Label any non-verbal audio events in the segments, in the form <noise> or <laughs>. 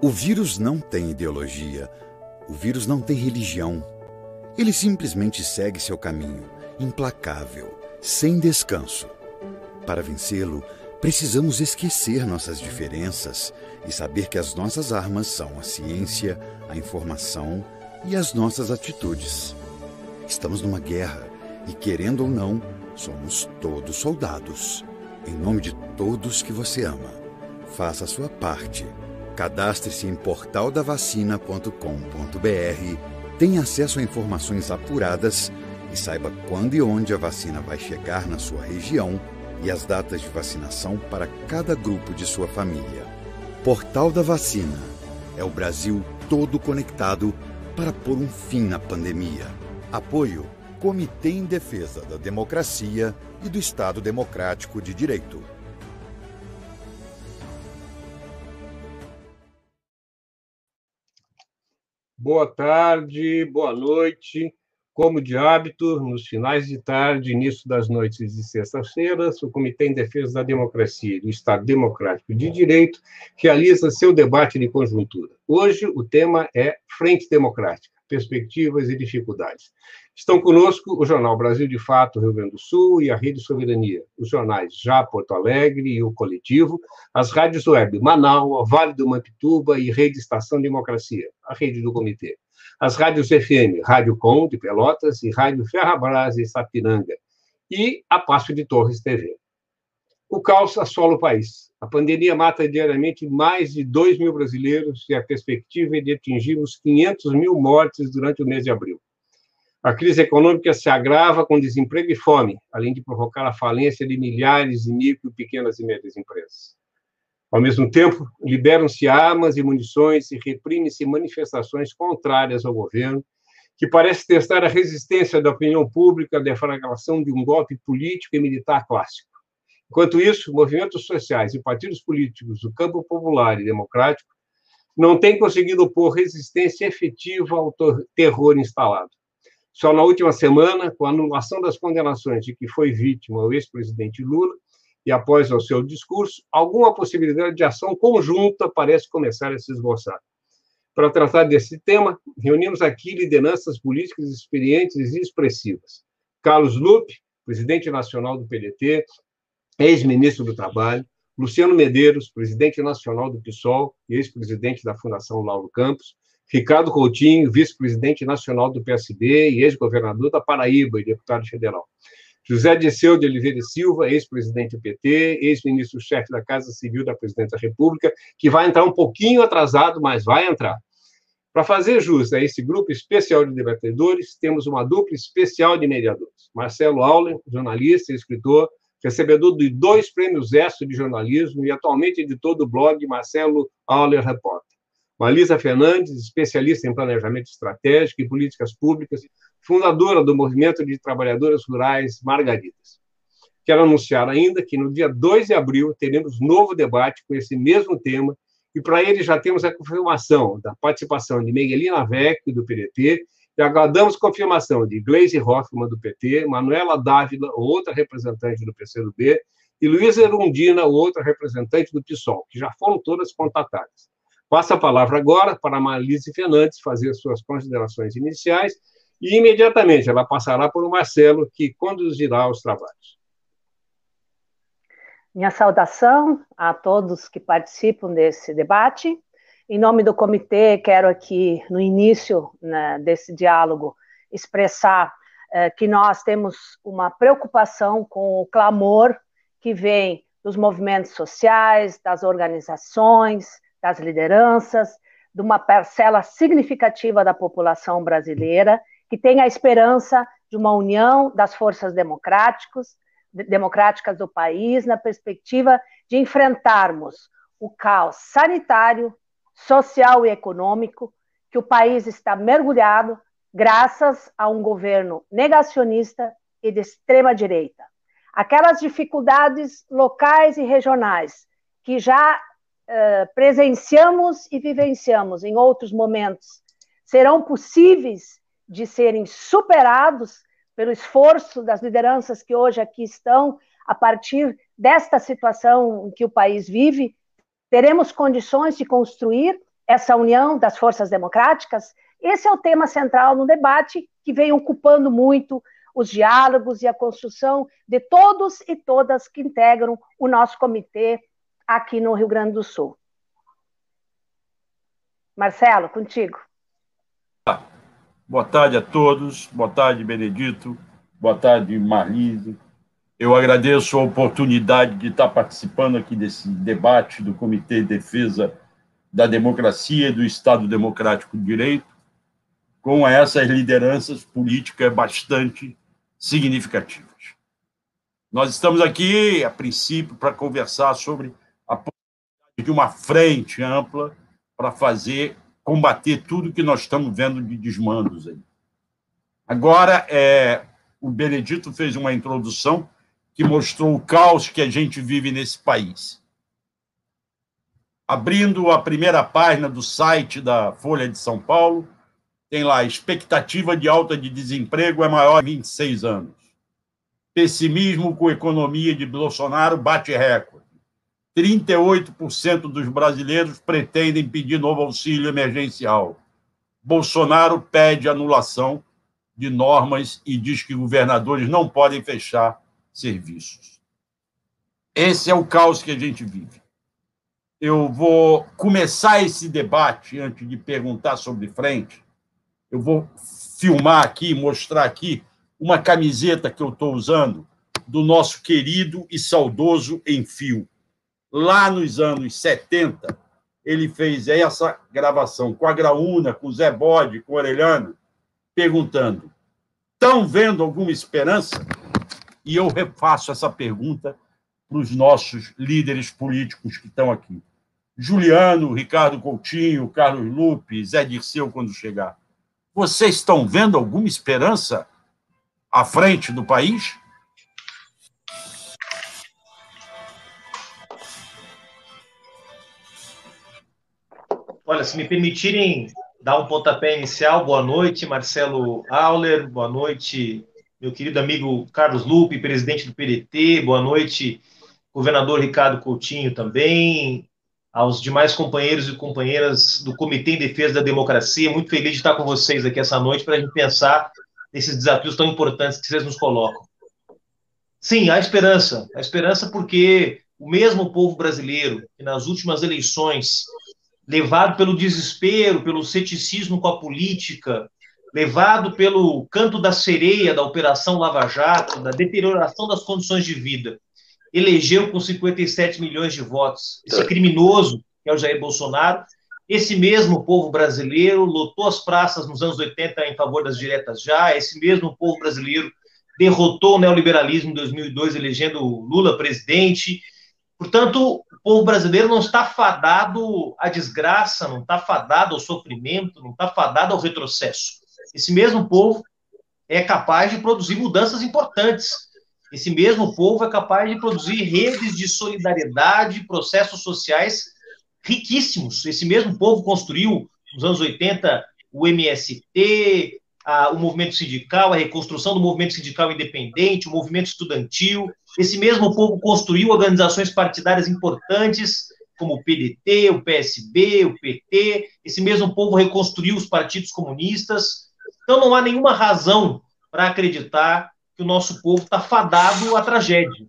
O vírus não tem ideologia, o vírus não tem religião. Ele simplesmente segue seu caminho, implacável, sem descanso. Para vencê-lo, precisamos esquecer nossas diferenças e saber que as nossas armas são a ciência, a informação e as nossas atitudes. Estamos numa guerra e, querendo ou não, somos todos soldados. Em nome de todos que você ama, faça a sua parte. Cadastre-se em portaldavacina.com.br, tenha acesso a informações apuradas e saiba quando e onde a vacina vai chegar na sua região e as datas de vacinação para cada grupo de sua família. Portal da Vacina é o Brasil todo conectado para pôr um fim na pandemia. Apoio Comitê em Defesa da Democracia e do Estado Democrático de Direito. Boa tarde, boa noite. Como de hábito, nos finais de tarde, início das noites de sexta-feiras, o Comitê em Defesa da Democracia e do Estado Democrático de Direito realiza seu debate de conjuntura. Hoje, o tema é Frente Democrática perspectivas e dificuldades. Estão conosco o Jornal Brasil de Fato, Rio Grande do Sul e a Rede Soberania, os jornais Já Porto Alegre e o Coletivo, as rádios web Manaus, Vale do Mampituba e Rede Estação Democracia, a rede do comitê. As rádios FM, Rádio Com, de Pelotas, e Rádio Ferrabras e Sapiranga, e a Passo de Torres TV. O caos assola o país. A pandemia mata diariamente mais de 2 mil brasileiros e a perspectiva é de atingirmos 500 mil mortes durante o mês de abril. A crise econômica se agrava com desemprego e fome, além de provocar a falência de milhares de micro, pequenas e médias empresas. Ao mesmo tempo, liberam-se armas e munições e reprime-se manifestações contrárias ao governo, que parece testar a resistência da opinião pública à deflagração de um golpe político e militar clássico. Enquanto isso, movimentos sociais e partidos políticos do campo popular e democrático não têm conseguido opor resistência efetiva ao terror instalado. Só na última semana, com a anulação das condenações de que foi vítima o ex-presidente Lula, e após o seu discurso, alguma possibilidade de ação conjunta parece começar a se esboçar. Para tratar desse tema, reunimos aqui lideranças políticas experientes e expressivas. Carlos Lupe, presidente nacional do PDT, ex-ministro do Trabalho, Luciano Medeiros, presidente nacional do PSOL e ex-presidente da Fundação Lauro Campos, Ricardo Coutinho, vice-presidente nacional do PSB e ex-governador da Paraíba e deputado federal. José Disseu de Oliveira e Silva, ex-presidente do PT, ex-ministro-chefe da Casa Civil da Presidência da República, que vai entrar um pouquinho atrasado, mas vai entrar. Para fazer jus a esse grupo especial de debatedores, temos uma dupla especial de mediadores. Marcelo Auler, jornalista e escritor, recebedor de dois prêmios ESSO de jornalismo e atualmente editor do blog Marcelo Auler Repórter. Malisa Fernandes, especialista em planejamento estratégico e políticas públicas, fundadora do Movimento de Trabalhadoras Rurais Margaridas. Quero anunciar ainda que no dia 2 de abril teremos novo debate com esse mesmo tema, e para ele já temos a confirmação da participação de Miguelina Vecchio, do PDT, e aguardamos confirmação de Gleisi Hoffmann, do PT, Manuela Dávila, outra representante do PCdoB, e Luísa Erundina, outra representante do PSOL, que já foram todas contatadas. Passo a palavra agora para a Marlise Fernandes fazer suas considerações iniciais e, imediatamente, ela passará por o Marcelo, que conduzirá os trabalhos. Minha saudação a todos que participam desse debate em nome do comitê, quero aqui, no início né, desse diálogo, expressar eh, que nós temos uma preocupação com o clamor que vem dos movimentos sociais, das organizações, das lideranças, de uma parcela significativa da população brasileira que tem a esperança de uma união das forças democráticas, democráticas do país na perspectiva de enfrentarmos o caos sanitário, social e econômico que o país está mergulhado graças a um governo negacionista e de extrema direita. Aquelas dificuldades locais e regionais que já uh, presenciamos e vivenciamos em outros momentos serão possíveis de serem superados pelo esforço das lideranças que hoje aqui estão a partir desta situação em que o país vive? Teremos condições de construir essa união das forças democráticas, esse é o tema central no debate que vem ocupando muito os diálogos e a construção de todos e todas que integram o nosso comitê aqui no Rio Grande do Sul. Marcelo, contigo. Boa tarde a todos, boa tarde, Benedito, boa tarde, Marlise. Eu agradeço a oportunidade de estar participando aqui desse debate do Comitê de Defesa da Democracia e do Estado Democrático de Direito, com essas lideranças políticas bastante significativas. Nós estamos aqui, a princípio, para conversar sobre a possibilidade de uma frente ampla para fazer combater tudo que nós estamos vendo de desmandos aí. Agora, é, o Benedito fez uma introdução que mostrou o caos que a gente vive nesse país. Abrindo a primeira página do site da Folha de São Paulo, tem lá: expectativa de alta de desemprego é maior de 26 anos. Pessimismo com economia de Bolsonaro bate recorde. 38% dos brasileiros pretendem pedir novo auxílio emergencial. Bolsonaro pede anulação de normas e diz que governadores não podem fechar serviços. Esse é o caos que a gente vive. Eu vou começar esse debate antes de perguntar sobre frente. Eu vou filmar aqui, mostrar aqui uma camiseta que eu estou usando do nosso querido e saudoso Enfio lá nos anos 70, ele fez essa gravação com a Graúna, com o Zé Bode, com o Orelhano, perguntando: estão vendo alguma esperança? E eu refaço essa pergunta para os nossos líderes políticos que estão aqui. Juliano, Ricardo Coutinho, Carlos Lupe, Zé Dirceu, quando chegar. Vocês estão vendo alguma esperança à frente do país? Olha, se me permitirem dar um pontapé inicial, boa noite, Marcelo Auler, boa noite, meu querido amigo Carlos Lupe, presidente do PDT, boa noite, governador Ricardo Coutinho também, aos demais companheiros e companheiras do Comitê em Defesa da Democracia, muito feliz de estar com vocês aqui essa noite para a gente pensar nesses desafios tão importantes que vocês nos colocam. Sim, há esperança, há esperança porque o mesmo povo brasileiro que nas últimas eleições levado pelo desespero, pelo ceticismo com a política, levado pelo canto da sereia da Operação Lava Jato, da deterioração das condições de vida, elegeu com 57 milhões de votos esse criminoso, que é o Jair Bolsonaro. Esse mesmo povo brasileiro lotou as praças nos anos 80 em favor das diretas já, esse mesmo povo brasileiro derrotou o neoliberalismo em 2002, elegendo Lula presidente. Portanto, povo brasileiro não está fadado à desgraça, não está fadado ao sofrimento, não está fadado ao retrocesso. Esse mesmo povo é capaz de produzir mudanças importantes. Esse mesmo povo é capaz de produzir redes de solidariedade, processos sociais riquíssimos. Esse mesmo povo construiu, nos anos 80, o MST, a, o movimento sindical, a reconstrução do movimento sindical independente, o movimento estudantil. Esse mesmo povo construiu organizações partidárias importantes, como o PDT, o PSB, o PT. Esse mesmo povo reconstruiu os partidos comunistas. Então não há nenhuma razão para acreditar que o nosso povo está fadado à tragédia.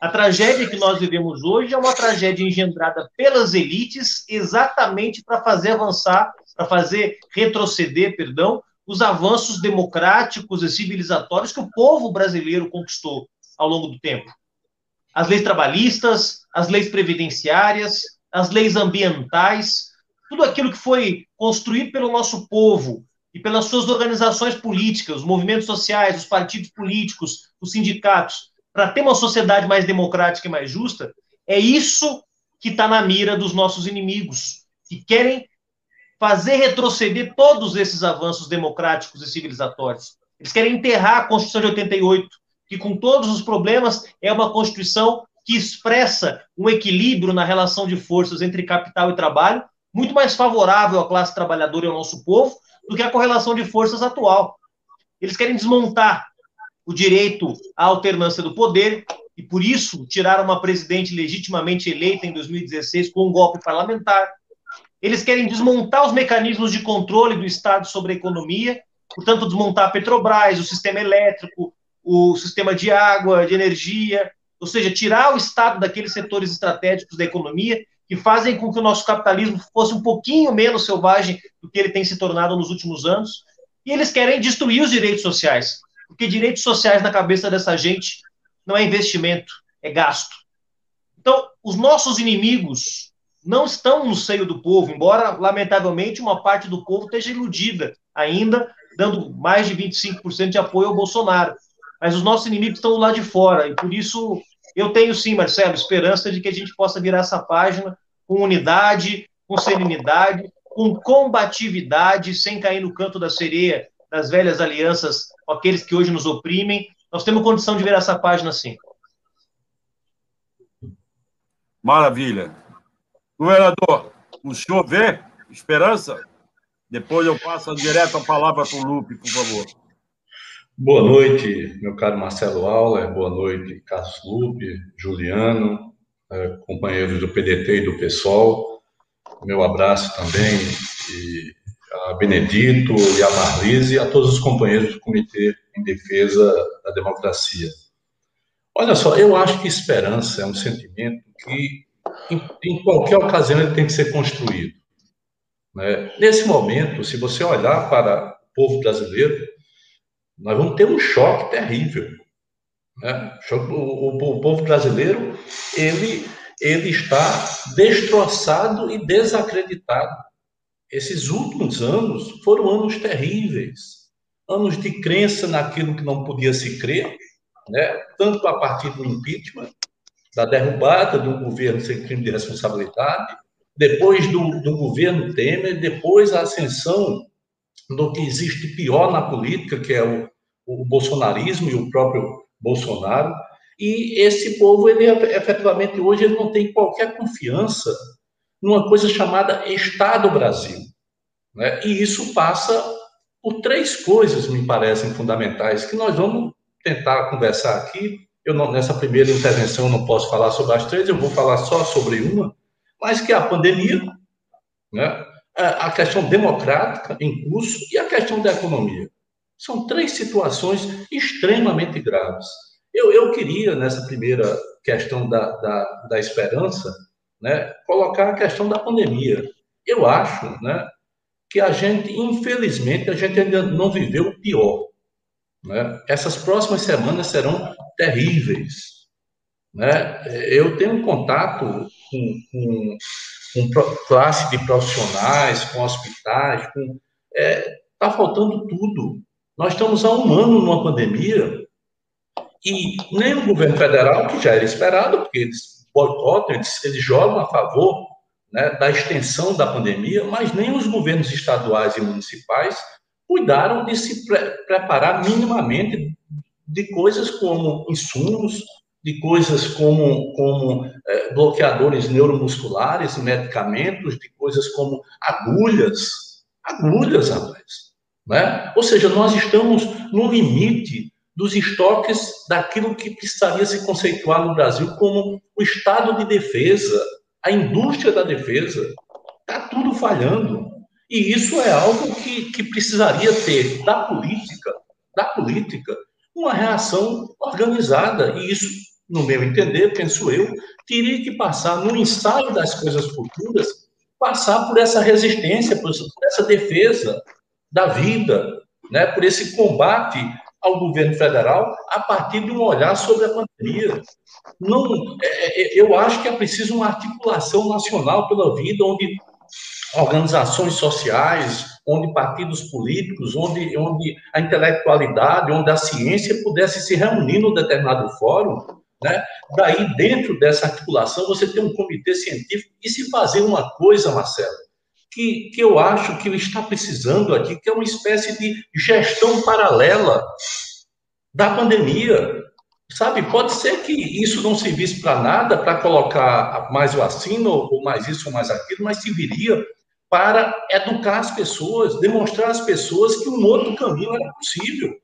A tragédia que nós vivemos hoje é uma tragédia engendrada pelas elites exatamente para fazer avançar, para fazer retroceder, perdão, os avanços democráticos e civilizatórios que o povo brasileiro conquistou ao longo do tempo. As leis trabalhistas, as leis previdenciárias, as leis ambientais, tudo aquilo que foi construído pelo nosso povo e pelas suas organizações políticas, os movimentos sociais, os partidos políticos, os sindicatos, para ter uma sociedade mais democrática e mais justa, é isso que está na mira dos nossos inimigos, que querem fazer retroceder todos esses avanços democráticos e civilizatórios. Eles querem enterrar a Constituição de 88, que, com todos os problemas, é uma Constituição que expressa um equilíbrio na relação de forças entre capital e trabalho, muito mais favorável à classe trabalhadora e ao nosso povo do que a correlação de forças atual. Eles querem desmontar o direito à alternância do poder e, por isso, tiraram uma presidente legitimamente eleita em 2016 com um golpe parlamentar, Eles querem desmontar os mecanismos de controle do Estado sobre a economia, portanto, desmontar a Petrobras, o sistema elétrico, o sistema de água, de energia, ou seja, tirar o Estado daqueles setores estratégicos da economia que fazem com que o nosso capitalismo fosse um pouquinho menos selvagem do que ele tem se tornado nos últimos anos. E eles querem destruir os direitos sociais, porque direitos sociais na cabeça dessa gente não é investimento, é gasto. Então, os nossos inimigos não estão no seio do povo, embora, lamentavelmente, uma parte do povo esteja iludida ainda, dando mais de 25% de apoio ao Bolsonaro. Mas os nossos inimigos estão lá de fora, e por isso eu tenho sim, Marcelo, esperança de que a gente possa virar essa página com unidade, com serenidade, com combatividade, sem cair no canto da sereia das velhas alianças com aqueles que hoje nos oprimem. Nós temos condição de virar essa página sim. Maravilha. Governador, o senhor vê esperança? Depois eu passo direto a palavra para o Lupe, por favor. Boa noite, meu caro Marcelo Auler, boa noite, Carlos Lupe, Juliano, eh, companheiros do PDT e do PSOL. Meu abraço também e a Benedito e a Marlise e a todos os companheiros do Comitê em Defesa da Democracia. Olha só, eu acho que esperança é um sentimento que, em, em qualquer ocasião, ele tem que ser construído. Né? Nesse momento, se você olhar para o povo brasileiro, nós vamos ter um choque terrível. Né? O, o, o povo brasileiro, ele, ele está destroçado e desacreditado. Esses últimos anos foram anos terríveis, anos de crença naquilo que não podia se crer, né? tanto a partir do impeachment, da derrubada do governo sem crime de responsabilidade, depois do, do governo Temer, depois a ascensão do que existe pior na política, que é o, o bolsonarismo e o próprio Bolsonaro. E esse povo, ele efetivamente hoje ele não tem qualquer confiança numa coisa chamada Estado Brasil. Né? E isso passa por três coisas, me parecem fundamentais, que nós vamos tentar conversar aqui. Eu não, nessa primeira intervenção não posso falar sobre as três, eu vou falar só sobre uma, mas que é a pandemia, né? A questão democrática em curso e a questão da economia. São três situações extremamente graves. Eu, eu queria, nessa primeira questão da, da, da esperança, né, colocar a questão da pandemia. Eu acho né, que a gente, infelizmente, a gente ainda não viveu o pior. Né? Essas próximas semanas serão terríveis. Né? Eu tenho contato com, com, com, classe de profissionais, com hospitais, com está é, tá faltando tudo. Nós estamos há um ano numa pandemia e nem o governo federal, que já era esperado, porque eles boicotam, eles, eles jogam a favor né, da extensão da pandemia, mas nem os governos estaduais e municipais cuidaram de se pre preparar minimamente de coisas como insumos, de coisas como, como é, bloqueadores neuromusculares, medicamentos, de coisas como agulhas. Agulhas, rapaz. Né? Ou seja, nós estamos no limite dos estoques daquilo que precisaria se conceituar no Brasil como o estado de defesa, a indústria da defesa. Está tudo falhando. E isso é algo que, que precisaria ter da política, da política, uma reação organizada. E isso, no meu entender, penso eu, teria que passar no ensaio das coisas futuras, passar por essa resistência, por essa defesa da vida, né, por esse combate ao governo federal a partir de um olhar sobre a pandemia. Não, é, é, eu acho que é preciso uma articulação nacional pela vida, onde organizações sociais, onde partidos políticos, onde, onde a intelectualidade, onde a ciência pudesse se reunir num determinado fórum, né? Daí, dentro dessa articulação, você tem um comitê científico e se fazer uma coisa, Marcelo, que, que eu acho que está precisando aqui, que é uma espécie de gestão paralela da pandemia. Sabe, pode ser que isso não servisse para nada, para colocar mais vacina, ou mais isso ou mais aquilo, mas serviria para educar as pessoas, demonstrar às pessoas que um outro caminho era possível,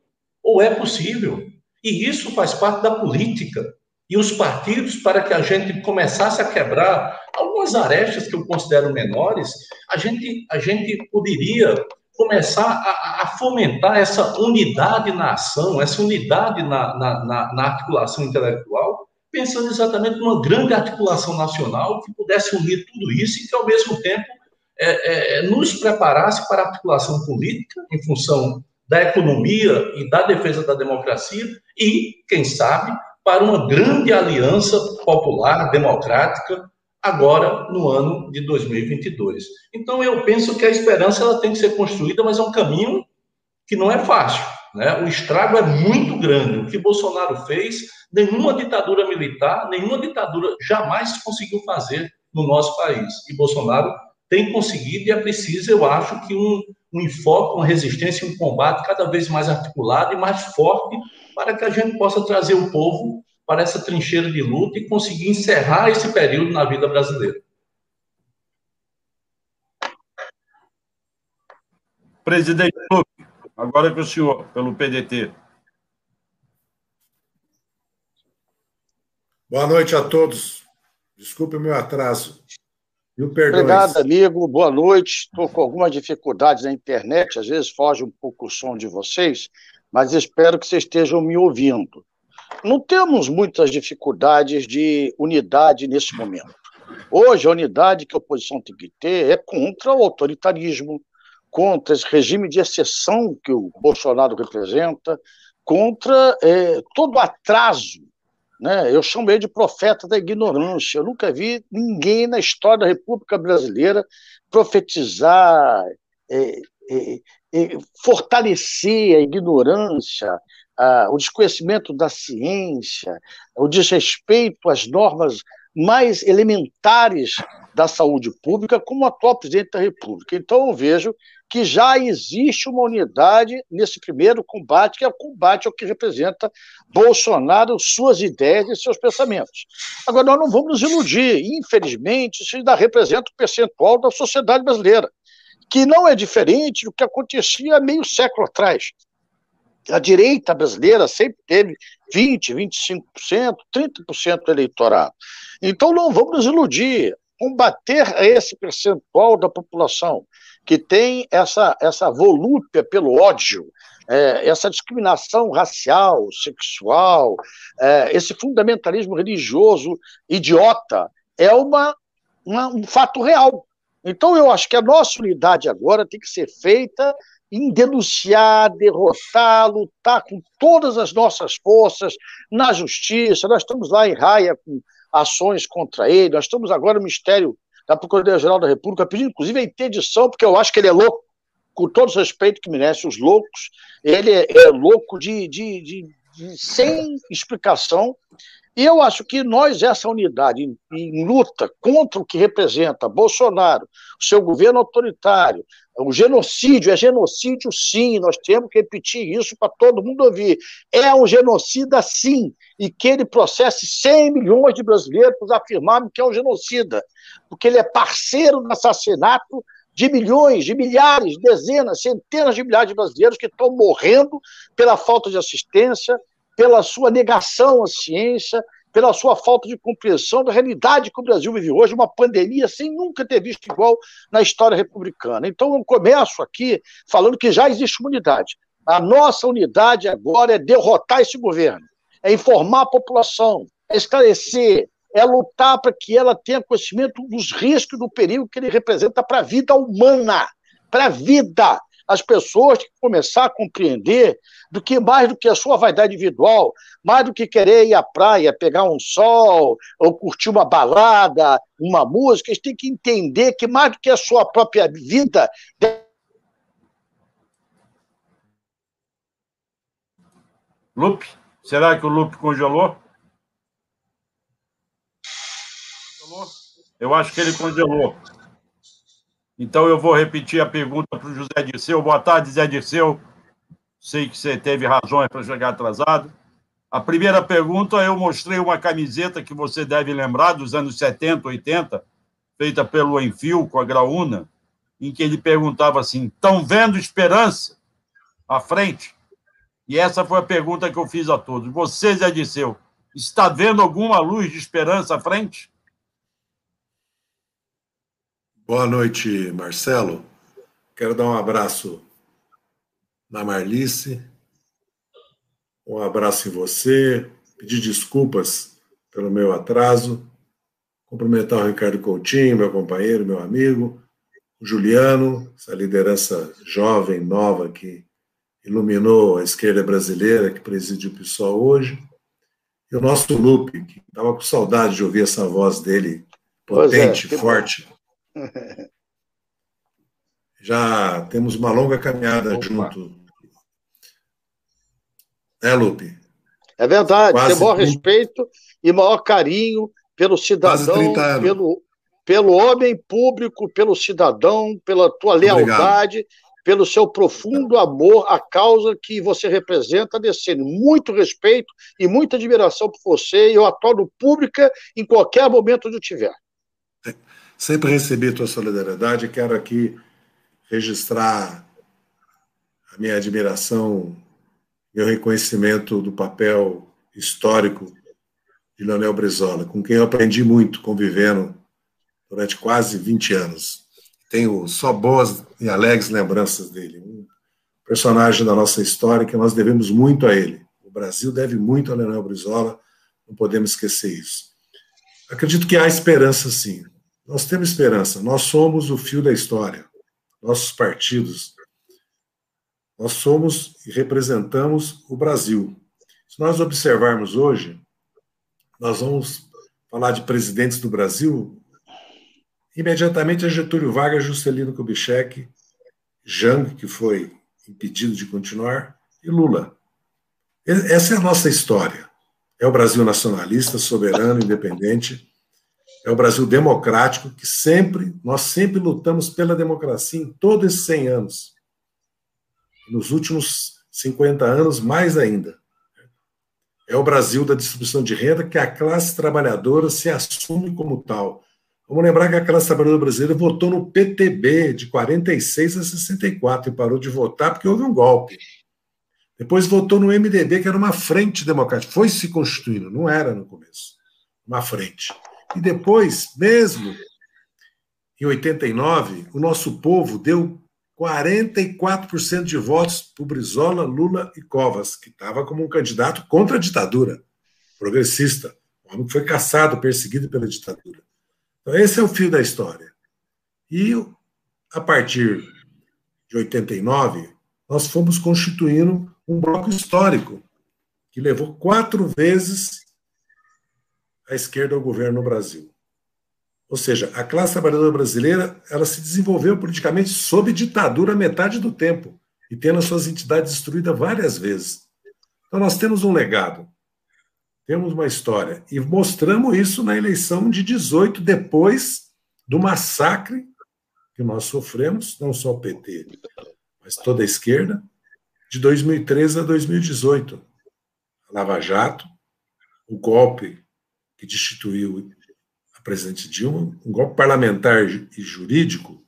ou é possível. E isso faz parte da política. E os partidos para que a gente começasse a quebrar algumas arestas que eu considero menores, a gente, a gente poderia começar a, a fomentar essa unidade na ação, essa unidade na, na, na, na articulação intelectual, pensando exatamente numa grande articulação nacional que pudesse unir tudo isso e que, ao mesmo tempo, é, é, nos preparasse para a articulação política em função da economia e da defesa da democracia e, quem sabe, para uma grande aliança popular, democrática, agora no ano de 2022. Então, eu penso que a esperança ela tem que ser construída, mas é um caminho que não é fácil. Né? O estrago é muito grande. O que Bolsonaro fez, nenhuma ditadura militar, nenhuma ditadura jamais conseguiu fazer no nosso país. E Bolsonaro tem conseguido e é preciso, eu acho, que um, um enfoque, uma resistência, um combate cada vez mais articulado e mais forte para que a gente possa trazer o povo para essa trincheira de luta e conseguir encerrar esse período na vida brasileira. Presidente Lupe, agora com o senhor, pelo PDT. Boa noite a todos. Desculpe o meu atraso. Obrigado, amigo. Boa noite. Estou com algumas dificuldades na internet, às vezes foge um pouco o som de vocês, mas espero que vocês estejam me ouvindo. Não temos muitas dificuldades de unidade nesse momento. Hoje, a unidade que a oposição tem que ter é contra o autoritarismo, contra esse regime de exceção que o Bolsonaro representa, contra é, todo o atraso né? Eu chamei de profeta da ignorância. Eu nunca vi ninguém na história da República Brasileira profetizar, é, é, fortalecer a ignorância, o desconhecimento da ciência, o desrespeito às normas mais elementares da saúde pública como atual presidente da República. Então, eu vejo que já existe uma unidade nesse primeiro combate, que é o combate ao que representa Bolsonaro, suas ideias e seus pensamentos. Agora, nós não vamos nos iludir. Infelizmente, isso ainda representa o percentual da sociedade brasileira, que não é diferente do que acontecia meio século atrás. A direita brasileira sempre teve 20%, 25%, 30% do eleitorado. Então, não vamos nos iludir. Combater esse percentual da população que tem essa, essa volúpia pelo ódio, é, essa discriminação racial, sexual, é, esse fundamentalismo religioso idiota, é uma, uma, um fato real. Então, eu acho que a nossa unidade agora tem que ser feita em denunciar, derrotar, lutar com todas as nossas forças na justiça. Nós estamos lá em raia com ações contra ele, nós estamos agora no Ministério da Procuradoria-Geral da República, pedindo inclusive a interdição, porque eu acho que ele é louco, com todo o respeito que merece os loucos, ele é, é louco de, de, de, sem explicação. E eu acho que nós, essa unidade em, em luta contra o que representa Bolsonaro, seu governo autoritário, o genocídio é genocídio, sim, nós temos que repetir isso para todo mundo ouvir. É um genocida, sim, e que ele processe 100 milhões de brasileiros por afirmarem que é um genocida, porque ele é parceiro do assassinato de milhões, de milhares, dezenas, centenas de milhares de brasileiros que estão morrendo pela falta de assistência, pela sua negação à ciência, pela sua falta de compreensão da realidade que o Brasil vive hoje, uma pandemia sem nunca ter visto igual na história republicana. Então, eu começo aqui falando que já existe unidade. A nossa unidade agora é derrotar esse governo, é informar a população, é esclarecer, é lutar para que ela tenha conhecimento dos riscos do perigo que ele representa para a vida humana, para a vida as pessoas têm que começar a compreender do que mais do que a sua vaidade individual, mais do que querer ir à praia, pegar um sol, ou curtir uma balada, uma música, eles têm que entender que mais do que a sua própria vida. Lupe? Será que o Lupe congelou? Eu acho que ele congelou. Então eu vou repetir a pergunta para o José Dirceu. Boa tarde, Zé Dirceu. Sei que você teve razões para chegar atrasado. A primeira pergunta, eu mostrei uma camiseta que você deve lembrar, dos anos 70, 80, feita pelo Enfio com a Graúna, em que ele perguntava assim: estão vendo esperança à frente? E essa foi a pergunta que eu fiz a todos. Você, Zé Dirceu, Está vendo alguma luz de esperança à frente? Boa noite, Marcelo. Quero dar um abraço na Marlice, um abraço em você, pedir desculpas pelo meu atraso, cumprimentar o Ricardo Coutinho, meu companheiro, meu amigo, o Juliano, essa liderança jovem, nova que iluminou a esquerda brasileira, que preside o PSOL hoje, e o nosso Lupe, que estava com saudade de ouvir essa voz dele potente, é, forte. <laughs> Já temos uma longa caminhada Opa. junto. É, Lupe? É verdade, Quase tem maior 30... respeito e maior carinho pelo cidadão, pelo, pelo homem público, pelo cidadão, pela tua lealdade, Obrigado. pelo seu profundo amor à causa que você representa, descendo muito respeito e muita admiração por você, e eu a torno pública em qualquer momento onde eu tiver. Sempre recebi tua solidariedade quero aqui registrar a minha admiração, meu reconhecimento do papel histórico de Leonel Brizola, com quem eu aprendi muito convivendo durante quase 20 anos. Tenho só boas e alegres lembranças dele. Um personagem da nossa história que nós devemos muito a ele. O Brasil deve muito a Leonel Brizola, não podemos esquecer isso. Acredito que há esperança, sim. Nós temos esperança. Nós somos o fio da história. Nossos partidos. Nós somos e representamos o Brasil. Se nós observarmos hoje, nós vamos falar de presidentes do Brasil. Imediatamente é Getúlio Vargas, Juscelino Kubitschek, Jang, que foi impedido de continuar, e Lula. Essa é a nossa história. É o Brasil nacionalista, soberano, independente é o Brasil democrático que sempre, nós sempre lutamos pela democracia em todos esses 100 anos. Nos últimos 50 anos, mais ainda. É o Brasil da distribuição de renda que a classe trabalhadora se assume como tal. Vamos lembrar que a classe trabalhadora brasileira votou no PTB de 46 a 64 e parou de votar porque houve um golpe. Depois votou no MDB, que era uma frente democrática. Foi se constituindo, não era no começo. Uma frente. E depois, mesmo em 89, o nosso povo deu 44% de votos para Brizola, Lula e Covas, que estava como um candidato contra a ditadura, progressista, um homem que foi caçado, perseguido pela ditadura. Então, esse é o fio da história. E, a partir de 89, nós fomos constituindo um bloco histórico, que levou quatro vezes a esquerda ao governo no Brasil. Ou seja, a classe trabalhadora brasileira ela se desenvolveu politicamente sob ditadura metade do tempo e tendo as suas entidades destruídas várias vezes. Então nós temos um legado, temos uma história e mostramos isso na eleição de 18 depois do massacre que nós sofremos, não só o PT, mas toda a esquerda, de 2013 a 2018. A Lava Jato, o golpe que destituiu a presidente Dilma, um golpe parlamentar e jurídico,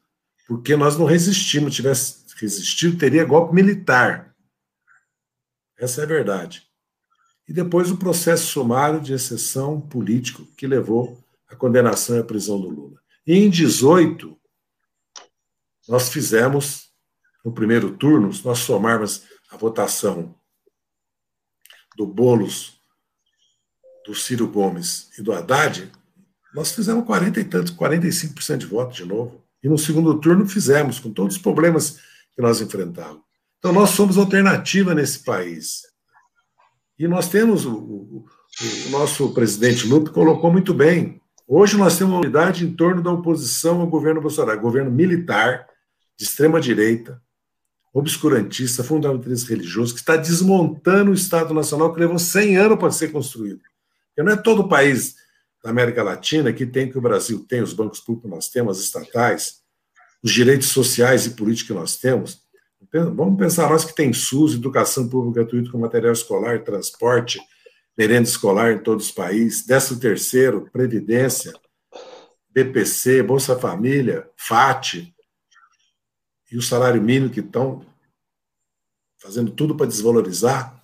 porque nós não resistimos. Tivesse resistido, teria golpe militar. Essa é a verdade. E depois o processo sumário de exceção político que levou à condenação e à prisão do Lula. E em 18, nós fizemos, no primeiro turno, se nós somarmos a votação do Bolos do Ciro Gomes e do Haddad, nós fizemos 40 e tantos, 45% de voto de novo. E no segundo turno fizemos, com todos os problemas que nós enfrentávamos. Então, nós somos alternativa nesse país. E nós temos, o, o, o nosso presidente Lupe colocou muito bem. Hoje nós temos uma unidade em torno da oposição ao governo Bolsonaro, governo militar, de extrema-direita, obscurantista, fundamentalista religioso, que está desmontando o Estado Nacional que levou 100 anos para ser construído. Porque não é todo o país da América Latina que tem que o Brasil tem, os bancos públicos nós temos, as estatais, os direitos sociais e políticos que nós temos. Vamos pensar nós que tem SUS, educação pública gratuita com material escolar, transporte, merenda escolar em todos os países, décimo terceiro, previdência, BPC, Bolsa Família, FAT, e o salário mínimo que estão fazendo tudo para desvalorizar.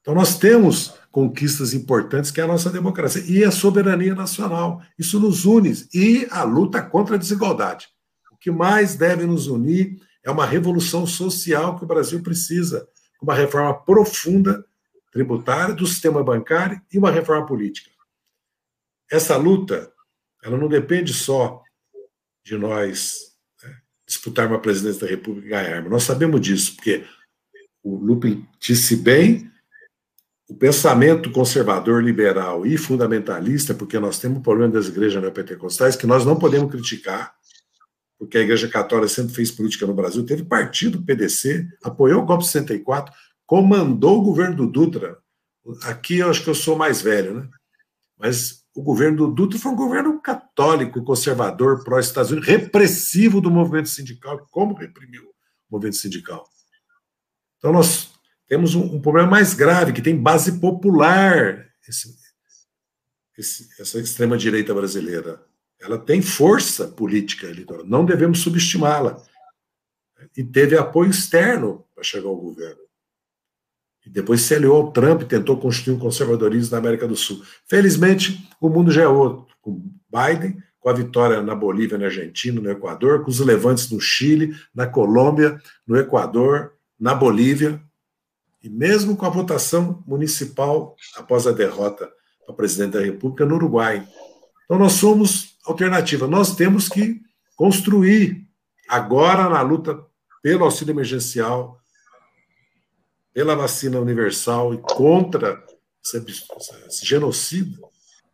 Então nós temos conquistas importantes que é a nossa democracia e a soberania nacional. Isso nos une e a luta contra a desigualdade. O que mais deve nos unir é uma revolução social que o Brasil precisa, uma reforma profunda tributária do sistema bancário e uma reforma política. Essa luta, ela não depende só de nós né, disputarmos a presidência da República e ganharmos. Nós sabemos disso, porque o Lupe disse bem, o pensamento conservador, liberal e fundamentalista, porque nós temos um problema das igrejas neopentecostais que nós não podemos criticar, porque a Igreja Católica sempre fez política no Brasil, teve partido PDC, apoiou o golpe 64, comandou o governo do Dutra. Aqui eu acho que eu sou mais velho, né? Mas o governo do Dutra foi um governo católico, conservador, pró-Estados Unidos, repressivo do movimento sindical. Como reprimiu o movimento sindical? Então nós temos um, um problema mais grave, que tem base popular, esse, esse, essa extrema-direita brasileira. Ela tem força política eleitoral, não devemos subestimá-la. E teve apoio externo para chegar ao governo. E depois se aliou ao Trump e tentou construir um conservadorismo na América do Sul. Felizmente, o mundo já é outro. Com Biden, com a vitória na Bolívia, na Argentina, no Equador, com os levantes no Chile, na Colômbia, no Equador, na Bolívia, e mesmo com a votação municipal após a derrota para presidente da República no Uruguai. Então, nós somos alternativa. Nós temos que construir, agora na luta pelo auxílio emergencial, pela vacina universal e contra esse, genocídio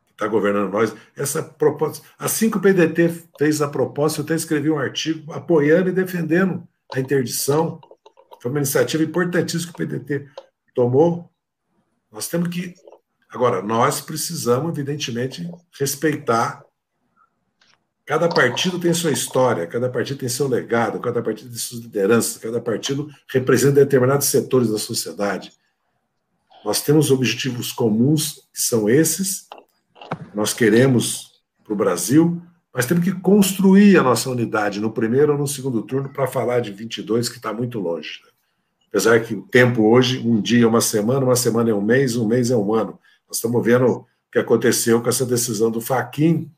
que está governando nós, essa proposta. Assim que o PDT fez a proposta, eu até escrevi um artigo apoiando e defendendo a interdição foi uma iniciativa importantíssima que o PDT tomou. Nós temos que. Agora, nós precisamos, evidentemente, respeitar. Cada partido tem sua história, cada partido tem seu legado, cada partido tem suas lideranças, cada partido representa determinados setores da sociedade. Nós temos objetivos comuns, que são esses. Nós queremos para o Brasil, mas temos que construir a nossa unidade no primeiro ou no segundo turno para falar de 22, que está muito longe. Né? Apesar que o tempo hoje, um dia é uma semana, uma semana é um mês, um mês é um ano. Nós estamos vendo o que aconteceu com essa decisão do Faquin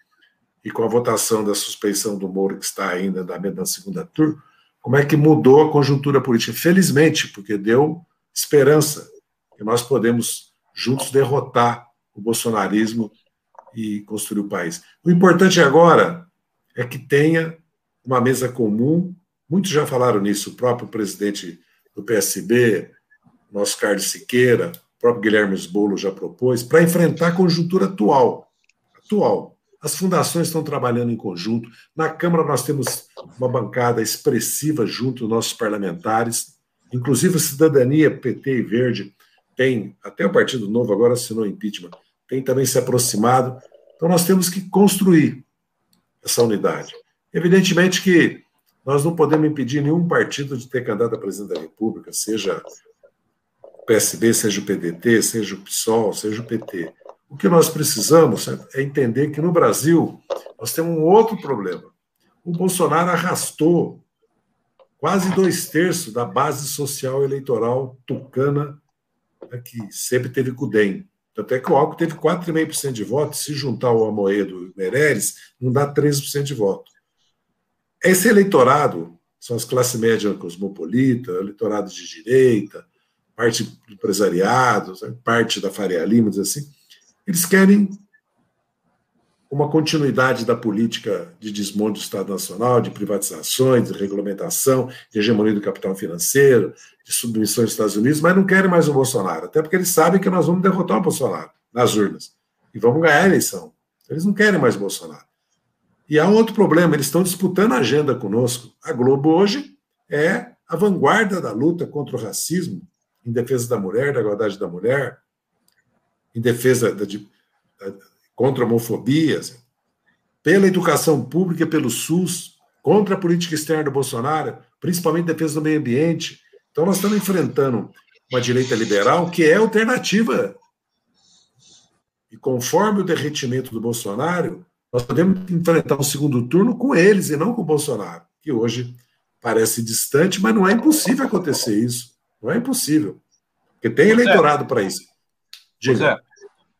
e com a votação da suspeição do Moro, que está ainda na segunda turma, como é que mudou a conjuntura política. Felizmente, porque deu esperança que nós podemos juntos derrotar o bolsonarismo e construir o país. O importante agora é que tenha uma mesa comum. Muitos já falaram nisso, o próprio presidente do PSB, nosso Carlos Siqueira, o próprio Guilherme Sbolo já propôs, para enfrentar a conjuntura atual. Atual. As fundações estão trabalhando em conjunto. Na Câmara nós temos uma bancada expressiva junto dos nossos parlamentares, inclusive a Cidadania, PT e Verde, tem, até o Partido Novo agora assinou impeachment, tem também se aproximado. Então nós temos que construir essa unidade. Evidentemente que nós não podemos impedir nenhum partido de ter candidato a presidente da República, seja o PSB, seja o PDT, seja o PSOL, seja o PT. O que nós precisamos é entender que no Brasil nós temos um outro problema. O Bolsonaro arrastou quase dois terços da base social eleitoral tucana né, que sempre teve com o DEM. Até que o Alckmin teve 4,5% de votos, se juntar o Amoedo e o Meirelles, não dá 13% de voto. Esse eleitorado são as classes médias cosmopolita, eleitorado de direita, parte do empresariado, parte da Faria Lima, assim. Eles querem uma continuidade da política de desmonte do Estado Nacional, de privatizações, de regulamentação, de hegemonia do capital financeiro, de submissão dos Estados Unidos, mas não querem mais o Bolsonaro, até porque eles sabem que nós vamos derrotar o Bolsonaro nas urnas e vamos ganhar a eleição. Eles não querem mais Bolsonaro. E há um outro problema, eles estão disputando a agenda conosco. A Globo hoje é a vanguarda da luta contra o racismo, em defesa da mulher, da igualdade da mulher, em defesa da, de, da, contra pela educação pública, pelo SUS, contra a política externa do Bolsonaro, principalmente em defesa do meio ambiente. Então, nós estamos enfrentando uma direita liberal que é alternativa. E conforme o derretimento do Bolsonaro, nós podemos enfrentar um segundo turno com eles e não com o Bolsonaro, que hoje parece distante, mas não é impossível acontecer isso. Não é impossível. Porque tem eleitorado para isso. José,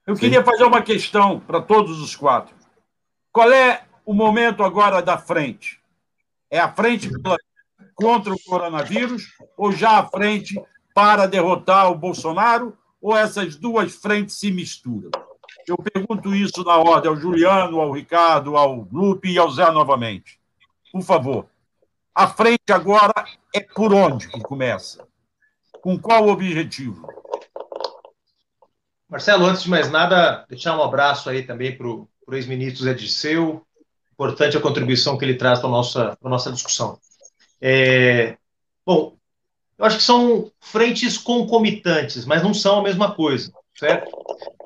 eu Sim. queria fazer uma questão para todos os quatro. Qual é o momento agora da frente? É a frente contra o coronavírus ou já a frente para derrotar o Bolsonaro? Ou essas duas frentes se misturam? Eu pergunto isso na ordem ao Juliano, ao Ricardo, ao Lupe e ao Zé novamente. Por favor. A frente agora é por onde que começa? Com qual objetivo? Marcelo, antes de mais nada, deixar um abraço aí também para o ex-ministro Zé Disseu. Importante a contribuição que ele traz para a nossa, nossa discussão. É, bom, eu acho que são frentes concomitantes, mas não são a mesma coisa, certo?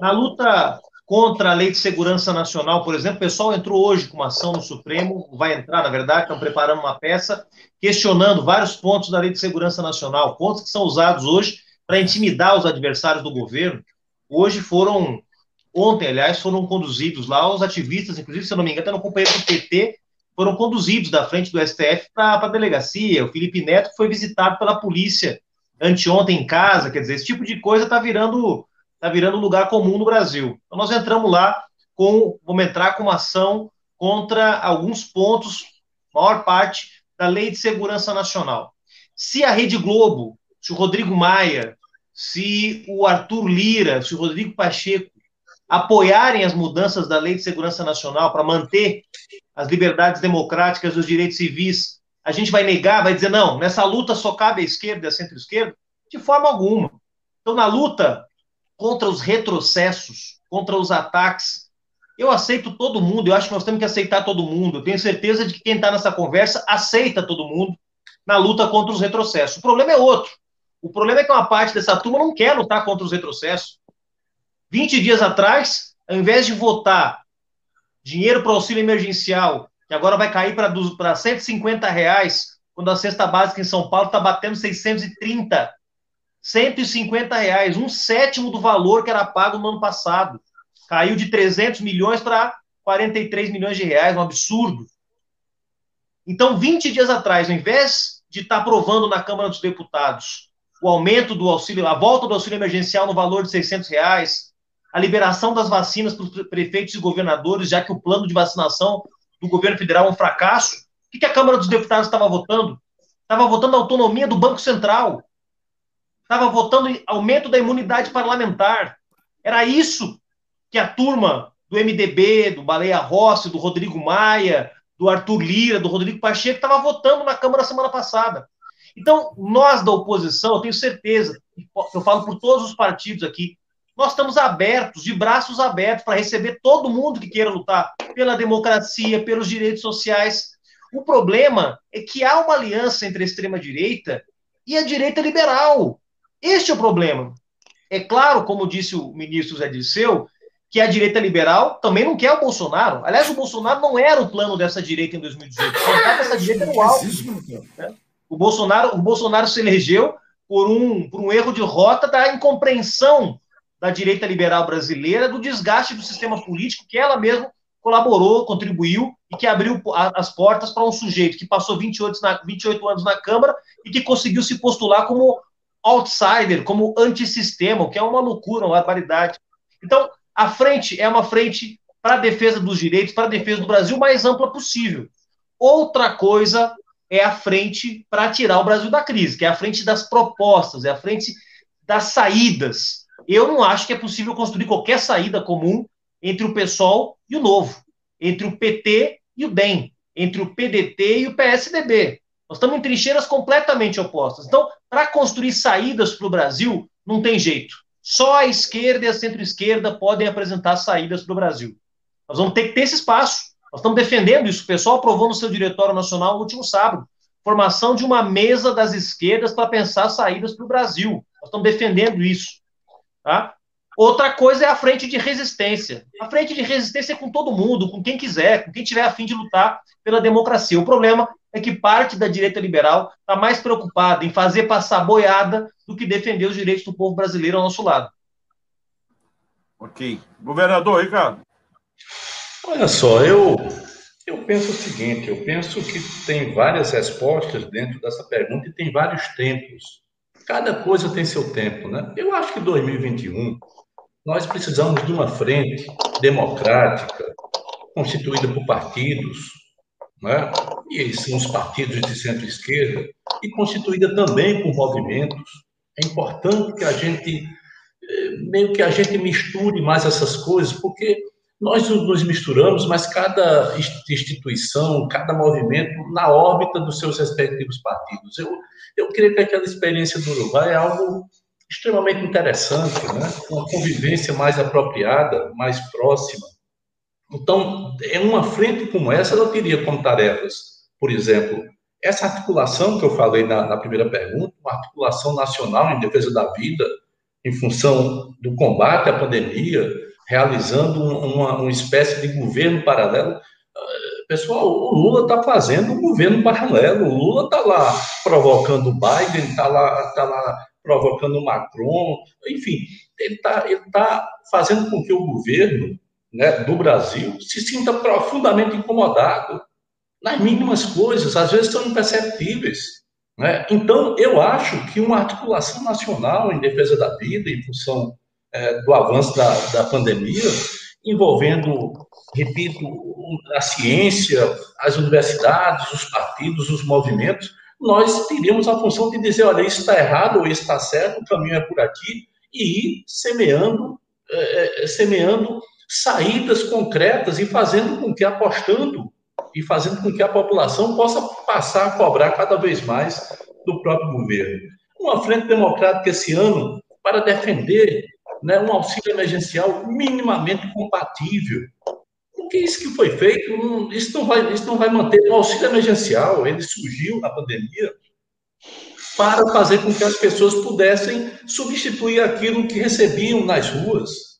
Na luta contra a Lei de Segurança Nacional, por exemplo, o pessoal entrou hoje com uma ação no Supremo, vai entrar, na verdade, estão preparando uma peça questionando vários pontos da Lei de Segurança Nacional, pontos que são usados hoje para intimidar os adversários do governo. Hoje foram, ontem, aliás, foram conduzidos lá os ativistas, inclusive, se eu não me engano, até no companheiro do PT, foram conduzidos da frente do STF para a delegacia. O Felipe Neto foi visitado pela polícia anteontem em casa, quer dizer, esse tipo de coisa está virando está virando lugar comum no Brasil. Então, nós entramos lá com, vamos entrar com uma ação contra alguns pontos, maior parte, da Lei de Segurança Nacional. Se a Rede Globo, se o Rodrigo Maia, se o Arthur Lira, se o Rodrigo Pacheco apoiarem as mudanças da Lei de Segurança Nacional para manter as liberdades democráticas e os direitos civis, a gente vai negar, vai dizer, não, nessa luta só cabe a esquerda e a centro-esquerda? De forma alguma. Então, na luta contra os retrocessos, contra os ataques. Eu aceito todo mundo, eu acho que nós temos que aceitar todo mundo. Eu tenho certeza de que quem está nessa conversa aceita todo mundo na luta contra os retrocessos. O problema é outro. O problema é que uma parte dessa turma não quer lutar contra os retrocessos. 20 dias atrás, ao invés de votar dinheiro para auxílio emergencial, que agora vai cair para 150 reais, quando a cesta básica em São Paulo está batendo 630. 150 reais, um sétimo do valor que era pago no ano passado. Caiu de 300 milhões para 43 milhões de reais, um absurdo. Então, 20 dias atrás, ao invés de estar tá aprovando na Câmara dos Deputados o aumento do auxílio, a volta do auxílio emergencial no valor de 600 reais, a liberação das vacinas para os prefeitos e governadores, já que o plano de vacinação do governo federal é um fracasso, o que a Câmara dos Deputados estava votando? Estava votando a autonomia do Banco Central estava votando aumento da imunidade parlamentar. Era isso que a turma do MDB, do Baleia Rossi, do Rodrigo Maia, do Arthur Lira, do Rodrigo Pacheco, estava votando na Câmara semana passada. Então, nós da oposição, eu tenho certeza, eu falo por todos os partidos aqui, nós estamos abertos, de braços abertos, para receber todo mundo que queira lutar pela democracia, pelos direitos sociais. O problema é que há uma aliança entre a extrema-direita e a direita liberal. Este é o problema. É claro, como disse o ministro Zé Dirceu, que a direita liberal também não quer o Bolsonaro. Aliás, o Bolsonaro não era o plano dessa direita em 2018. Essa direita no alto. Né? O Bolsonaro, o Bolsonaro se elegeu por um, por um erro de rota da incompreensão da direita liberal brasileira, do desgaste do sistema político que ela mesma colaborou, contribuiu e que abriu as portas para um sujeito que passou 28, na, 28 anos na Câmara e que conseguiu se postular como outsider, como antissistema, o que é uma loucura, uma barbaridade. Então, a frente é uma frente para a defesa dos direitos, para a defesa do Brasil mais ampla possível. Outra coisa é a frente para tirar o Brasil da crise, que é a frente das propostas, é a frente das saídas. Eu não acho que é possível construir qualquer saída comum entre o PSOL e o Novo, entre o PT e o DEM, entre o PDT e o PSDB. Nós estamos em trincheiras completamente opostas. Então, para construir saídas para o Brasil, não tem jeito. Só a esquerda e a centro-esquerda podem apresentar saídas para o Brasil. Nós vamos ter que ter esse espaço. Nós estamos defendendo isso. O pessoal aprovou no seu Diretório Nacional no último sábado. Formação de uma mesa das esquerdas para pensar saídas para o Brasil. Nós estamos defendendo isso. Tá? Outra coisa é a frente de resistência. A frente de resistência é com todo mundo, com quem quiser, com quem tiver a fim de lutar pela democracia. O problema é que parte da direita liberal está mais preocupada em fazer passar boiada do que defender os direitos do povo brasileiro ao nosso lado. Ok. Governador Ricardo. Olha só, eu, eu penso o seguinte: eu penso que tem várias respostas dentro dessa pergunta e tem vários tempos. Cada coisa tem seu tempo, né? Eu acho que 2021 nós precisamos de uma frente democrática, constituída por partidos, né? e são os partidos de centro-esquerda, e constituída também por movimentos. É importante que a gente, eh, meio que a gente misture mais essas coisas, porque nós nos misturamos, mas cada instituição, cada movimento na órbita dos seus respectivos partidos. Eu, eu creio que aquela experiência do Uruguai é algo extremamente interessante, né? uma convivência mais apropriada, mais próxima. Então, em uma frente como essa, ela teria como tarefas, por exemplo, essa articulação que eu falei na, na primeira pergunta, uma articulação nacional em defesa da vida, em função do combate à pandemia, realizando uma, uma espécie de governo paralelo. Ah, pessoal, o Lula está fazendo um governo paralelo. O Lula está lá provocando o Biden, está lá, tá lá provocando o Macron, enfim, ele está tá fazendo com que o governo né, do Brasil se sinta profundamente incomodado nas mínimas coisas, às vezes são imperceptíveis. Né? Então, eu acho que uma articulação nacional em defesa da vida, em função é, do avanço da, da pandemia, envolvendo, repito, a ciência, as universidades, os partidos, os movimentos, nós teríamos a função de dizer, olha, isso está errado ou isso está certo, o caminho é por aqui, e ir semeando, é, é, semeando saídas concretas e fazendo com que, apostando e fazendo com que a população possa passar a cobrar cada vez mais do próprio governo. Uma frente democrática esse ano para defender né, um auxílio emergencial minimamente compatível. Porque isso que foi feito, isso não vai, isso não vai manter o auxílio emergencial. Ele surgiu na pandemia para fazer com que as pessoas pudessem substituir aquilo que recebiam nas ruas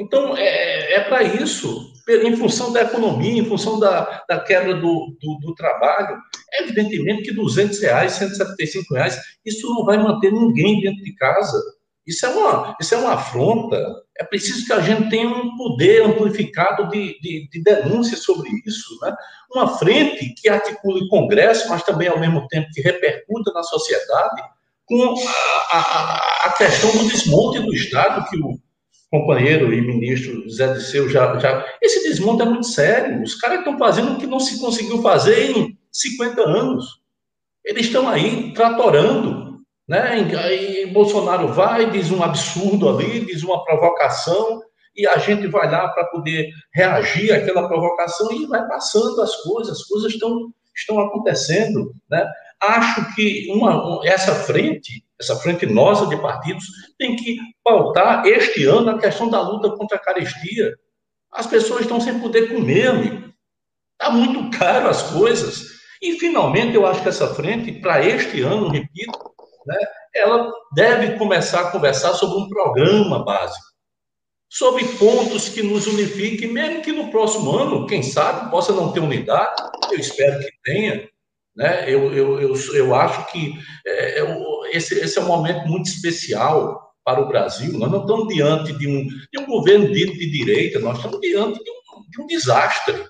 então, é, é para isso, em função da economia, em função da, da do, do, do trabalho, é evidentemente que 200 reais, 175 reais, isso não vai manter ninguém dentro de casa. Isso é uma, isso é uma afronta. É preciso que a gente tenha um poder amplificado de, de, de denúncia sobre isso. Né? Uma frente que articule Congresso, mas também, ao mesmo tempo, que repercuta na sociedade com a, a, a questão do desmonte do Estado que o, companheiro e ministro Zé Disseu já, já. Esse desmonte é muito sério. Os caras estão fazendo o que não se conseguiu fazer em 50 anos. Eles estão aí tratorando. Né? Bolsonaro vai, diz um absurdo ali, diz uma provocação, e a gente vai lá para poder reagir àquela provocação e vai passando as coisas, as coisas estão, estão acontecendo. Né? Acho que uma, essa frente essa frente nossa de partidos, tem que pautar este ano a questão da luta contra a carestia. As pessoas estão sem poder comer. Está muito caro as coisas. E, finalmente, eu acho que essa frente, para este ano, repito, né, ela deve começar a conversar sobre um programa básico, sobre pontos que nos unifiquem, mesmo que no próximo ano, quem sabe, possa não ter unidade, eu espero que tenha, né? Eu, eu, eu, eu acho que é, é esse, esse é um momento muito especial para o Brasil. Nós não estamos diante de um, de um governo dito de direita, nós estamos diante de um, de um desastre.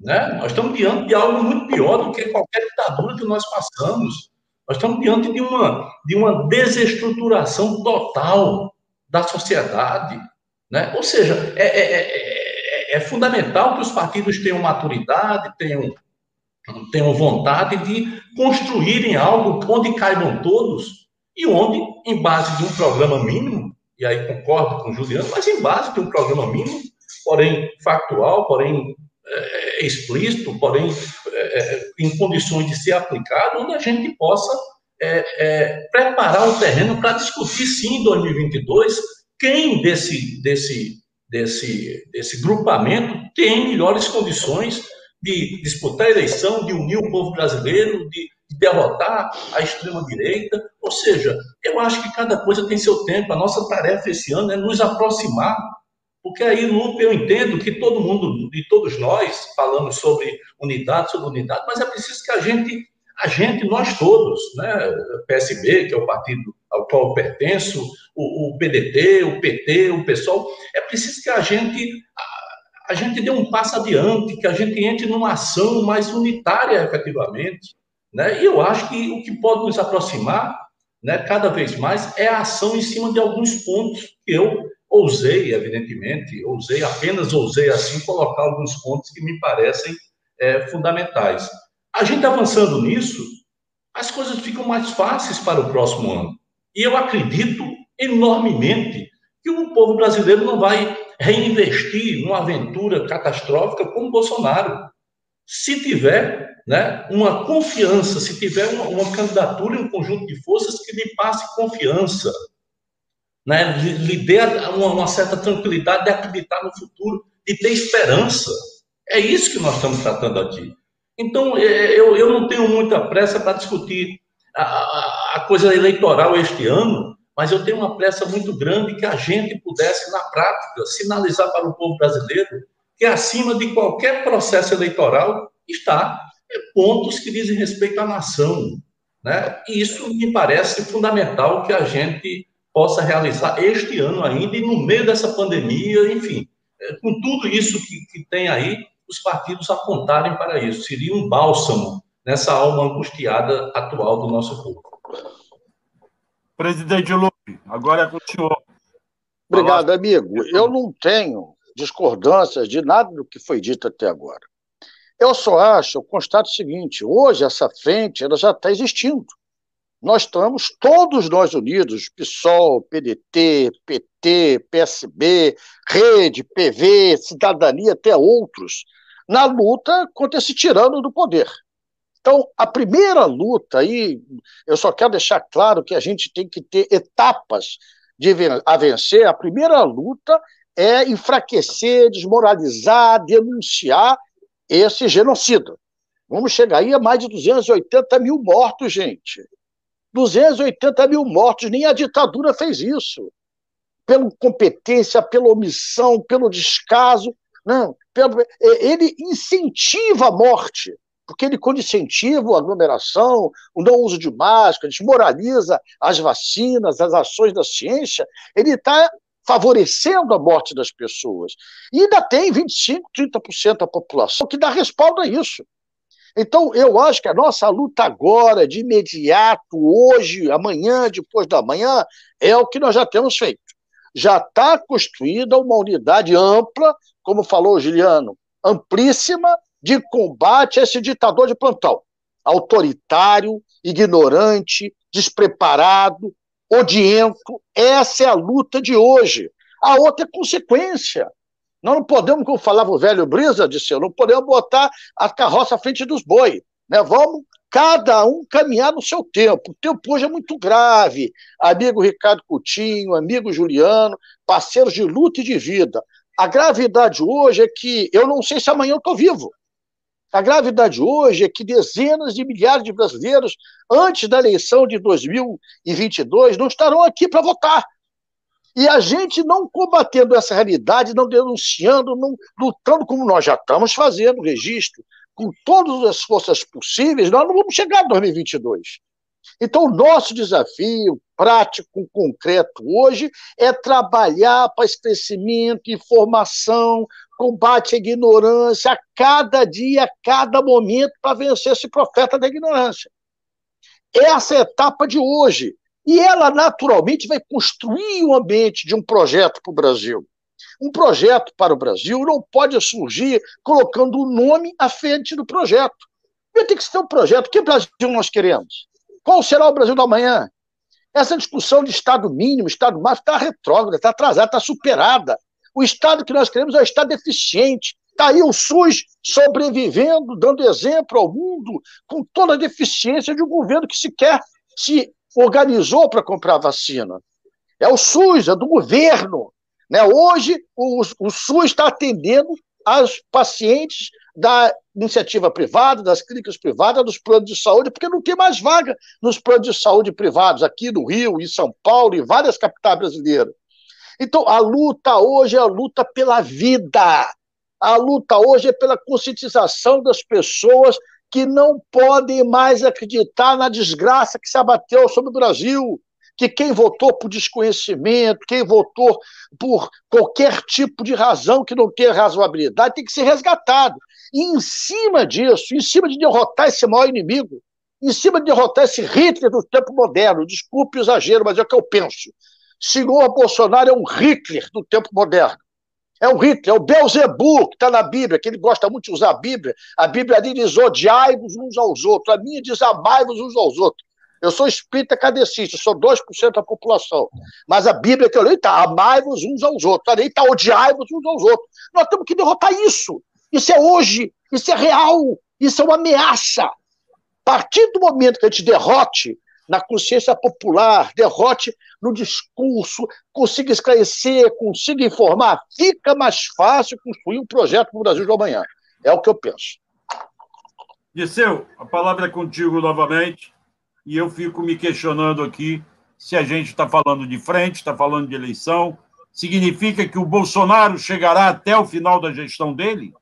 Né? Nós estamos diante de algo muito pior do que qualquer ditadura que nós passamos. Nós estamos diante de uma, de uma desestruturação total da sociedade. Né? Ou seja, é, é, é, é fundamental que os partidos tenham maturidade, tenham tenham vontade de construírem algo onde caibam todos e onde, em base de um programa mínimo, e aí concordo com o Juliano, mas em base de um programa mínimo, porém factual, porém é, explícito, porém é, em condições de ser aplicado, onde a gente possa é, é preparar o terreno para discutir, sim, em 2022, quem desse, desse, desse, desse grupamento tem melhores condições de disputar a eleição, de unir o povo brasileiro, de derrotar a extrema-direita. Ou seja, eu acho que cada coisa tem seu tempo. A nossa tarefa esse ano é nos aproximar, porque aí, Lupe, eu entendo que todo mundo, e todos nós, falamos sobre unidade, sobre unidade, mas é preciso que a gente, a gente, nós todos, né, PSB, que é o partido ao qual eu pertenço, o, o PDT, o PT, o PSOL, é preciso que a gente a gente dê um passo adiante, que a gente entre numa ação mais unitária, efetivamente. Né? E eu acho que o que pode nos aproximar, né, cada vez mais, é a ação em cima de alguns pontos que eu ousei, evidentemente, ousei, apenas ousei assim, colocar alguns pontos que me parecem é, fundamentais. A gente avançando nisso, as coisas ficam mais fáceis para o próximo ano. E eu acredito enormemente que o povo brasileiro não vai reinvestir numa aventura catastrófica como Bolsonaro. Se tiver né, uma confiança, se tiver uma, uma candidatura e um conjunto de forças que lhe passe confiança, né, lhe, lhe dê uma, uma certa tranquilidade de acreditar no futuro, de ter esperança. É isso que nós estamos tratando aqui. Então, é, eu, eu não tenho muita pressa para discutir a, a coisa eleitoral este ano, mas eu tenho uma pressa muito grande que a gente pudesse, na prática, sinalizar para o povo brasileiro que acima de qualquer processo eleitoral está pontos que dizem respeito à nação. Né? E isso me parece fundamental que a gente possa realizar este ano ainda, e no meio dessa pandemia, enfim, é, com tudo isso que, que tem aí, os partidos apontarem para isso. Seria um bálsamo nessa alma angustiada atual do nosso povo. Presidente Lupe, agora é com o senhor. Obrigado, amigo. Eu não tenho discordâncias de nada do que foi dito até agora. Eu só acho, eu constato o seguinte: hoje essa frente ela já está existindo. Nós estamos todos nós unidos, PSOL, PDT, PT, PSB, Rede, PV, Cidadania, até outros, na luta contra esse tirano do poder. Então, a primeira luta aí, eu só quero deixar claro que a gente tem que ter etapas de a vencer. A primeira luta é enfraquecer, desmoralizar, denunciar esse genocida. Vamos chegar aí a mais de 280 mil mortos, gente. 280 mil mortos, nem a ditadura fez isso. Pela competência, pela omissão, pelo descaso. Não, pelo, ele incentiva a morte porque ele, quando incentiva a aglomeração, o não uso de máscara, desmoraliza as vacinas, as ações da ciência, ele está favorecendo a morte das pessoas. E ainda tem 25%, 30% da população que dá respaldo a isso. Então, eu acho que a nossa luta agora, de imediato, hoje, amanhã, depois da manhã, é o que nós já temos feito. Já está construída uma unidade ampla, como falou o Juliano, amplíssima, de combate a esse ditador de plantão. Autoritário, ignorante, despreparado, odiento. Essa é a luta de hoje. A outra é consequência. Nós não podemos, como falava o velho Brisa, disse, não podemos botar a carroça à frente dos bois. Né? Vamos cada um caminhar no seu tempo. O tempo hoje é muito grave. Amigo Ricardo Coutinho, amigo Juliano, parceiros de luta e de vida. A gravidade hoje é que eu não sei se amanhã eu estou vivo. A gravidade hoje é que dezenas de milhares de brasileiros, antes da eleição de 2022, não estarão aqui para votar. E a gente não combatendo essa realidade, não denunciando, não lutando como nós já estamos fazendo, registro, com todas as forças possíveis, nós não vamos chegar em 2022. Então, o nosso desafio prático, concreto hoje é trabalhar para esse crescimento, informação, combate à ignorância a cada dia, a cada momento, para vencer esse profeta da ignorância. Essa é a etapa de hoje. E ela, naturalmente, vai construir o ambiente de um projeto para o Brasil. Um projeto para o Brasil não pode surgir colocando o nome à frente do projeto. Ter que ser um projeto. Que Brasil nós queremos? Qual será o Brasil da manhã? Essa discussão de Estado mínimo, Estado máximo, está retrógrada, está atrasada, está superada. O Estado que nós queremos é o Estado eficiente. Está aí o SUS sobrevivendo, dando exemplo ao mundo, com toda a deficiência de um governo que sequer se organizou para comprar vacina. É o SUS, é do governo. Né? Hoje, o, o SUS está atendendo aos pacientes da iniciativa privada, das clínicas privadas, dos planos de saúde, porque não tem mais vaga nos planos de saúde privados, aqui no Rio, em São Paulo, em várias capitais brasileiras. Então, a luta hoje é a luta pela vida. A luta hoje é pela conscientização das pessoas que não podem mais acreditar na desgraça que se abateu sobre o Brasil, que quem votou por desconhecimento, quem votou por qualquer tipo de razão que não tenha razoabilidade, tem que ser resgatado. E em cima disso, em cima de derrotar esse maior inimigo, em cima de derrotar esse Hitler do tempo moderno, desculpe o exagero, mas é o que eu penso. Senhor Bolsonaro é um Hitler do tempo moderno. É um Hitler, é o Belzebu, que está na Bíblia, que ele gosta muito de usar a Bíblia. A Bíblia diz odiai-vos uns aos outros. A minha diz amai-vos uns aos outros. Eu sou espírita cadecista, sou 2% da população. Mas a Bíblia que eu leio está amai-vos uns aos outros. A lei está odiai-vos uns aos outros. Nós temos que derrotar isso. Isso é hoje, isso é real, isso é uma ameaça. A partir do momento que a gente derrote na consciência popular, derrote no discurso, consiga esclarecer, consiga informar, fica mais fácil construir um projeto para o Brasil de amanhã. É o que eu penso. Disseu, a palavra é contigo novamente, e eu fico me questionando aqui se a gente está falando de frente, está falando de eleição, significa que o Bolsonaro chegará até o final da gestão dele?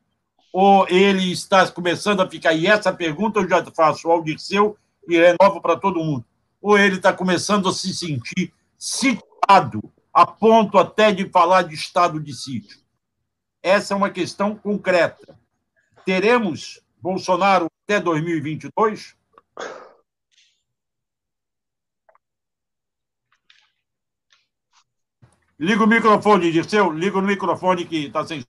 Ou ele está começando a ficar. E essa pergunta eu já faço ao Dirceu e renovo para todo mundo ou ele está começando a se sentir sitiado, a ponto até de falar de estado de sítio? Essa é uma questão concreta. Teremos Bolsonaro até 2022? Liga o microfone, Dirceu. Liga no microfone que está sem.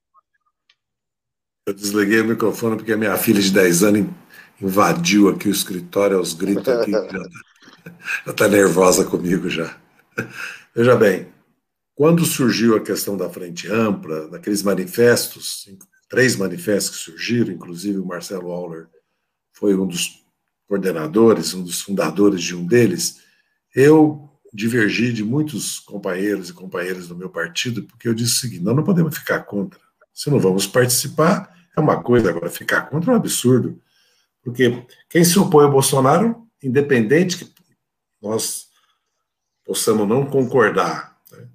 Eu desliguei o microfone porque a minha filha de 10 anos invadiu aqui o escritório aos gritos aqui. <laughs> Ela está nervosa comigo já. Veja bem, quando surgiu a questão da frente ampla, daqueles manifestos, três manifestos que surgiram, inclusive o Marcelo Auler foi um dos coordenadores, um dos fundadores de um deles, eu divergi de muitos companheiros e companheiras do meu partido, porque eu disse o seguinte: nós não podemos ficar contra. Se não vamos participar, é uma coisa, agora ficar contra é um absurdo. Porque quem se opõe ao Bolsonaro, independente que nós possamos não concordar, né,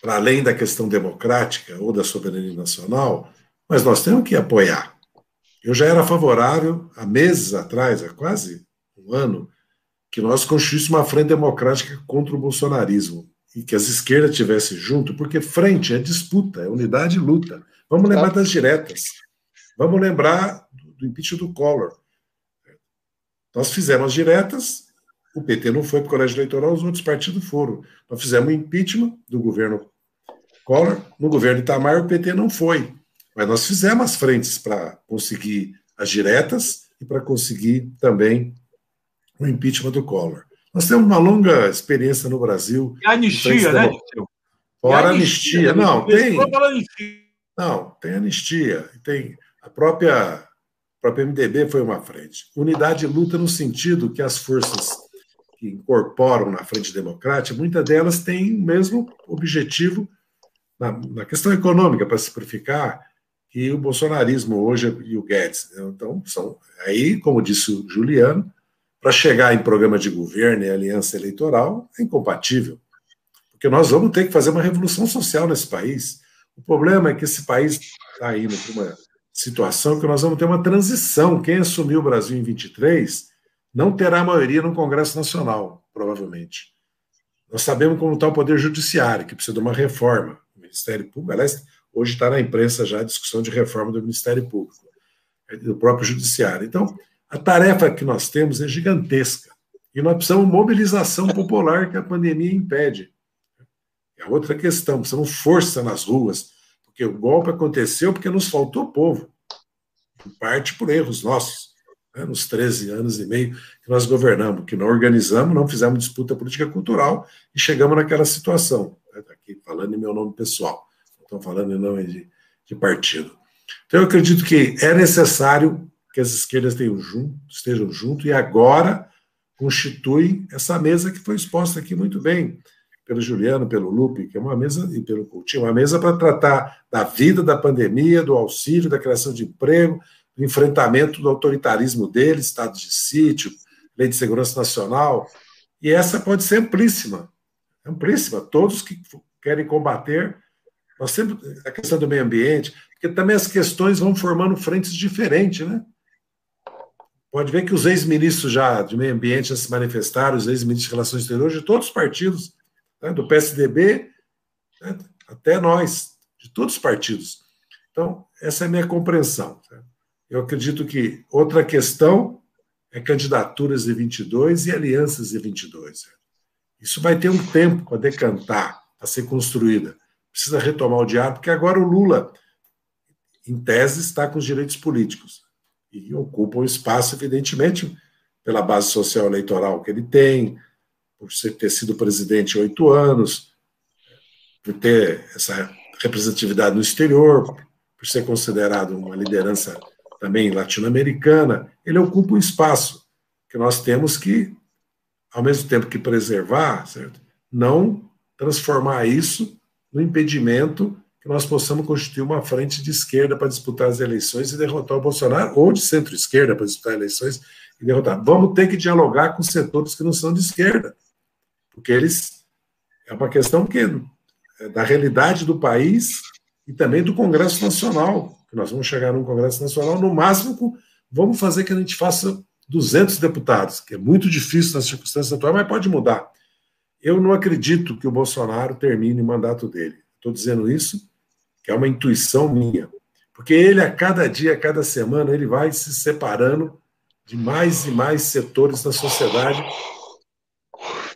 para além da questão democrática ou da soberania nacional, mas nós temos que apoiar. Eu já era favorável, há meses atrás, há quase um ano, que nós constituíssemos uma frente democrática contra o bolsonarismo e que as esquerdas estivessem junto, porque frente é disputa, é unidade e luta. Vamos lembrar das diretas. Vamos lembrar do impeachment do Collor. Nós fizemos as diretas o PT não foi para o colégio eleitoral, os outros partidos foram. Nós fizemos impeachment do governo Collor, no governo Itamar o PT não foi. Mas nós fizemos as frentes para conseguir as diretas e para conseguir também o impeachment do Collor. Nós temos uma longa experiência no Brasil. E a anistia, né? Fora a anistia. Não, tem. Não, tem anistia. Tem a própria, a própria MDB foi uma frente. Unidade e luta no sentido que as forças que incorporam na Frente Democrática, muitas delas têm o mesmo objetivo na, na questão econômica, para simplificar, que o bolsonarismo hoje e o Guedes. Né? Então, são aí, como disse o Juliano, para chegar em programa de governo e aliança eleitoral é incompatível. Porque nós vamos ter que fazer uma revolução social nesse país. O problema é que esse país está indo para uma situação que nós vamos ter uma transição. Quem assumiu o Brasil em 23 não terá maioria no Congresso Nacional, provavelmente. Nós sabemos como está o Poder Judiciário, que precisa de uma reforma. O Ministério Público, aliás, hoje está na imprensa já a discussão de reforma do Ministério Público, do próprio Judiciário. Então, a tarefa que nós temos é gigantesca. E nós precisamos mobilização popular que a pandemia impede. É outra questão, precisamos força nas ruas, porque o golpe aconteceu porque nos faltou povo, em parte por erros nossos né, nos 13 anos e meio que nós governamos, que não organizamos, não fizemos disputa política cultural e chegamos naquela situação. Né, aqui falando em meu nome pessoal, estou falando em nome de, de partido. Então, eu acredito que é necessário que as esquerdas junto, estejam juntos e agora constituem essa mesa que foi exposta aqui muito bem pelo Juliano, pelo Lupe, que é uma mesa, e pelo Coutinho, uma mesa para tratar da vida, da pandemia, do auxílio, da criação de emprego, do enfrentamento do autoritarismo dele, estado de sítio, lei de segurança nacional, e essa pode ser amplíssima, amplíssima. Todos que querem combater, nós sempre a questão do meio ambiente, porque também as questões vão formando frentes diferentes, né? Pode ver que os ex-ministros já de meio ambiente já se manifestaram, os ex-ministros de relações exteriores de todos os partidos, né? do PSDB né? até nós, de todos os partidos. Então, essa é a minha compreensão. Certo? Eu acredito que outra questão é candidaturas de 22 e alianças de 22. Isso vai ter um tempo para decantar, para ser construída. Precisa retomar o diálogo, porque agora o Lula, em tese, está com os direitos políticos e ocupa um espaço, evidentemente, pela base social eleitoral que ele tem, por ter sido presidente oito anos, por ter essa representatividade no exterior, por ser considerado uma liderança também latino-americana, ele ocupa um espaço que nós temos que, ao mesmo tempo que preservar, certo? não transformar isso no impedimento que nós possamos constituir uma frente de esquerda para disputar as eleições e derrotar o Bolsonaro, ou de centro-esquerda para disputar eleições e derrotar. Vamos ter que dialogar com setores que não são de esquerda, porque eles. É uma questão que é da realidade do país e também do Congresso Nacional, que nós vamos chegar num Congresso Nacional, no máximo, vamos fazer que a gente faça 200 deputados, que é muito difícil nas circunstâncias atuais, mas pode mudar. Eu não acredito que o Bolsonaro termine o mandato dele. Estou dizendo isso, que é uma intuição minha. Porque ele, a cada dia, a cada semana, ele vai se separando de mais e mais setores da sociedade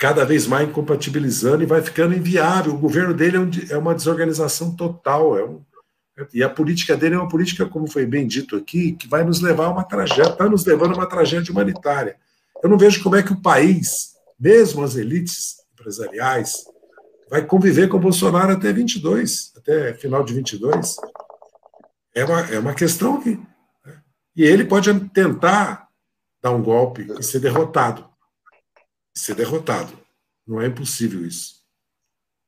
cada vez mais incompatibilizando e vai ficando inviável. O governo dele é, é uma desorganização total. É um, e a política dele é uma política, como foi bem dito aqui, que vai nos levar a uma tragédia, está nos levando a uma tragédia humanitária. Eu não vejo como é que o país, mesmo as elites empresariais, vai conviver com o Bolsonaro até 22, até final de 22. É uma, é uma questão que. Né? E ele pode tentar dar um golpe e ser derrotado ser derrotado. Não é impossível isso.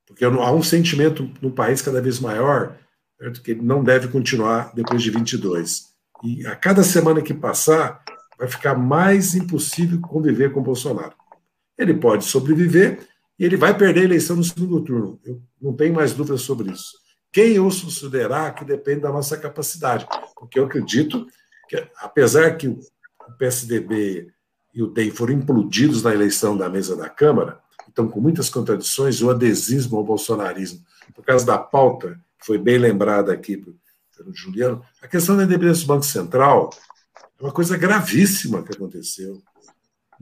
Porque há um sentimento no país cada vez maior certo? que ele não deve continuar depois de 22. E a cada semana que passar, vai ficar mais impossível conviver com Bolsonaro. Ele pode sobreviver e ele vai perder a eleição no segundo turno. Eu não tenho mais dúvidas sobre isso. Quem eu considerar que depende da nossa capacidade, porque eu acredito que, apesar que o PSDB e o DEM foram implodidos na eleição da mesa da Câmara, então com muitas contradições, o adesismo ao bolsonarismo, por causa da pauta, que foi bem lembrada aqui pelo Juliano, a questão da independência do Banco Central é uma coisa gravíssima que aconteceu.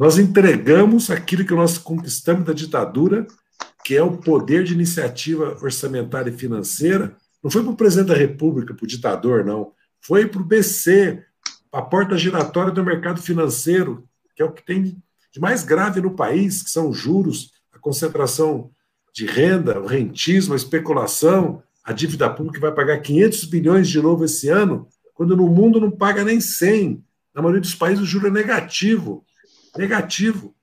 Nós entregamos aquilo que nós conquistamos da ditadura, que é o poder de iniciativa orçamentária e financeira. Não foi para o presidente da República, para o ditador, não. Foi para o BC, a porta giratória do mercado financeiro, que é o que tem de mais grave no país, que são os juros, a concentração de renda, o rentismo, a especulação, a dívida pública vai pagar 500 bilhões de novo esse ano, quando no mundo não paga nem 100. Na maioria dos países o juro é negativo. Negativo.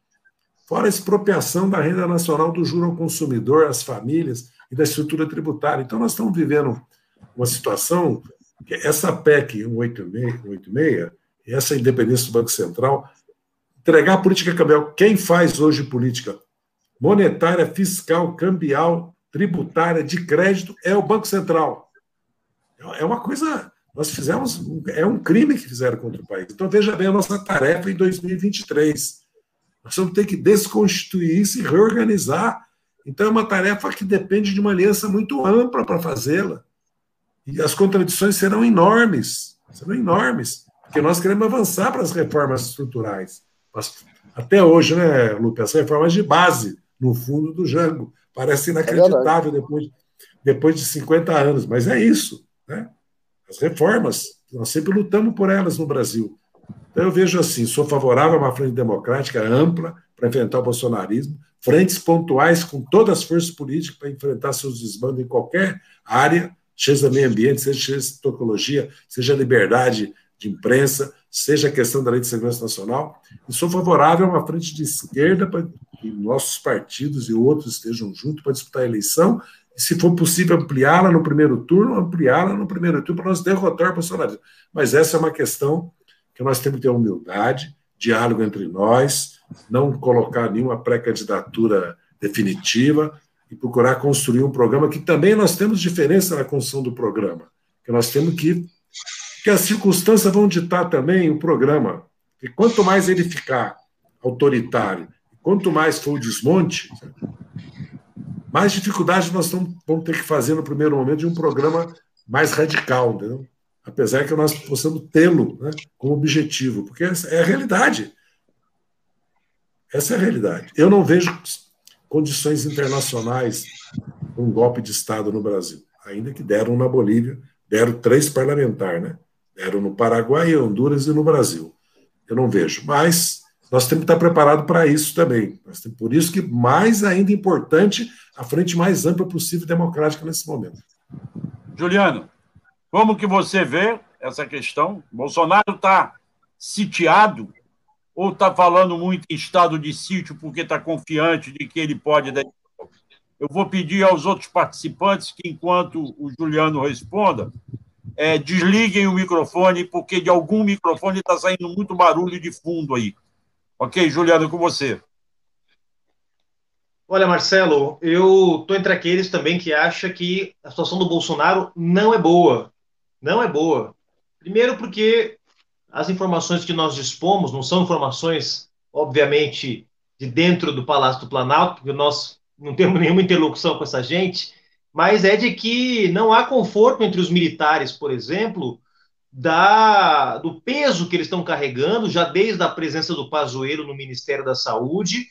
Fora a expropriação da renda nacional do juro ao consumidor, às famílias e da estrutura tributária. Então, nós estamos vivendo uma situação que essa PEC 186, essa independência do Banco Central, entregar a política cambial. Quem faz hoje política monetária, fiscal, cambial, tributária, de crédito é o Banco Central. É uma coisa. Nós fizemos. É um crime que fizeram contra o país. Então, veja bem a nossa tarefa em 2023. Nós vamos ter que desconstituir isso e reorganizar. Então, é uma tarefa que depende de uma aliança muito ampla para fazê-la. E as contradições serão enormes. Serão enormes. Porque nós queremos avançar para as reformas estruturais. Mas, até hoje, né, Lupe, as reformas de base, no fundo do Jango. Parece inacreditável é depois, depois de 50 anos, mas é isso. Né? As reformas, nós sempre lutamos por elas no Brasil. Então, eu vejo assim: sou favorável a uma frente democrática ampla para enfrentar o bolsonarismo, frentes pontuais com todas as forças políticas para enfrentar seus desmandos em qualquer área, seja meio ambiente, seja tecnologia, seja liberdade de imprensa, seja a questão da Lei de Segurança Nacional, e sou favorável a uma frente de esquerda para que nossos partidos e outros estejam juntos para disputar a eleição, se for possível ampliá-la no primeiro turno, ampliá-la no primeiro turno para nós derrotar o Bolsonaro. Mas essa é uma questão que nós temos que ter humildade, diálogo entre nós, não colocar nenhuma pré-candidatura definitiva e procurar construir um programa que também nós temos diferença na construção do programa, que nós temos que que as circunstâncias vão ditar também o programa. E quanto mais ele ficar autoritário, quanto mais for o desmonte, mais dificuldade nós vamos ter que fazer no primeiro momento de um programa mais radical, entendeu? apesar que nós possamos tê-lo né, como objetivo, porque essa é a realidade. Essa é a realidade. Eu não vejo condições internacionais para um golpe de Estado no Brasil. Ainda que deram na Bolívia, deram três parlamentares, né? Deram no Paraguai, Honduras e no Brasil. Eu não vejo. Mas nós temos que estar preparados para isso também. Por isso que, mais ainda importante, a frente mais ampla possível democrática nesse momento. Juliano, como que você vê essa questão? Bolsonaro está sitiado ou está falando muito em estado de sítio porque está confiante de que ele pode eu vou pedir aos outros participantes que, enquanto o Juliano responda, é, desliguem o microfone, porque de algum microfone está saindo muito barulho de fundo aí. Ok, Juliano, com você. Olha, Marcelo, eu estou entre aqueles também que acha que a situação do Bolsonaro não é boa. Não é boa. Primeiro porque as informações que nós dispomos não são informações, obviamente, de dentro do Palácio do Planalto, porque nós não temos <laughs> nenhuma interlocução com essa gente, mas é de que não há conforto entre os militares, por exemplo, da, do peso que eles estão carregando, já desde a presença do Pazuello no Ministério da Saúde,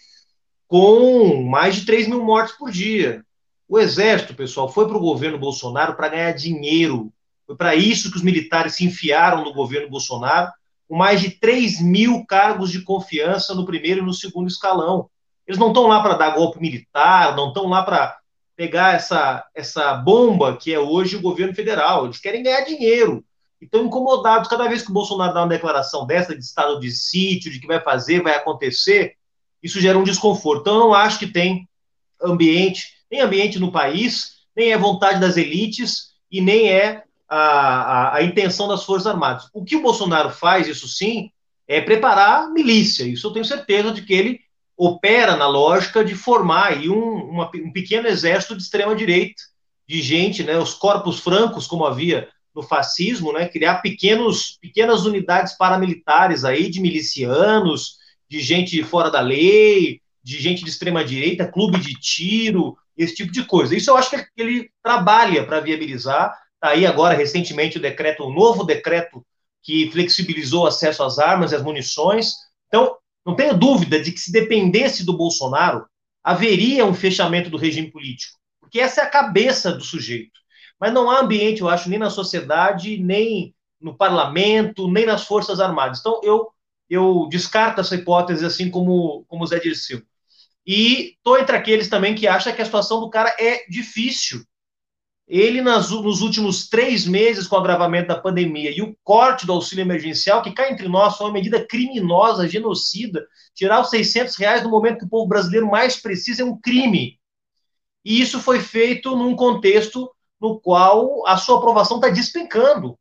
com mais de 3 mil mortes por dia. O Exército, pessoal, foi para o governo Bolsonaro para ganhar dinheiro. Foi para isso que os militares se enfiaram no governo Bolsonaro, com mais de 3 mil cargos de confiança no primeiro e no segundo escalão. Eles não estão lá para dar golpe militar, não estão lá para pegar essa, essa bomba que é hoje o governo federal. Eles querem ganhar dinheiro. Estão incomodados cada vez que o Bolsonaro dá uma declaração dessa de estado de sítio, de que vai fazer, vai acontecer. Isso gera um desconforto. Então, eu não acho que tem ambiente, nem ambiente no país, nem é vontade das elites e nem é a, a, a intenção das Forças Armadas. O que o Bolsonaro faz, isso sim, é preparar milícia. Isso eu tenho certeza de que ele opera na lógica de formar aí um, uma, um pequeno exército de extrema-direita, de gente, né, os corpos francos, como havia no fascismo, né, criar pequenos, pequenas unidades paramilitares aí, de milicianos, de gente fora da lei, de gente de extrema-direita, clube de tiro, esse tipo de coisa. Isso eu acho que ele trabalha para viabilizar. Está aí agora, recentemente, o decreto, o novo decreto que flexibilizou o acesso às armas e às munições. Então, não tenho dúvida de que se dependesse do Bolsonaro, haveria um fechamento do regime político, porque essa é a cabeça do sujeito. Mas não há ambiente, eu acho, nem na sociedade, nem no parlamento, nem nas Forças Armadas. Então, eu, eu descarto essa hipótese, assim como, como o Zé Dirceu. E estou entre aqueles também que acham que a situação do cara é difícil. Ele, nas, nos últimos três meses, com o agravamento da pandemia e o corte do auxílio emergencial, que cá entre nós foi uma medida criminosa, genocida, tirar os 600 reais no momento que o povo brasileiro mais precisa é um crime. E isso foi feito num contexto no qual a sua aprovação está despencando.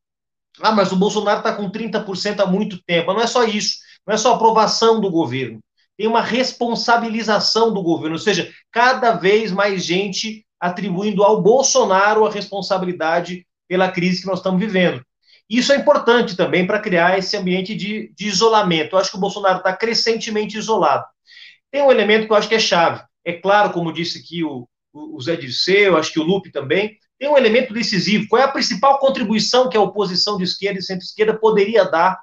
Ah, mas o Bolsonaro está com 30% há muito tempo. Não é só isso. Não é só aprovação do governo. Tem uma responsabilização do governo. Ou seja, cada vez mais gente atribuindo ao Bolsonaro a responsabilidade pela crise que nós estamos vivendo. Isso é importante também para criar esse ambiente de, de isolamento. Eu acho que o Bolsonaro está crescentemente isolado. Tem um elemento que eu acho que é chave. É claro, como disse aqui o, o Zé Dirceu, acho que o Lupe também, tem um elemento decisivo. Qual é a principal contribuição que a oposição de esquerda e centro-esquerda poderia dar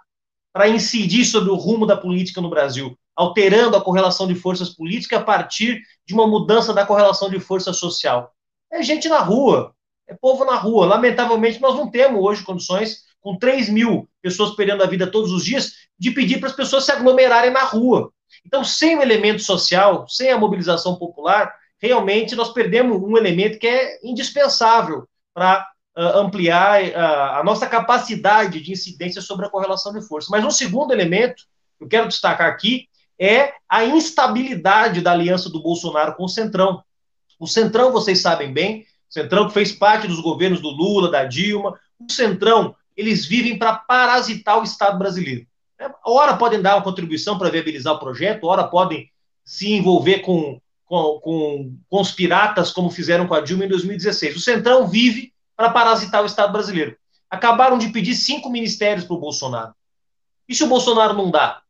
para incidir sobre o rumo da política no Brasil? alterando a correlação de forças políticas a partir de uma mudança da correlação de força social. É gente na rua, é povo na rua. Lamentavelmente, nós não temos hoje condições, com 3 mil pessoas perdendo a vida todos os dias, de pedir para as pessoas se aglomerarem na rua. Então, sem o elemento social, sem a mobilização popular, realmente nós perdemos um elemento que é indispensável para uh, ampliar uh, a nossa capacidade de incidência sobre a correlação de forças. Mas um segundo elemento, que eu quero destacar aqui, é a instabilidade da aliança do Bolsonaro com o Centrão. O Centrão, vocês sabem bem, o Centrão que fez parte dos governos do Lula, da Dilma, o Centrão, eles vivem para parasitar o Estado brasileiro. É, ora podem dar uma contribuição para viabilizar o projeto, ora podem se envolver com, com, com, com os piratas, como fizeram com a Dilma em 2016. O Centrão vive para parasitar o Estado brasileiro. Acabaram de pedir cinco ministérios para o Bolsonaro. E se o Bolsonaro não dá?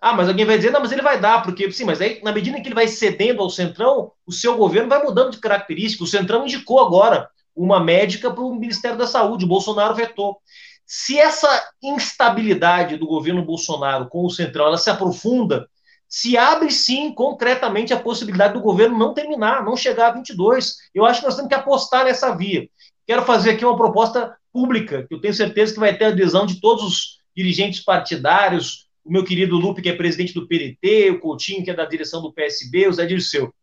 Ah, mas alguém vai dizer, não, mas ele vai dar, porque sim, mas aí, na medida em que ele vai cedendo ao Centrão, o seu governo vai mudando de característica. O Centrão indicou agora uma médica para o Ministério da Saúde, o Bolsonaro vetou. Se essa instabilidade do governo Bolsonaro com o Centrão ela se aprofunda, se abre sim concretamente a possibilidade do governo não terminar, não chegar a 22. Eu acho que nós temos que apostar nessa via. Quero fazer aqui uma proposta pública, que eu tenho certeza que vai ter adesão de todos os dirigentes partidários, o meu querido Lupe, que é presidente do PDT, o Coutinho, que é da direção do PSB, o Zé Dirceu,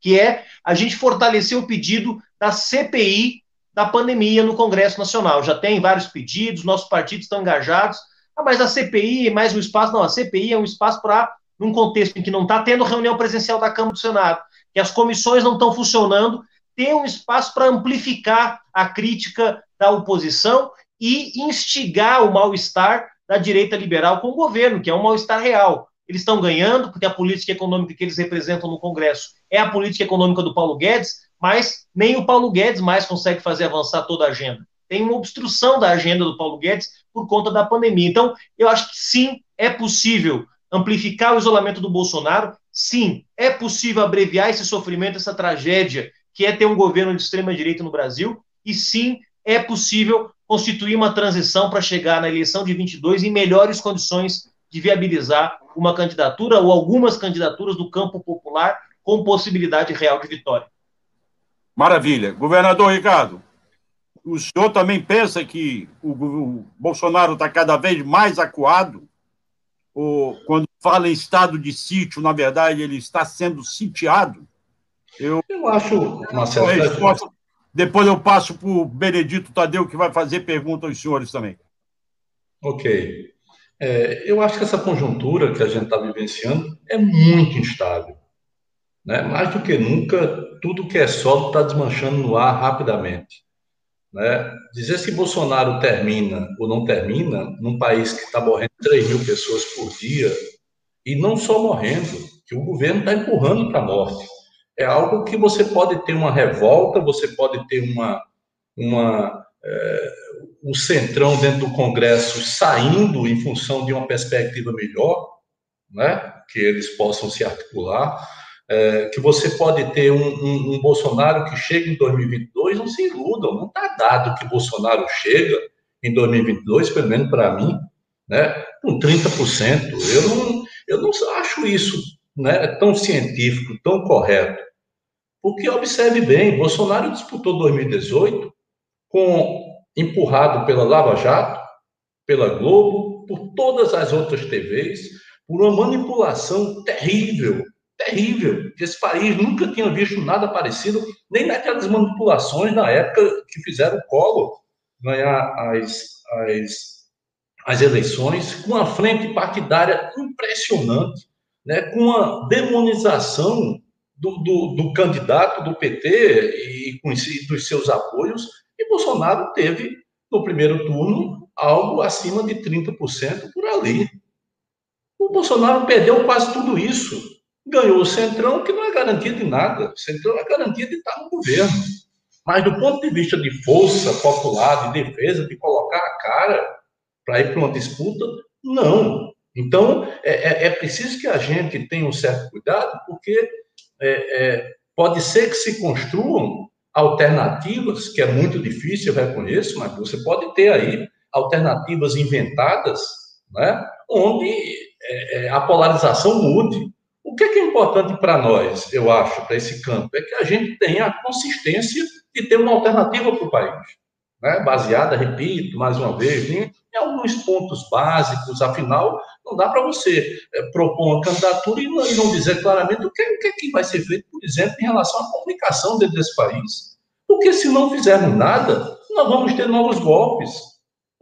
que é a gente fortalecer o pedido da CPI da pandemia no Congresso Nacional. Já tem vários pedidos, nossos partidos estão engajados, ah, mas a CPI é mais um espaço, não, a CPI é um espaço para, num contexto em que não está tendo reunião presencial da Câmara do Senado, que as comissões não estão funcionando, ter um espaço para amplificar a crítica da oposição e instigar o mal-estar da direita liberal com o governo, que é um mal-estar real. Eles estão ganhando, porque a política econômica que eles representam no Congresso é a política econômica do Paulo Guedes, mas nem o Paulo Guedes mais consegue fazer avançar toda a agenda. Tem uma obstrução da agenda do Paulo Guedes por conta da pandemia. Então, eu acho que sim, é possível amplificar o isolamento do Bolsonaro, sim, é possível abreviar esse sofrimento, essa tragédia que é ter um governo de extrema direita no Brasil, e sim, é possível constituir uma transição para chegar na eleição de 22 em melhores condições de viabilizar uma candidatura ou algumas candidaturas do campo popular com possibilidade real de vitória. Maravilha. Governador Ricardo, o senhor também pensa que o, Bolsonaro está cada vez mais acuado? Ou, quando fala em estado de sítio, na verdade, ele está sendo sitiado? Eu, eu acho, Marcelo. Depois eu passo para o Benedito Tadeu, que vai fazer pergunta aos senhores também. Ok. É, eu acho que essa conjuntura que a gente está vivenciando é muito instável. Né? Mais do que nunca, tudo que é sólido está desmanchando no ar rapidamente. Né? Dizer se Bolsonaro termina ou não termina, num país que está morrendo 3 mil pessoas por dia, e não só morrendo, que o governo está empurrando para a morte. É algo que você pode ter uma revolta, você pode ter uma, uma é, um centrão dentro do Congresso saindo em função de uma perspectiva melhor, né, que eles possam se articular, é, que você pode ter um, um, um, Bolsonaro que chega em 2022, não se iludam, não está dado que Bolsonaro chega em 2022, pelo menos para mim, né, com 30%. Eu não, eu não acho isso né, tão científico, tão correto. Porque observe bem, Bolsonaro disputou 2018 com empurrado pela Lava Jato, pela Globo, por todas as outras TVs, por uma manipulação terrível, terrível, que esse país nunca tinha visto nada parecido, nem naquelas manipulações na época que fizeram o Collor ganhar as, as, as eleições, com uma frente partidária impressionante, né, com uma demonização do, do, do candidato do PT e com dos seus apoios, e Bolsonaro teve, no primeiro turno, algo acima de 30% por ali. O Bolsonaro perdeu quase tudo isso. Ganhou o Centrão, que não é garantia de nada. O Centrão é garantia de estar no governo. Mas do ponto de vista de força popular, de defesa, de colocar a cara para ir para uma disputa, não. Então, é, é, é preciso que a gente tenha um certo cuidado, porque é, é, pode ser que se construam alternativas, que é muito difícil, eu reconheço, mas você pode ter aí alternativas inventadas, né, onde é, é a polarização mude. O que é, que é importante para nós, eu acho, para esse campo, é que a gente tenha a consistência de ter uma alternativa para o país, né, baseada, repito, mais uma vez, em, em alguns pontos básicos, afinal, não dá para você é, propor uma candidatura e não, e não dizer claramente o que, o que, é que vai ser feito, por exemplo, em relação à comunicação dentro desse país. Porque se não fizermos nada, nós vamos ter novos golpes.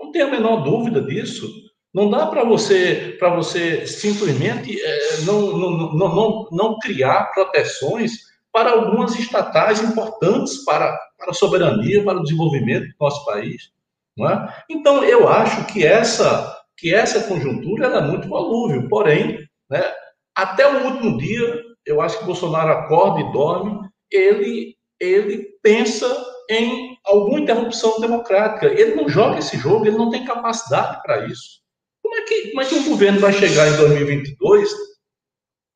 Não tem a menor dúvida disso. Não dá para você, para você simplesmente é, não, não, não, não, criar proteções para algumas estatais importantes para, para a soberania, para o desenvolvimento do nosso país. Não é? Então, eu acho que essa que essa conjuntura é muito volúvel, porém, né, até o último dia, eu acho que Bolsonaro acorda e dorme, ele, ele pensa em alguma interrupção democrática. Ele não joga esse jogo, ele não tem capacidade para isso. Como é, que, como é que um governo vai chegar em 2022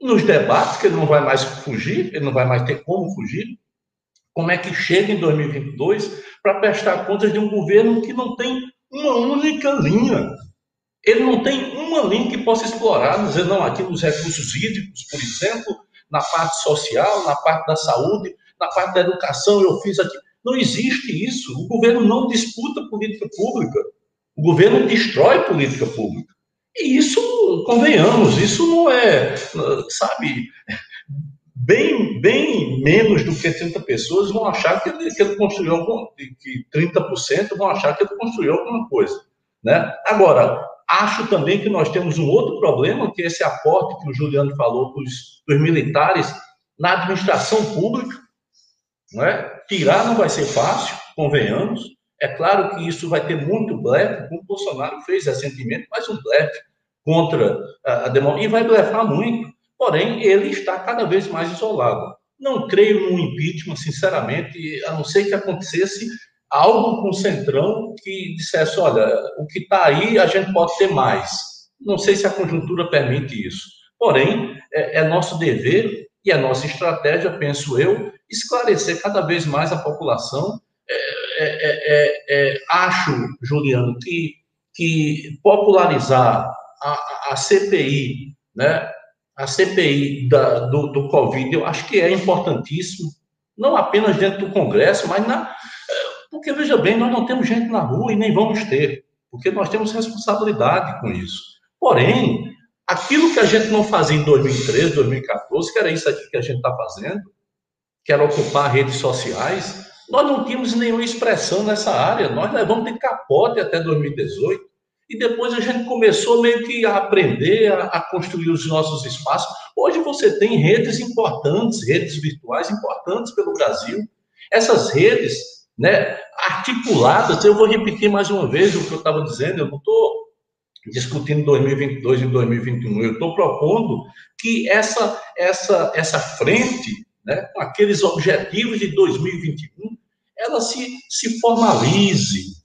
nos debates, que ele não vai mais fugir, ele não vai mais ter como fugir? Como é que chega em 2022 para prestar contas de um governo que não tem uma única linha ele não tem uma linha que possa explorar, dizer, não, aqui nos recursos hídricos, por exemplo, na parte social, na parte da saúde, na parte da educação, eu fiz aqui. Não existe isso. O governo não disputa política pública. O governo destrói política pública. E isso, convenhamos, isso não é, sabe, bem, bem menos do que 30 pessoas vão achar que ele, que ele construiu algum, que 30% vão achar que ele construiu alguma coisa. Né? Agora, acho também que nós temos um outro problema, que é esse aporte que o Juliano falou dos, dos militares na administração pública. Né? Tirar não vai ser fácil, convenhamos. É claro que isso vai ter muito blefe, como o Bolsonaro fez recentemente, mas um blefe contra a, a democracia, e vai blefar muito. Porém, ele está cada vez mais isolado. Não creio no impeachment, sinceramente, a não ser que acontecesse algo com o Centrão que dissesse: olha, o que está aí a gente pode ter mais. Não sei se a conjuntura permite isso. Porém, é, é nosso dever e a nossa estratégia, penso eu, esclarecer cada vez mais a população. É, é, é, é acho, Juliano, que, que popularizar a, a CPI, né, a CPI da, do, do Covid, eu acho que é importantíssimo, não apenas dentro do Congresso, mas na, porque, veja bem, nós não temos gente na rua e nem vamos ter, porque nós temos responsabilidade com isso. Porém, aquilo que a gente não fazia em 2013, 2014, que era isso aqui que a gente está fazendo, que era ocupar redes sociais, nós não tínhamos nenhuma expressão nessa área. Nós levamos de capote até 2018. E depois a gente começou meio que a aprender a, a, construir os nossos espaços. Hoje você tem redes importantes, redes virtuais importantes pelo Brasil. Essas redes né, articuladas. Eu vou repetir mais uma vez o que eu estava dizendo, eu não estou discutindo 2022 e 2021, eu estou propondo que essa, essa, essa frente, né, com aqueles objetivos de 2021, ela se, se formalize,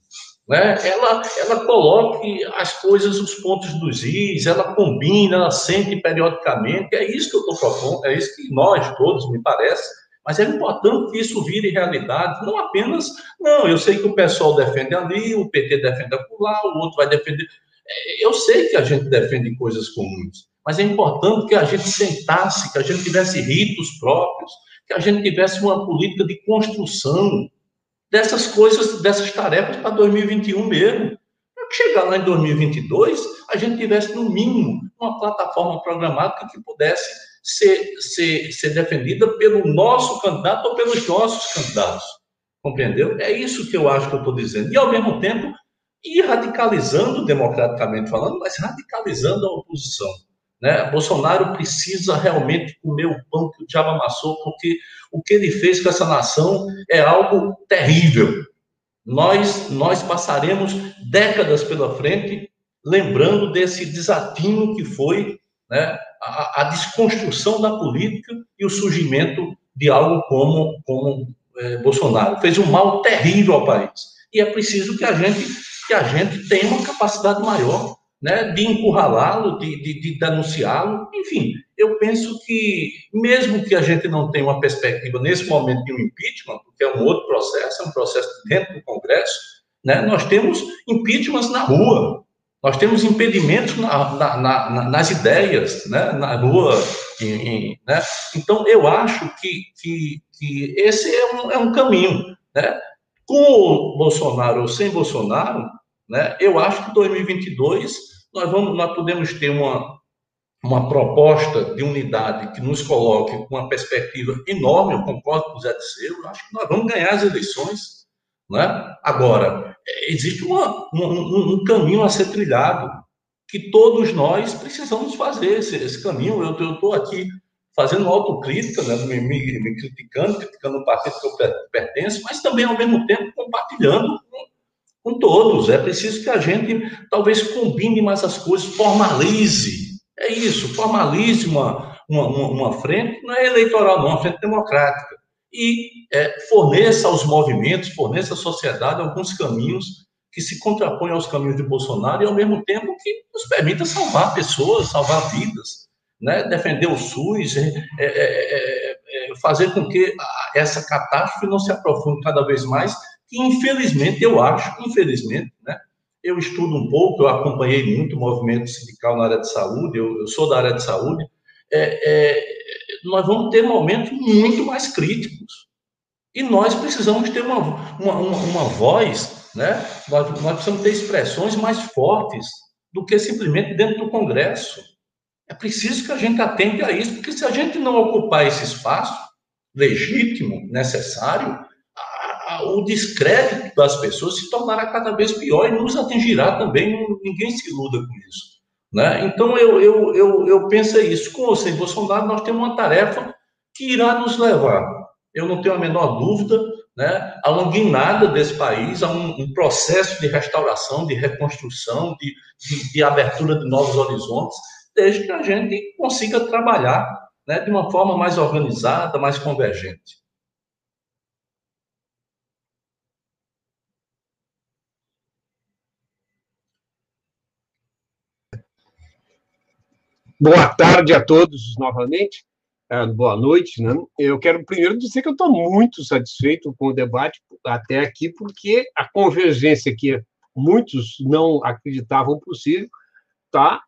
né? ela, ela coloque as coisas, os pontos dos is, ela combina, ela sente periodicamente, é isso que eu estou propondo, é isso que nós todos, me parece, mas é importante que isso vire realidade, não apenas, não, eu sei que o pessoal defende ali, o PT defende acolá, o outro vai defender. É, eu sei que a gente defende coisas comuns, mas é importante que a gente sentasse, que a gente tivesse ritos próprios, que a gente tivesse uma política de construção dessas coisas, dessas tarefas para 2021 mesmo. Para chegar lá em 2022, a gente tivesse, no mínimo, uma plataforma programática que pudesse ser, ser, ser defendida pelo nosso candidato ou pelos nossos candidatos. Compreendeu? É isso que eu acho que eu estou dizendo. E, ao mesmo tempo, ir radicalizando, democraticamente falando, mas radicalizando a oposição. Né? Bolsonaro precisa realmente comer o pão que o diabo amassou, porque o que ele fez com essa nação é algo terrível. Nós, nós passaremos décadas pela frente lembrando desse desatino que foi né, a, a, desconstrução da política e o surgimento de algo como, como é, Bolsonaro. Fez um mal terrível ao país. E é preciso que a gente, que a gente tenha uma capacidade maior né, de encurralá-lo, de, de, de denunciá-lo. Enfim, eu penso que, mesmo que a gente não tenha uma perspectiva nesse momento de um impeachment, porque é um outro processo, é um processo dentro do Congresso, né, nós temos impeachments na rua. Nós temos impedimentos na, na, na, nas ideias, né? na rua. Em, em, né? Então, eu acho que, que, que esse é um, é um caminho. Né? Com o Bolsonaro ou sem Bolsonaro, né? eu acho que 2022 nós, vamos, nós podemos ter uma, uma proposta de unidade que nos coloque com uma perspectiva enorme, eu concordo com o Zé Disseu, acho que nós vamos ganhar as eleições. Né? Agora, existe uma, um, um, caminho a ser trilhado que todos nós precisamos fazer esse, esse caminho. Eu estou aqui fazendo autocrítica, né? me, me, me, criticando, criticando o partido que eu pertenço, mas também, ao mesmo tempo, compartilhando com, com todos. É preciso que a gente, talvez, combine mais as coisas, formalize. É isso, formalize uma, uma, uma, frente, não é eleitoral, não, é uma frente democrática e é, forneça aos movimentos, forneça à sociedade alguns caminhos que se contrapõem aos caminhos de Bolsonaro e, ao mesmo tempo, que nos permita salvar pessoas, salvar vidas, né? defender o SUS, é, é, é, é fazer com que essa catástrofe não se aprofunde cada vez mais, que, infelizmente, eu acho, infelizmente, né? eu estudo um pouco, eu acompanhei muito o movimento sindical na área de saúde, eu, eu sou da área de saúde, é, é, nós vamos ter momentos muito mais críticos. E nós precisamos ter uma, uma, uma, uma voz, né? Nós, nós precisamos ter expressões mais fortes do que simplesmente dentro do Congresso. É preciso que a gente atente a isso, porque se a gente não ocupar esse espaço legítimo, necessário, o descrédito das pessoas se tornará cada vez pior e nos atingirá também. Ninguém se iluda com isso. Né? Então, eu, eu, eu, eu penso isso. Com ou sem Bolsonaro, nós temos uma tarefa que irá nos levar, eu não tenho a menor dúvida, né, a uma guinada desse país, a um, um processo de restauração, de reconstrução, de, de, de abertura de novos horizontes, desde que a gente consiga trabalhar né, de uma forma mais organizada, mais convergente. Boa tarde a todos novamente. Uh, boa noite. Né? Eu quero primeiro dizer que eu estou muito satisfeito com o debate até aqui, porque a convergência que muitos não acreditavam possível está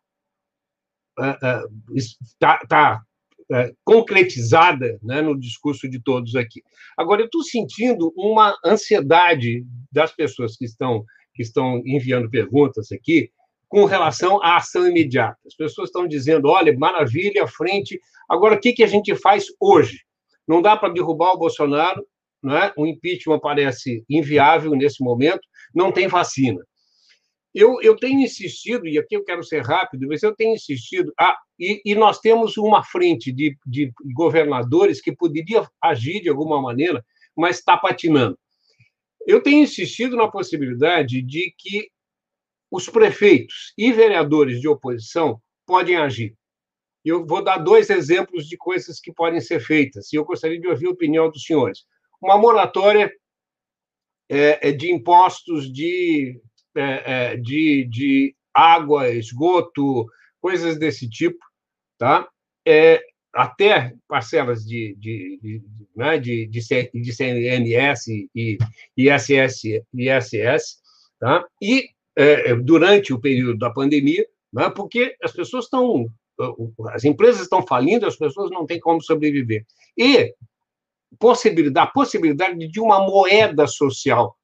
está, está é, concretizada né, no discurso de todos aqui. Agora, eu estou sentindo uma ansiedade das pessoas que estão, que estão enviando perguntas aqui com relação à ação imediata. As pessoas estão dizendo: olha, maravilha, frente. Agora, o que, que a gente faz hoje? Não dá para derrubar o Bolsonaro, né? o impeachment parece inviável nesse momento, não tem vacina. Eu, eu tenho insistido, e aqui eu quero ser rápido, mas eu tenho insistido, ah, e, e nós temos uma frente de, de governadores que poderia agir de alguma maneira, mas está patinando. Eu tenho insistido na possibilidade de que os prefeitos e vereadores de oposição podem agir. Eu vou dar dois exemplos de coisas que podem ser feitas, e eu gostaria de ouvir a opinião dos senhores. Uma moratória é, é de impostos de é, de, de água, esgoto, coisas desse tipo, tá? É, até parcelas de, de, de, né, de, de, de CNS e ISS, ISS tá? e é, durante o período da pandemia, né, porque as pessoas estão, as empresas estão falindo, as pessoas não têm como sobreviver. E possibilidade, a possibilidade de uma moeda social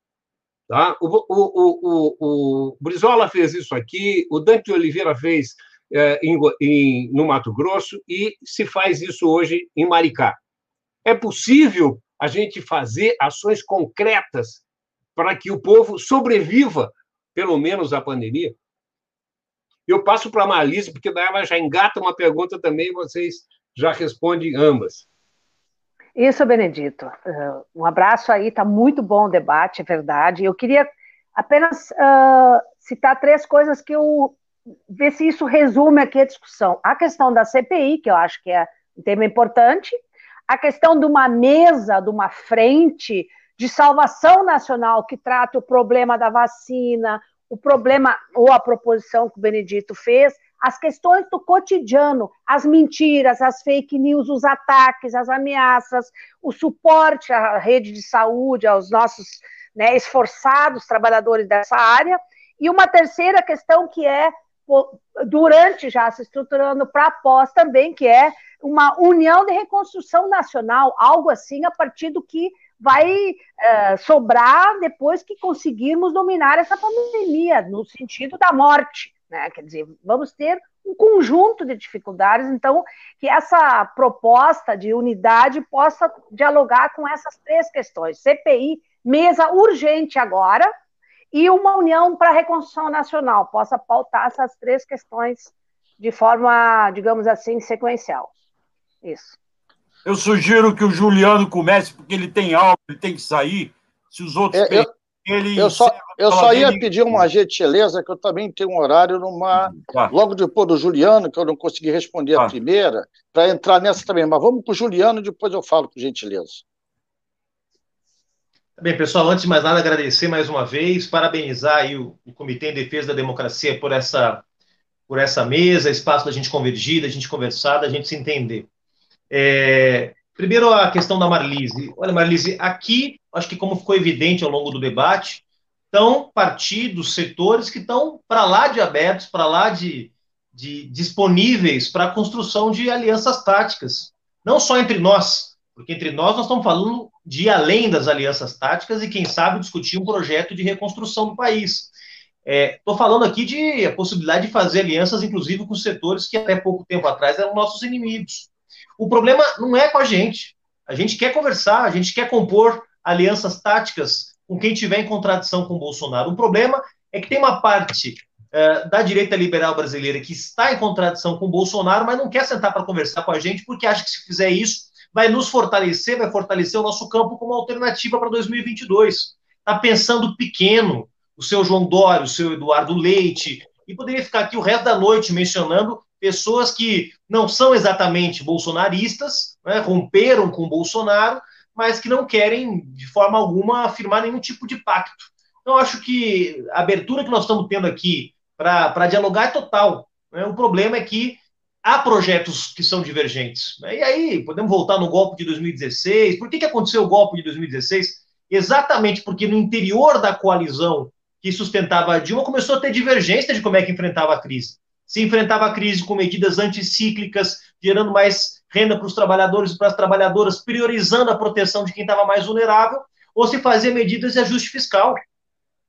Tá? O, o, o, o, Brizola fez isso aqui, o Dante Oliveira fez é, em, em, no Mato Grosso e se faz isso hoje em Maricá. É possível a gente fazer ações concretas para que o povo sobreviva, pelo menos, à pandemia? Eu passo para a Marlise, porque daí ela já engata uma pergunta também, e vocês já respondem ambas. Isso, Benedito. Uh, um abraço aí, está muito bom o debate, é verdade. Eu queria apenas uh, citar três coisas que eu ver se isso resume aqui a discussão. A questão da CPI, que eu acho que é um tema importante, a questão de uma mesa, de uma frente de salvação nacional que trata o problema da vacina, o problema ou a proposição que o Benedito fez, as questões do cotidiano, as mentiras, as fake news, os ataques, as ameaças, o suporte à rede de saúde, aos nossos né, esforçados trabalhadores dessa área. E uma terceira questão que é, durante já se estruturando para após também, que é uma união de reconstrução nacional, algo assim a partir do que vai uh, sobrar depois que conseguirmos dominar essa pandemia, no sentido da morte. Né? Quer dizer, vamos ter um conjunto de dificuldades, então, que essa proposta de unidade possa dialogar com essas três questões: CPI, mesa urgente agora, e uma união para a reconstrução nacional, possa pautar essas três questões de forma, digamos assim, sequencial. Isso. Eu sugiro que o Juliano comece, porque ele tem algo, ele tem que sair. Se os outros. É, eu, ele eu só, eu só ia dele... pedir uma gentileza, que eu também tenho um horário numa. Tá. Logo depois do Juliano, que eu não consegui responder tá. a primeira, para entrar nessa também. Mas vamos com o Juliano, depois eu falo com gentileza. Bem, pessoal, antes de mais nada, agradecer mais uma vez, parabenizar aí o, o Comitê em Defesa da Democracia por essa, por essa mesa, espaço da gente convergir, da gente conversar, da gente se entender. É, primeiro, a questão da Marlise. Olha, Marlise, aqui, acho que como ficou evidente ao longo do debate, estão partidos, setores que estão para lá de abertos, para lá de, de disponíveis para a construção de alianças táticas. Não só entre nós, porque entre nós nós estamos falando de ir além das alianças táticas e, quem sabe, discutir um projeto de reconstrução do país. Estou é, falando aqui de a possibilidade de fazer alianças, inclusive, com setores que até pouco tempo atrás eram nossos inimigos. O problema não é com a gente. A gente quer conversar, a gente quer compor alianças táticas com quem tiver em contradição com o Bolsonaro. O problema é que tem uma parte uh, da direita liberal brasileira que está em contradição com o Bolsonaro, mas não quer sentar para conversar com a gente, porque acha que se fizer isso vai nos fortalecer, vai fortalecer o nosso campo como alternativa para 2022. Está pensando pequeno, o seu João Dório, o seu Eduardo Leite, e poderia ficar aqui o resto da noite mencionando pessoas que não são exatamente bolsonaristas, né, romperam com Bolsonaro, mas que não querem, de forma alguma, afirmar nenhum tipo de pacto. Então, acho que a abertura que nós estamos tendo aqui para dialogar é total. Né? O problema é que há projetos que são divergentes. Né? E aí, podemos voltar no golpe de 2016. Por que, que aconteceu o golpe de 2016? Exatamente porque no interior da coalizão que sustentava a Dilma começou a ter divergência de como é que enfrentava a crise. Se enfrentava a crise com medidas anticíclicas, gerando mais renda para os trabalhadores e para as trabalhadoras, priorizando a proteção de quem estava mais vulnerável, ou se fazia medidas de ajuste fiscal.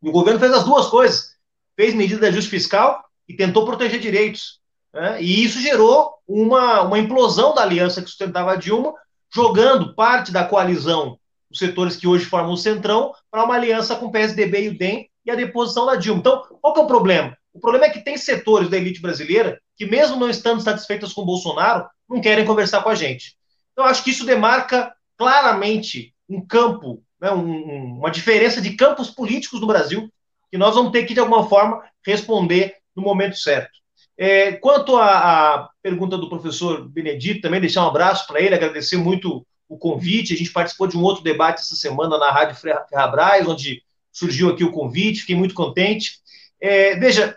E o governo fez as duas coisas. Fez medida de ajuste fiscal e tentou proteger direitos. Né? E isso gerou uma, uma implosão da aliança que sustentava a Dilma, jogando parte da coalizão, os setores que hoje formam o Centrão, para uma aliança com o PSDB e o DEM e a deposição da Dilma. Então, qual que é o problema? O problema é que tem setores da elite brasileira que, mesmo não estando satisfeitos com Bolsonaro, não querem conversar com a gente. Então, acho que isso demarca claramente um campo, né, um, uma diferença de campos políticos no Brasil, que nós vamos ter que, de alguma forma, responder no momento certo. É, quanto à, pergunta do professor Benedito, também deixar um abraço para ele, agradecer muito o convite. A gente participou de um outro debate essa semana na Rádio Ferrabras, onde surgiu aqui o convite, fiquei muito contente. É, veja,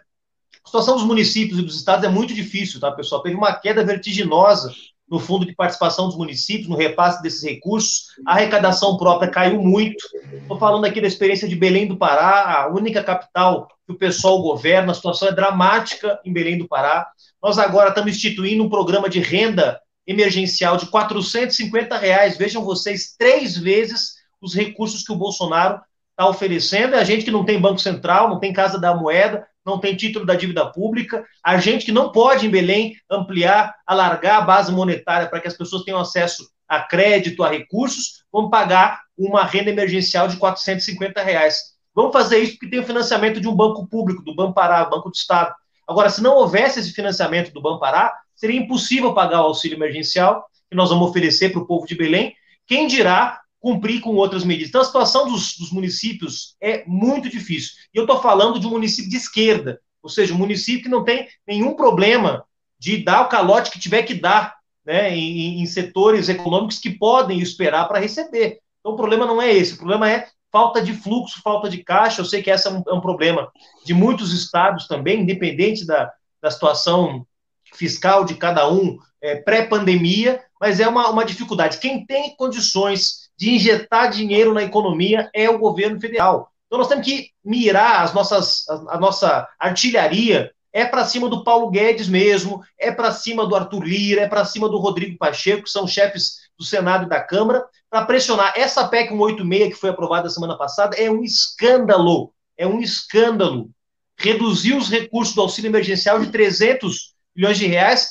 situação dos municípios e dos estados é muito difícil, tá, pessoal? Teve uma queda vertiginosa no fundo de participação dos municípios, no repasse desses recursos. A arrecadação própria caiu muito. Estou falando aqui da experiência de Belém do Pará, a única capital que o pessoal governa. A situação é dramática em Belém do Pará. Nós agora estamos instituindo um programa de renda emergencial de 450 reais. Vejam vocês, três vezes os recursos que o Bolsonaro está oferecendo. É a gente que não tem Banco Central, não tem Casa da Moeda, não tem título da dívida pública, a gente que não pode em Belém ampliar, alargar a base monetária para que as pessoas tenham acesso a crédito, a recursos, vamos pagar uma renda emergencial de 450 reais. Vamos fazer isso porque tem o financiamento de um banco público, do Banpará, Banco do Estado. Agora, se não houvesse esse financiamento do Banpará, seria impossível pagar o auxílio emergencial que nós vamos oferecer para o povo de Belém. Quem dirá cumprir com outras medidas. Então, a situação dos, dos municípios é muito difícil. E eu estou falando de um município de esquerda, ou seja, um município que não tem nenhum problema de dar o calote que tiver que dar né, em, em setores econômicos que podem esperar para receber. Então, o problema não é esse, o problema é falta de fluxo, falta de caixa. Eu sei que esse é um, é um problema de muitos estados também, independente da, da situação fiscal de cada um é, pré-pandemia, mas é uma, uma dificuldade. Quem tem condições de injetar dinheiro na economia é o governo federal. Então nós temos que mirar as nossas, a, a nossa artilharia é para cima do Paulo Guedes mesmo, é para cima do Arthur Lira, é para cima do Rodrigo Pacheco, que são chefes do Senado e da Câmara, para pressionar. Essa PEC 186 que foi aprovada semana passada é um escândalo, é um escândalo. Reduzir os recursos do auxílio emergencial de 300 bilhões de reais,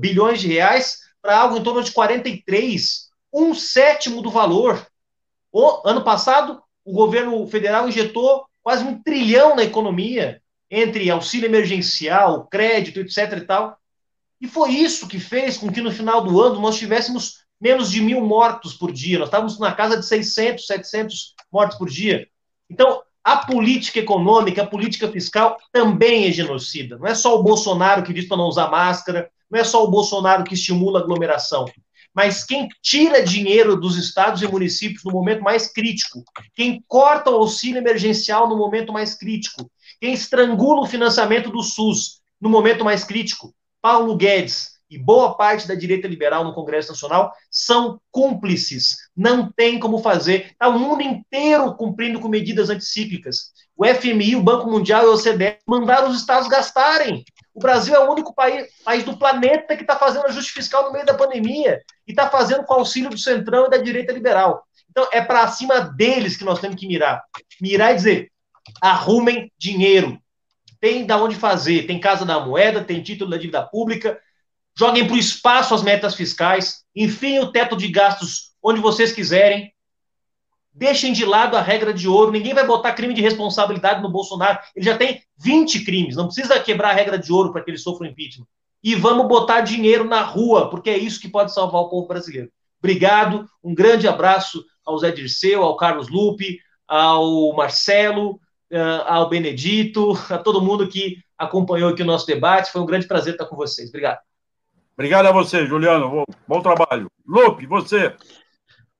bilhões de reais para algo em torno de 43 um sétimo do valor. O ano passado, o governo federal injetou quase um trilhão na economia, entre auxílio emergencial, crédito, etc. e tal. E foi isso que fez com que no final do ano nós tivéssemos menos de mil mortos por dia. Nós estávamos na casa de 600, 700 mortos por dia. Então, a política econômica, a política fiscal também é genocida. Não é só o Bolsonaro que diz para não usar máscara, não é só o Bolsonaro que estimula a aglomeração mas quem tira dinheiro dos estados e municípios no momento mais crítico, quem corta o auxílio emergencial no momento mais crítico, quem estrangula o financiamento do SUS no momento mais crítico, Paulo Guedes e boa parte da direita liberal no Congresso Nacional são cúmplices. Não tem como fazer. Está o mundo inteiro cumprindo com medidas anticíclicas. O FMI, o Banco Mundial e o OCDE mandaram os estados gastarem. O Brasil é o único país, país do planeta que está fazendo ajuste fiscal no meio da pandemia e está fazendo com auxílio do centrão e da direita liberal. Então, é para cima deles que nós temos que mirar. Mirar e dizer: arrumem dinheiro. Tem da onde fazer. Tem Casa da Moeda, tem título da dívida pública. Joguem para o espaço as metas fiscais. Enfim, o teto de gastos onde vocês quiserem. Deixem de lado a regra de ouro. Ninguém vai botar crime de responsabilidade no Bolsonaro. Ele já tem 20 crimes. Não precisa quebrar a regra de ouro para que ele sofra um impeachment. E vamos botar dinheiro na rua, porque é isso que pode salvar o povo brasileiro. Obrigado. Um grande abraço ao Zé Dirceu, ao Carlos Lupe, ao Marcelo, eh, ao Benedito, a todo mundo que acompanhou aqui o nosso debate. Foi um grande prazer estar com vocês. Obrigado. Obrigado a você, Juliano. Bom trabalho. Lupe, você.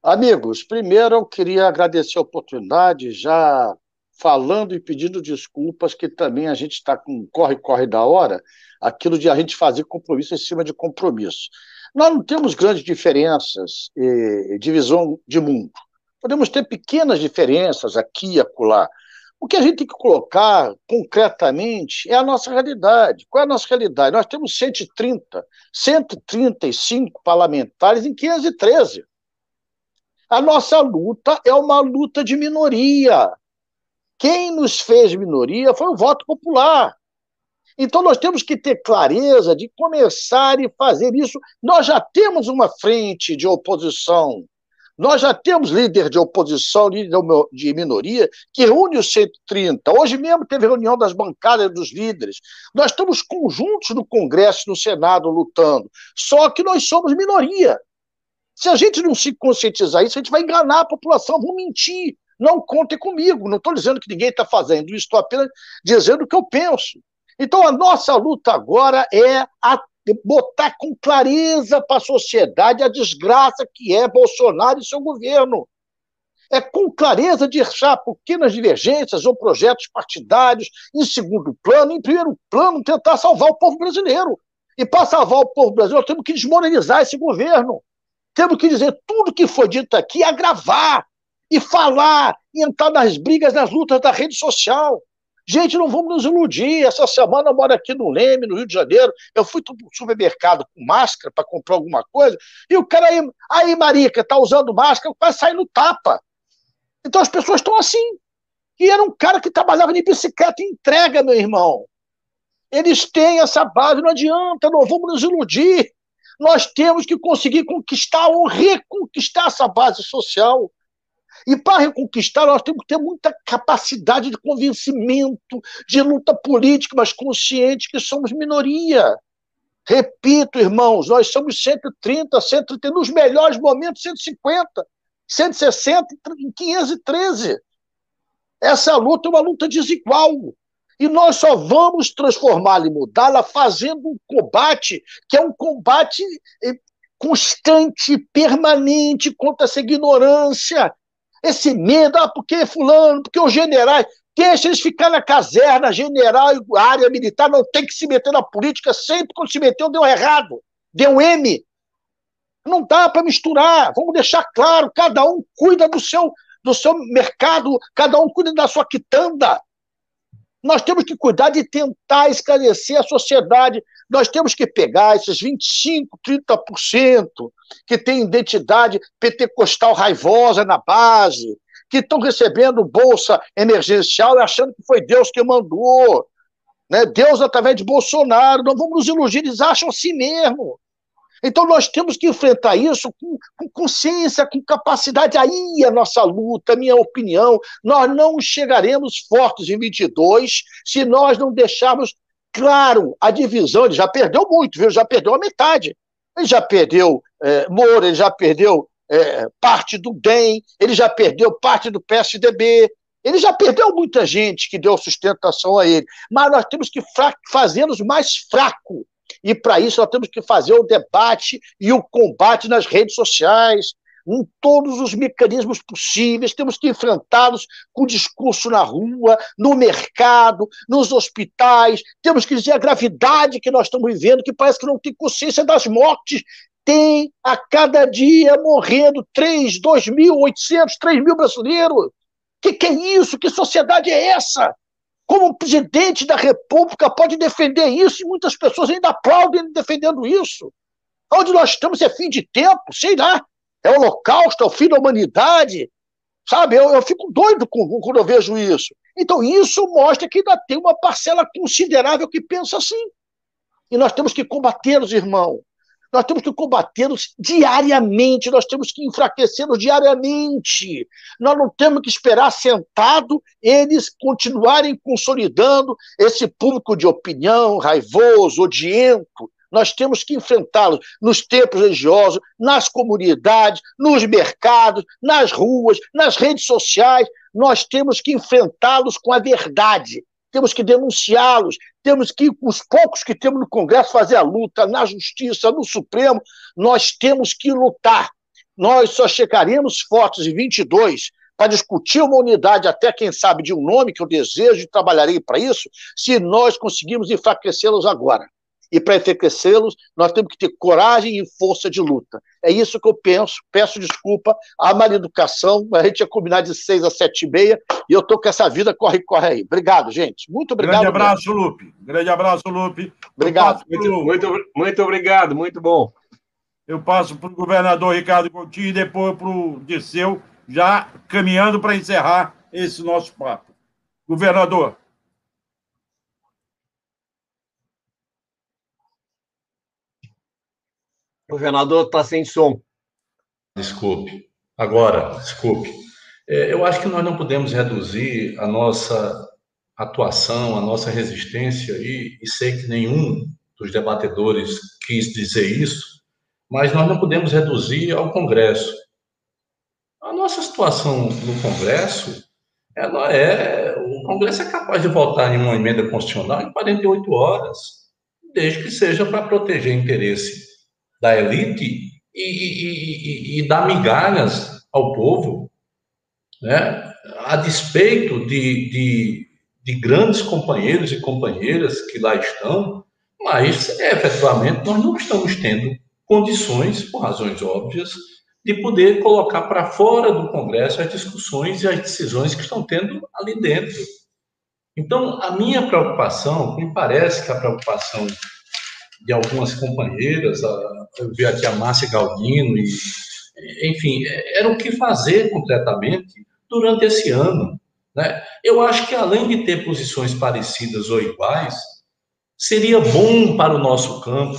Amigos, primeiro eu queria agradecer a oportunidade, já falando e pedindo desculpas, que também a gente está com corre-corre da hora, aquilo de a gente fazer compromisso em cima de compromisso. Nós não temos grandes diferenças e divisão de mundo. Podemos ter pequenas diferenças aqui e acolá. O que a gente tem que colocar concretamente é a nossa realidade. Qual é a nossa realidade? Nós temos 130, 135 parlamentares em 513. A nossa luta é uma luta de minoria. Quem nos fez minoria foi o voto popular. Então, nós temos que ter clareza de começar e fazer isso. Nós já temos uma frente de oposição, nós já temos líder de oposição, líder de minoria, que reúne os 130. Hoje mesmo teve reunião das bancadas dos líderes. Nós estamos conjuntos no Congresso e no Senado lutando. Só que nós somos minoria. Se a gente não se conscientizar isso, a gente vai enganar a população, vamos mentir. Não contem comigo. Não estou dizendo que ninguém está fazendo isso, estou apenas dizendo o que eu penso. Então, a nossa luta agora é a botar com clareza para a sociedade a desgraça que é Bolsonaro e seu governo. É com clareza de deixar pequenas divergências ou projetos partidários em segundo plano, em primeiro plano, tentar salvar o povo brasileiro. E para salvar o povo brasileiro, nós temos que desmoralizar esse governo. Temos que dizer tudo que foi dito aqui, agravar, e falar, e entrar nas brigas, nas lutas da rede social. Gente, não vamos nos iludir. Essa semana eu moro aqui no Leme, no Rio de Janeiro. Eu fui para o supermercado com máscara para comprar alguma coisa, e o cara aí, aí Marica, está usando máscara, vai sair no tapa. Então as pessoas estão assim. E era um cara que trabalhava de bicicleta entrega, meu irmão. Eles têm essa base, não adianta, não vamos nos iludir. Nós temos que conseguir conquistar ou reconquistar essa base social. E para reconquistar, nós temos que ter muita capacidade de convencimento, de luta política, mas consciente que somos minoria. Repito, irmãos, nós somos 130, 130, nos melhores momentos, 150, 160 em 513. Essa luta é uma luta desigual. E nós só vamos transformá-la e mudá-la fazendo um combate que é um combate eh, constante, permanente contra essa ignorância, esse medo, ah, porque fulano, porque os generais, deixa eles ficar na caserna, general área militar, não tem que se meter na política, sempre quando se meteu deu errado, deu M. Não dá para misturar, vamos deixar claro, cada um cuida do seu, do seu mercado, cada um cuida da sua quitanda. Nós temos que cuidar de tentar esclarecer a sociedade. Nós temos que pegar esses 25%, 30% que têm identidade pentecostal raivosa na base, que estão recebendo bolsa emergencial e achando que foi Deus que mandou. Né? Deus através de Bolsonaro. Não vamos nos iludir, eles acham assim mesmo. Então nós temos que enfrentar isso com, com, consciência, com capacidade. Aí a nossa luta, minha opinião. Nós não chegaremos fortes em 22 se nós não deixarmos claro a divisão. Ele já perdeu muito, viu? Já perdeu a metade. Ele já perdeu é, Moura, ele já perdeu é, parte do DEM, ele já perdeu parte do PSDB, ele já perdeu muita gente que deu sustentação a ele. Mas nós temos que fazê-los mais fracos e para isso nós temos que fazer o debate e o combate nas redes sociais. em todos os mecanismos possíveis, temos que enfrentá-los com discurso na rua, no mercado, nos hospitais, temos que dizer a gravidade que nós estamos vivendo, que parece que não tem consciência das mortes. Tem a cada dia morrendo 3, 2.800, 3 mil brasileiros. Que que é isso? Que sociedade é essa? Como o presidente da República pode defender isso e muitas pessoas ainda aplaudem defendendo isso? Onde nós estamos é fim de tempo, sei lá. É o holocausto, é o fim da humanidade. Sabe, eu, eu fico doido com, quando eu vejo isso. Então, isso mostra que ainda tem uma parcela considerável que pensa assim. E nós temos que combatê-los, irmão. Nós temos que combatê-los diariamente, nós temos que enfraquecê-los diariamente. Nós não temos que esperar sentado eles continuarem consolidando esse público de opinião raivoso, odiento. Nós temos que enfrentá-los nos templos religiosos, nas comunidades, nos mercados, nas ruas, nas redes sociais. Nós temos que enfrentá-los com a verdade temos que denunciá-los, temos que, os poucos que temos no Congresso, fazer a luta, na Justiça, no Supremo, nós temos que lutar. Nós só chegaremos fortes em 22 para discutir uma unidade, até quem sabe de um nome que eu desejo e trabalharei para isso, se nós conseguirmos enfraquecê-los agora. E para enfraquecê-los, nós temos que ter coragem e força de luta. É isso que eu penso. Peço desculpa à mal educação. A gente ia combinar de seis a sete e meia e eu estou com essa vida corre, corre aí. Obrigado, gente. Muito obrigado. Grande abraço, mesmo. Lupe. Grande abraço, Lupe. Obrigado. Muito, muito, muito obrigado. Muito bom. Eu passo para o governador Ricardo Coutinho e depois para o Dirceu, já caminhando para encerrar esse nosso papo. Governador. O governador está sem som. Desculpe. Agora, desculpe. É, eu acho que nós não podemos reduzir a nossa atuação, a nossa resistência, e, e sei que nenhum dos debatedores quis dizer isso, mas nós não podemos reduzir ao Congresso. A nossa situação no Congresso, ela é. O Congresso é capaz de votar em uma emenda constitucional em 48 horas, desde que seja para proteger interesse da elite e, e, e, e dar migalhas ao povo, né? a despeito de, de, de, grandes companheiros e companheiras que lá estão, mas efetivamente nós não estamos tendo condições, por razões óbvias, de poder colocar para fora do Congresso as discussões e as decisões que estão tendo ali dentro. Então, a minha preocupação, me parece que a preocupação de algumas companheiras, eu vi aqui a Márcia Galdino, e, enfim, era o que fazer concretamente durante esse ano. Né? Eu acho que, além de ter posições parecidas ou iguais, seria bom para o nosso campo,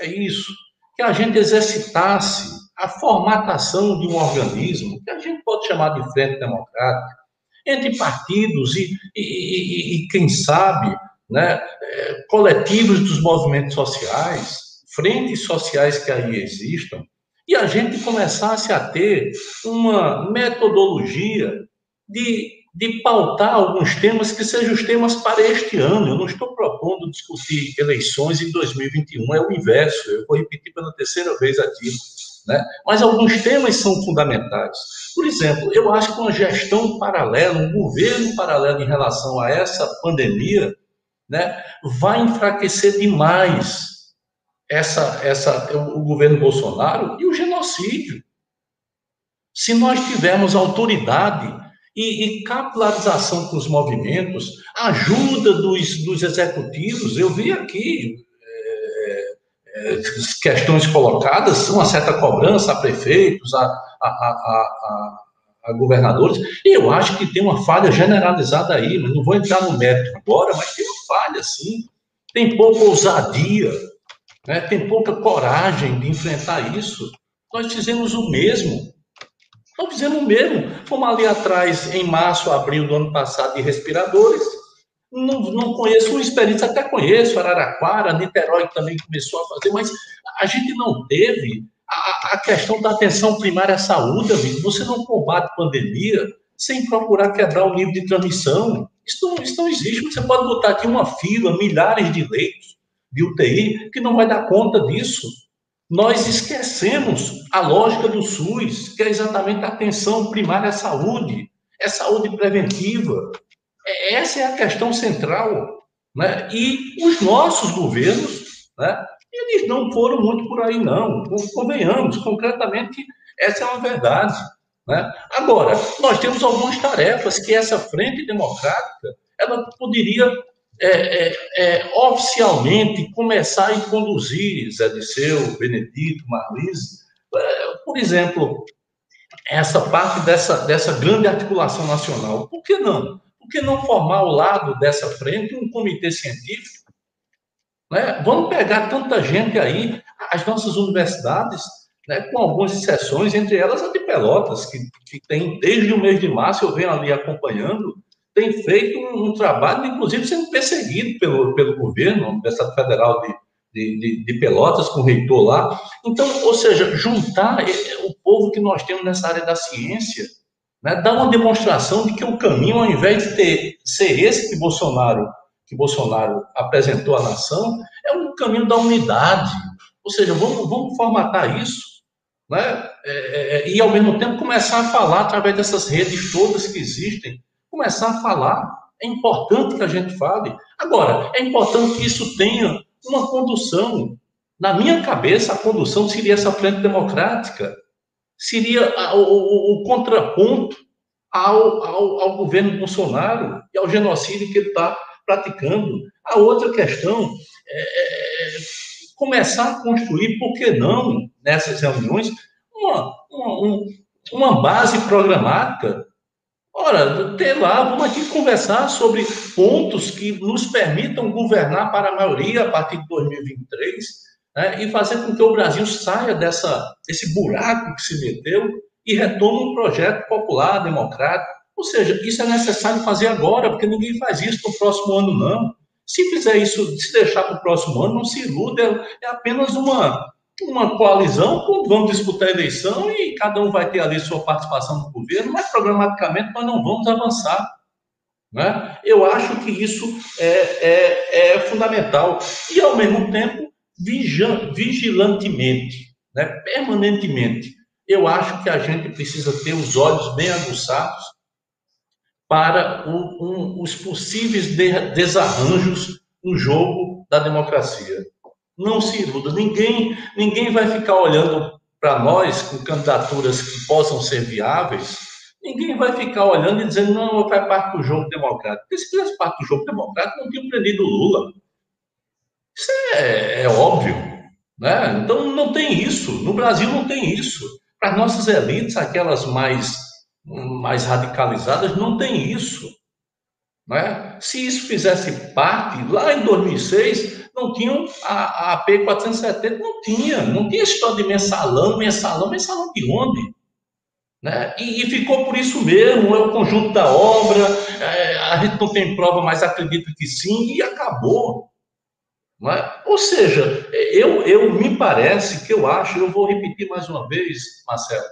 é isso, que a gente exercitasse a formatação de um organismo, que a gente pode chamar de frente democrática, entre partidos e, e, e, e quem sabe, né, é, coletivos dos movimentos sociais, frentes sociais que aí existam, e a gente começasse a ter uma metodologia de, de pautar alguns temas que sejam os temas para este ano. Eu não estou propondo discutir eleições em 2021, é o inverso, eu vou repetir pela terceira vez aqui. Né? Mas alguns temas são fundamentais. Por exemplo, eu acho que uma gestão paralela, um governo paralelo em relação a essa pandemia, né, vai enfraquecer demais essa, essa, o governo Bolsonaro e o genocídio. Se nós tivermos autoridade e, e capilarização com os movimentos, ajuda dos, dos executivos, eu vi aqui é, é, questões colocadas, uma certa cobrança a prefeitos, a, a, a, a governadores, e eu acho que tem uma falha generalizada aí, mas não vou entrar no mérito agora, mas tem uma falha, sim. Tem pouca ousadia, né? tem pouca coragem de enfrentar isso. Nós fizemos o mesmo. Nós fizemos o mesmo. Fomos ali atrás, em março, abril do ano passado, de respiradores. Não, não conheço uma experiência, até conheço, Araraquara, Niterói também começou a fazer, mas a gente não teve a, questão da atenção primária à saúde, amigo, você não combate pandemia sem procurar quebrar o nível de transmissão. Isso não, isso não existe. Você pode botar aqui uma fila, milhares de leitos de UTI, que não vai dar conta disso. nós esquecemos a lógica do SUS, que é exatamente a atenção primária à saúde, é saúde preventiva. É, essa é a questão central. Né? E os nossos governos, né, eles não foram muito por aí, não. Convenhamos, concretamente, essa é uma verdade. Né? Agora, nós temos algumas tarefas que essa frente democrática ela poderia é, é, é, oficialmente começar a conduzir, Zé Disseu, Benedito, Marlise, é, por exemplo, essa parte dessa, dessa grande articulação nacional. Por que não? Por que não formar ao lado dessa frente um comitê científico? Né? Vamos pegar tanta gente aí, as nossas universidades, né, com algumas exceções, entre elas a de Pelotas, que, que tem desde o mês de março, eu venho ali acompanhando, tem feito um, um trabalho, inclusive sendo perseguido pelo, pelo governo, a Universidade Federal de, de, de, de, Pelotas, com o reitor lá. Então, ou seja, juntar o povo que nós temos nessa área da ciência, né, dar uma demonstração de que o caminho, ao invés de ter, ser esse que Bolsonaro, que Bolsonaro apresentou à nação, é um caminho da unidade. Ou seja, vamos, vamos formatar isso né? É, é, é, e ao mesmo tempo começar a falar através dessas redes todas que existem, começar a falar. É importante que a gente fale. Agora, é importante que isso tenha uma condução. Na minha cabeça, a condução seria essa frente democrática, seria o, o, o contraponto ao, ao, ao, governo Bolsonaro e ao genocídio que ele está praticando. A outra questão é, é começar a construir, por que não, nessas reuniões, uma, uma, uma base programática. Ora, ter lá, vamos aqui conversar sobre pontos que nos permitam governar para a maioria a partir de 2023 né, e fazer com que o Brasil saia dessa, desse buraco que se meteu e retome um projeto popular, democrático. Ou seja, isso é necessário fazer agora, porque ninguém faz isso no próximo ano, não. Se fizer isso, se deixar para o próximo ano, não se iluda, é, é apenas uma, uma coalizão, vamos disputar a eleição e cada um vai ter ali sua participação no governo, mas programaticamente nós não vamos avançar. Né? Eu acho que isso é, é, é fundamental. E, ao mesmo tempo, vigilantemente, né? permanentemente. Eu acho que a gente precisa ter os olhos bem aguçados para um, os possíveis de, desarranjos no jogo da democracia. Não se iluda, ninguém, ninguém vai ficar olhando para nós com candidaturas que possam ser viáveis, ninguém vai ficar olhando e dizendo, não, faz parte do jogo democrático. Porque se fizesse parte do jogo democrático, não tinha prendido Lula. Isso é, é óbvio. Né? Então, não tem isso. No Brasil, não tem isso. Para as nossas elites, aquelas mais mais radicalizadas não tem isso. Né? Se isso fizesse parte, lá em 2006, não tinham a, a AP 470, não tinha, não tinha história de mensalão, mensalão, mensalão de onde? Né? E, e, ficou por isso mesmo, é o conjunto da obra, é, a gente não tem prova, mas acredita que sim, e acabou. É? Ou seja, eu, eu me parece que eu acho, eu vou repetir mais uma vez, Marcelo,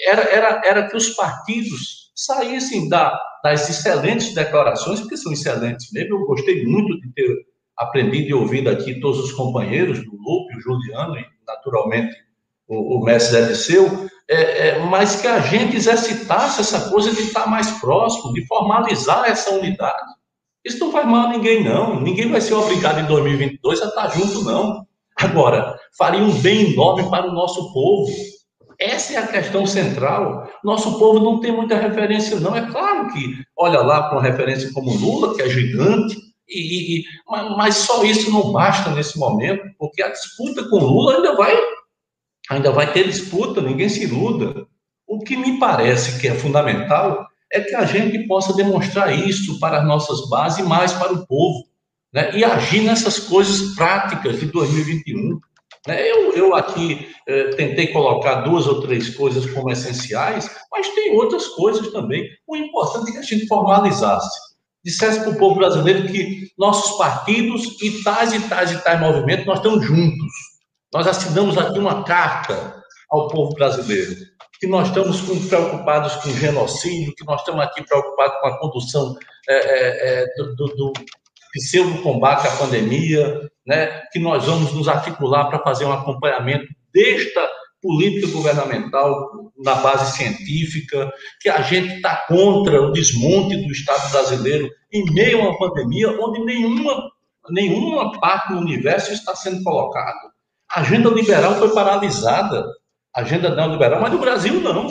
era, era, era que os partidos saíssem da, das excelentes declarações, porque são excelentes mesmo. Eu gostei muito de ter aprendido e ouvido aqui todos os companheiros, do Lupe, o Juliano e, naturalmente, o, o mestre Eliseu, é, é, mas que a gente exercitasse essa coisa de estar mais próximo, de formalizar essa unidade. Isso não faz mal a ninguém, não. Ninguém vai ser obrigado em 2022 a estar junto, não. Agora, faria um bem enorme para o nosso povo. Essa é a questão central. Nosso povo não tem muita referência, não. É claro que olha lá para uma referência como Lula, que é gigante, e, e, mas só isso não basta nesse momento, porque a disputa com Lula ainda vai, ainda vai ter disputa, ninguém se iluda. O que me parece que é fundamental é que a gente possa demonstrar isso para as nossas bases e mais para o povo, né? e agir nessas coisas práticas de 2021. Né? Eu, eu aqui eh, tentei colocar duas ou três coisas como essenciais, mas tem outras coisas também. O importante é que a gente formalizasse, dissesse para o povo brasileiro que nossos partidos e tais e tais e tais movimentos, nós estamos juntos. Nós assinamos aqui uma carta ao povo brasileiro, que nós estamos preocupados com o genocídio, que nós estamos aqui preocupados com a condução é, é, do, do, pseudo combate à pandemia, né, que nós vamos nos articular para fazer um acompanhamento desta política governamental na base científica, que a gente está contra o desmonte do Estado brasileiro em meio a uma pandemia onde nenhuma, nenhuma parte do universo está sendo colocada. A agenda liberal foi paralisada, a agenda neoliberal, mas no Brasil não.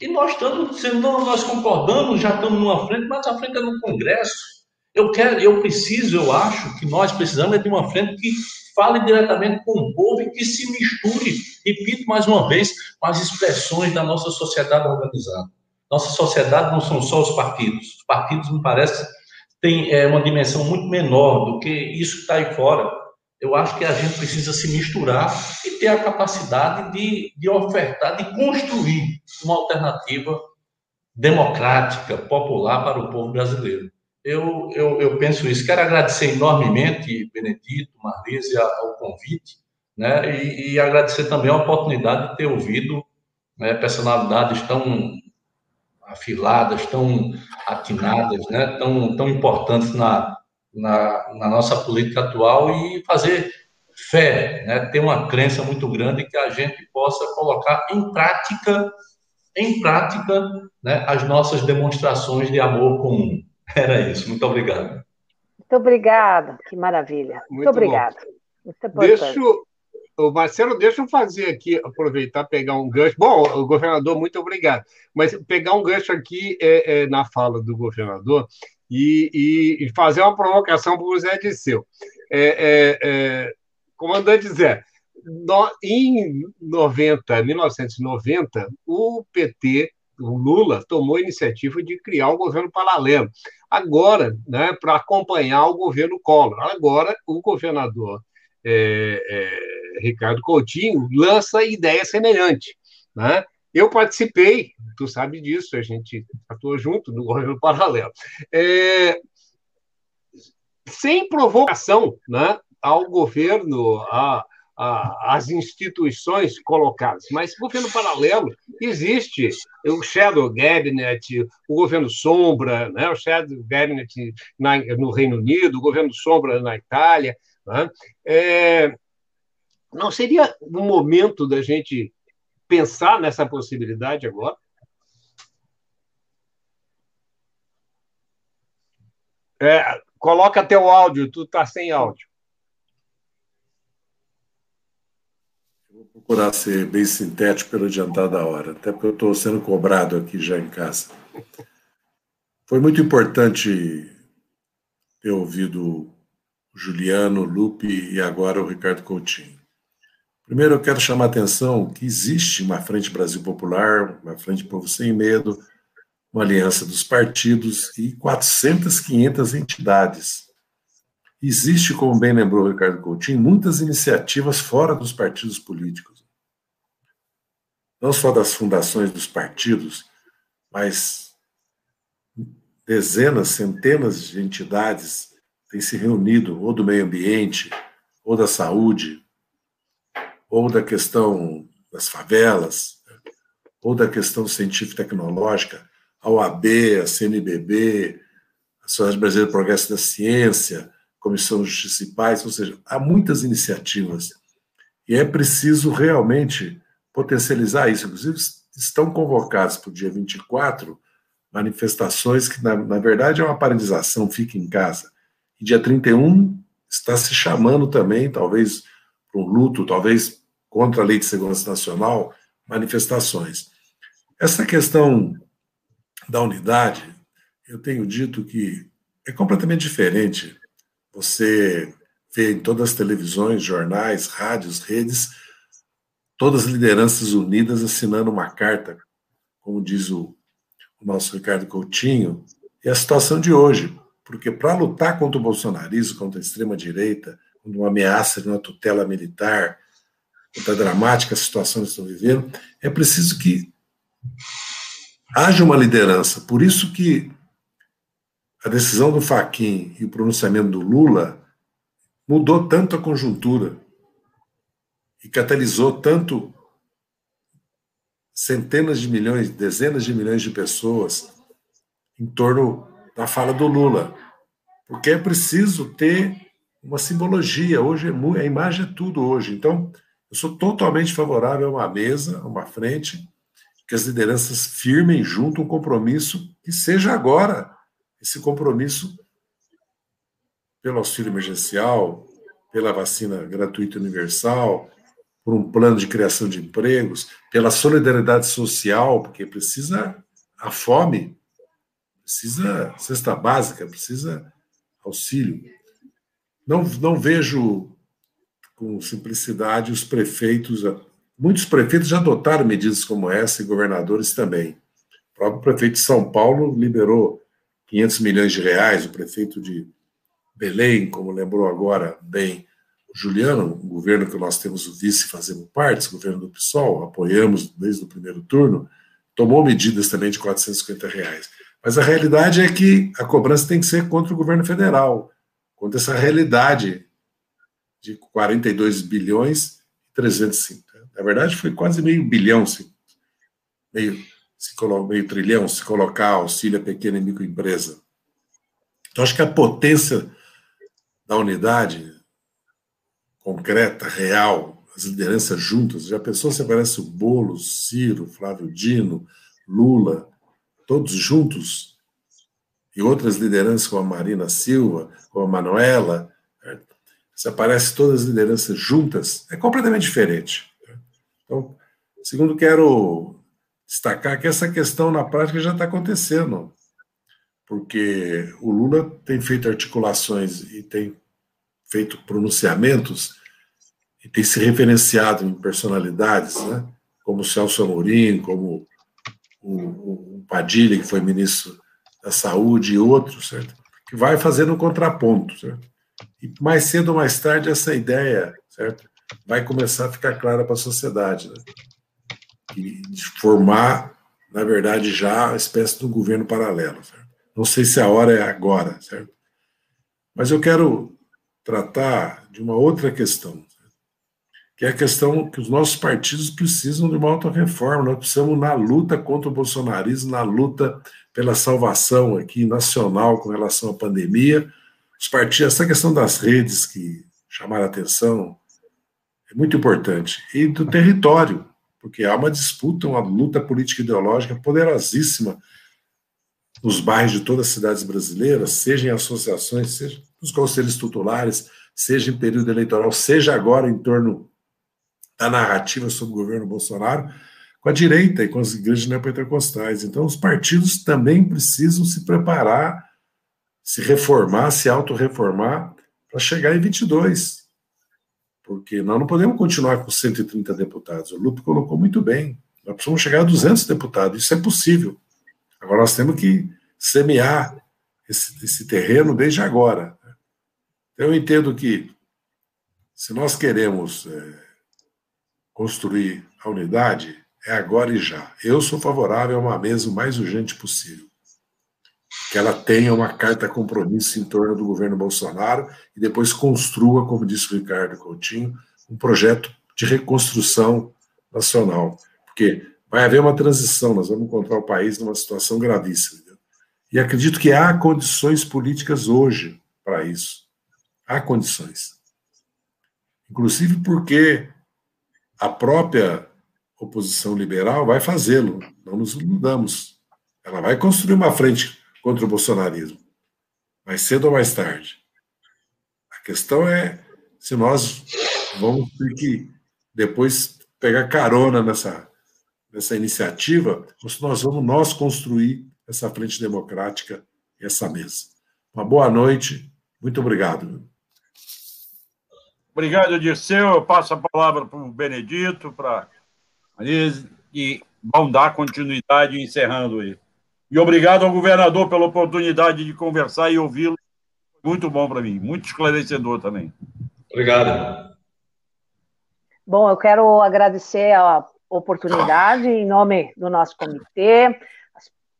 E nós estamos não, nós concordamos, já estamos numa frente, mas a frente é no Congresso. Eu quero, eu preciso, eu acho que nós precisamos de uma frente que fale diretamente com o povo e que se misture, repito mais uma vez, com as expressões da nossa sociedade organizada. Nossa sociedade não são só os partidos. Os partidos, me parece, têm é, uma dimensão muito menor do que isso que está aí fora. Eu acho que a gente precisa se misturar e ter a capacidade de, de ofertar, de construir uma alternativa democrática, popular para o povo brasileiro. Eu, eu, eu penso isso. Quero agradecer enormemente, Benedito, Marlise, ao convite, né? E, e, agradecer também a oportunidade de ter ouvido né, personalidades tão afiladas, tão atinadas, né? tão, tão importantes na, na, na nossa política atual e fazer fé, né? ter uma crença muito grande que a gente possa colocar em prática, em prática, né? as nossas demonstrações de amor comum. Era isso. Muito obrigado. Muito obrigada. Que maravilha. Muito, Muito obrigada. Deixa, o Marcelo, deixa eu fazer aqui, aproveitar, pegar um gancho. Bom, o governador, muito obrigado. Mas pegar um gancho aqui é, é na fala do governador e, e, e fazer uma provocação para o Zé Disseu. É, é, é, comandante Zé, no, em 90, 1990, o PT o Lula tomou a iniciativa de criar um governo paralelo. Agora, né, para acompanhar o governo Collor. Agora, o governador é, é, Ricardo Coutinho lança ideia semelhante. Né? Eu participei, tu sabe disso, a gente atuou junto no governo paralelo. É, sem provocação né, ao governo, a, as instituições colocadas. Mas governo paralelo existe o Shadow Cabinet, o governo sombra, né? o Shadow Cabinet na, no Reino Unido, o governo sombra na Itália. Né? É, não seria o momento da gente pensar nessa possibilidade agora? É, coloca teu áudio, tu está sem áudio. Procurar ser bem sintético pelo adiantar da hora, até porque eu estou sendo cobrado aqui já em casa. Foi muito importante ter ouvido o Juliano, o Lupe e agora o Ricardo Coutinho. Primeiro, eu quero chamar a atenção que existe uma Frente Brasil Popular, uma Frente Povo Sem Medo, uma aliança dos partidos e 400, 500 entidades Existe, como bem lembrou Ricardo Coutinho, muitas iniciativas fora dos partidos políticos. Não só das fundações dos partidos, mas dezenas, centenas de entidades têm se reunido, ou do meio ambiente, ou da saúde, ou da questão das favelas, ou da questão científico-tecnológica, a OAB, a CNBB, a Sociedade Brasileira de Progresso da Ciência, Comissão Justiça ou seja, há muitas iniciativas e é preciso realmente potencializar isso. Inclusive, estão convocadas para o dia 24 manifestações que, na, na verdade, é uma paralisação, fique em casa. E dia 31 está se chamando também, talvez, para um luto, talvez contra a Lei de Segurança Nacional, manifestações. Essa questão da unidade, eu tenho dito que é completamente diferente você vê em todas as televisões, jornais, rádios, redes, todas as lideranças unidas assinando uma carta, como diz o, o nosso Ricardo Coutinho, e a situação de hoje. Porque para lutar contra o bolsonarismo, contra a extrema-direita, contra uma ameaça de uma tutela militar, contra a dramática situação que estão vivendo, é preciso que haja uma liderança. Por isso que a decisão do Faquin e o pronunciamento do Lula mudou tanto a conjuntura e catalisou tanto centenas de milhões, dezenas de milhões de pessoas em torno da fala do Lula. porque é preciso ter uma simbologia. Hoje é a imagem é tudo hoje. Então, eu sou totalmente favorável a uma mesa, a uma frente, que as lideranças firmem junto um compromisso que seja agora esse compromisso pelo auxílio emergencial, pela vacina gratuita universal, por um plano de criação de empregos, pela solidariedade social, porque precisa a fome, precisa cesta básica, precisa auxílio. Não, não vejo com simplicidade os prefeitos, muitos prefeitos já adotaram medidas como essa e governadores também. O próprio prefeito de São Paulo liberou 500 milhões de reais, o prefeito de Belém, como lembrou agora bem o Juliano, um governo que nós temos o vice fazendo parte, o governo do PSOL, apoiamos desde o primeiro turno, tomou medidas também de 450 reais. Mas a realidade é que a cobrança tem que ser contra o governo federal, contra essa realidade de 42 bilhões e 305. Na verdade, foi quase meio bilhão, meio, se meio trilhão, se colocar auxílio a pequena e microempresa. Então, acho que a potência da unidade concreta, real, as lideranças juntas, já pensou se aparece o Boulos, Ciro, Flávio Dino, Lula, todos juntos, e outras lideranças como a Marina Silva, como a Manuela, né? se aparece todas as lideranças juntas, é completamente diferente. Né? Então, segundo, quero destacar que essa questão na prática já está acontecendo, porque o Lula tem feito articulações e tem feito pronunciamentos e tem se referenciado em personalidades, né? como o Celso Amorim, como o, o Padilha, que foi ministro da Saúde, e outros, certo? que vai fazendo um contraponto. Certo? E mais cedo ou mais tarde, essa ideia certo? vai começar a ficar clara para a sociedade. Né? E formar, na verdade, já a espécie de um governo paralelo. Certo? Não sei se a hora é agora, certo? Mas eu quero tratar de uma outra questão que é a questão que os nossos partidos precisam de uma auto-reforma. Nós precisamos, na luta contra o bolsonarismo, na luta pela salvação aqui nacional com relação à pandemia, os partidos, essa questão das redes que chamaram a atenção é muito importante. E do território, porque há uma disputa, uma luta política ideológica poderosíssima nos bairros de todas as cidades brasileiras, seja em associações, seja nos conselhos tutelares, seja em período eleitoral, seja agora em torno da narrativa sobre o governo Bolsonaro com a direita e com as igrejas neopentecostais. Então, os partidos também precisam se preparar, se reformar, se autorreformar para chegar em 22. Porque nós não podemos continuar com 130 deputados. O Lupe colocou muito bem. Nós precisamos chegar a 200 deputados. Isso é possível. Agora nós temos que semear esse, esse terreno desde agora. Eu entendo que se nós queremos é, construir a unidade é agora e já. Eu sou favorável a uma mesa o mais urgente possível. Que ela tenha uma carta compromisso em torno do governo Bolsonaro e depois construa, como disse o Ricardo Coutinho, um projeto de reconstrução nacional. Porque vai haver uma transição, nós vamos encontrar o país numa situação gravíssima. E acredito que há condições políticas hoje para isso. Há condições. Inclusive porque a própria oposição liberal vai fazê-lo, não nos iludamos. Ela vai construir uma frente contra o bolsonarismo, mais cedo ou mais tarde. A questão é se nós vamos ter que depois pegar carona nessa, nessa iniciativa, ou se nós vamos nós construir essa frente democrática e essa mesa. Uma boa noite, muito obrigado. Obrigado, Dirceu. Eu passo a palavra para o Benedito, para Marisa, e vão dar continuidade encerrando aí. E obrigado ao governador pela oportunidade de conversar e ouvi-lo. Muito bom para mim, muito esclarecedor também. Obrigado. Bom, eu quero agradecer a oportunidade em nome do nosso comitê,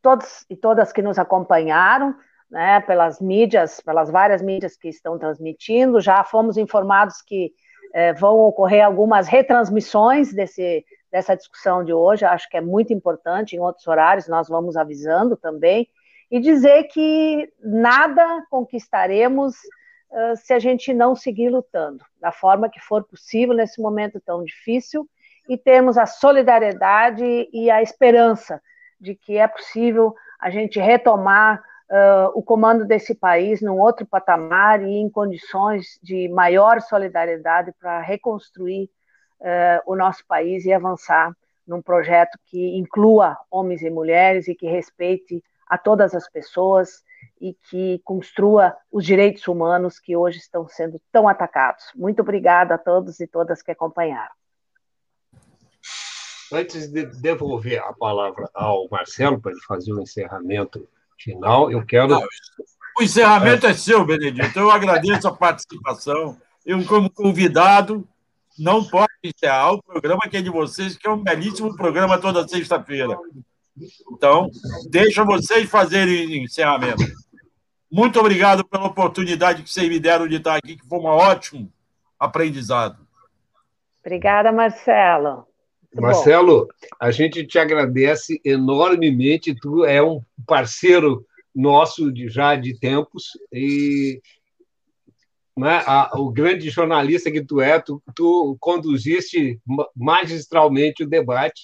todos e todas que nos acompanharam né, pelas mídias, pelas várias mídias que estão transmitindo. Já fomos informados que é, vão ocorrer algumas retransmissões desse, dessa discussão de hoje. Acho que é muito importante, em outros horários nós vamos avisando também. e dizer que nada conquistaremos uh, se a gente não seguir lutando, da forma que for possível nesse momento tão difícil, e temos a solidariedade e a esperança de que é possível a gente retomar uh, o comando desse país num outro patamar e em condições de maior solidariedade para reconstruir uh, o nosso país e avançar num projeto que inclua homens e mulheres e que respeite a todas as pessoas e que construa os direitos humanos que hoje estão sendo tão atacados. Muito obrigada a todos e todas que acompanharam. Antes de devolver a palavra ao Marcelo para ele fazer o encerramento final, eu quero. Não, o encerramento é. é seu, Benedito. Eu agradeço a participação. Eu, como convidado, não posso encerrar o programa que é de vocês, que é um belíssimo programa toda sexta-feira. Então, deixa vocês fazerem encerramento. Muito obrigado pela oportunidade que vocês me deram de estar aqui, que foi um ótimo aprendizado. Obrigada, Marcelo. Marcelo, a gente te agradece enormemente. Tu é um parceiro nosso de, já de tempos e né, a, o grande jornalista que tu é, tu, tu conduziste magistralmente o debate.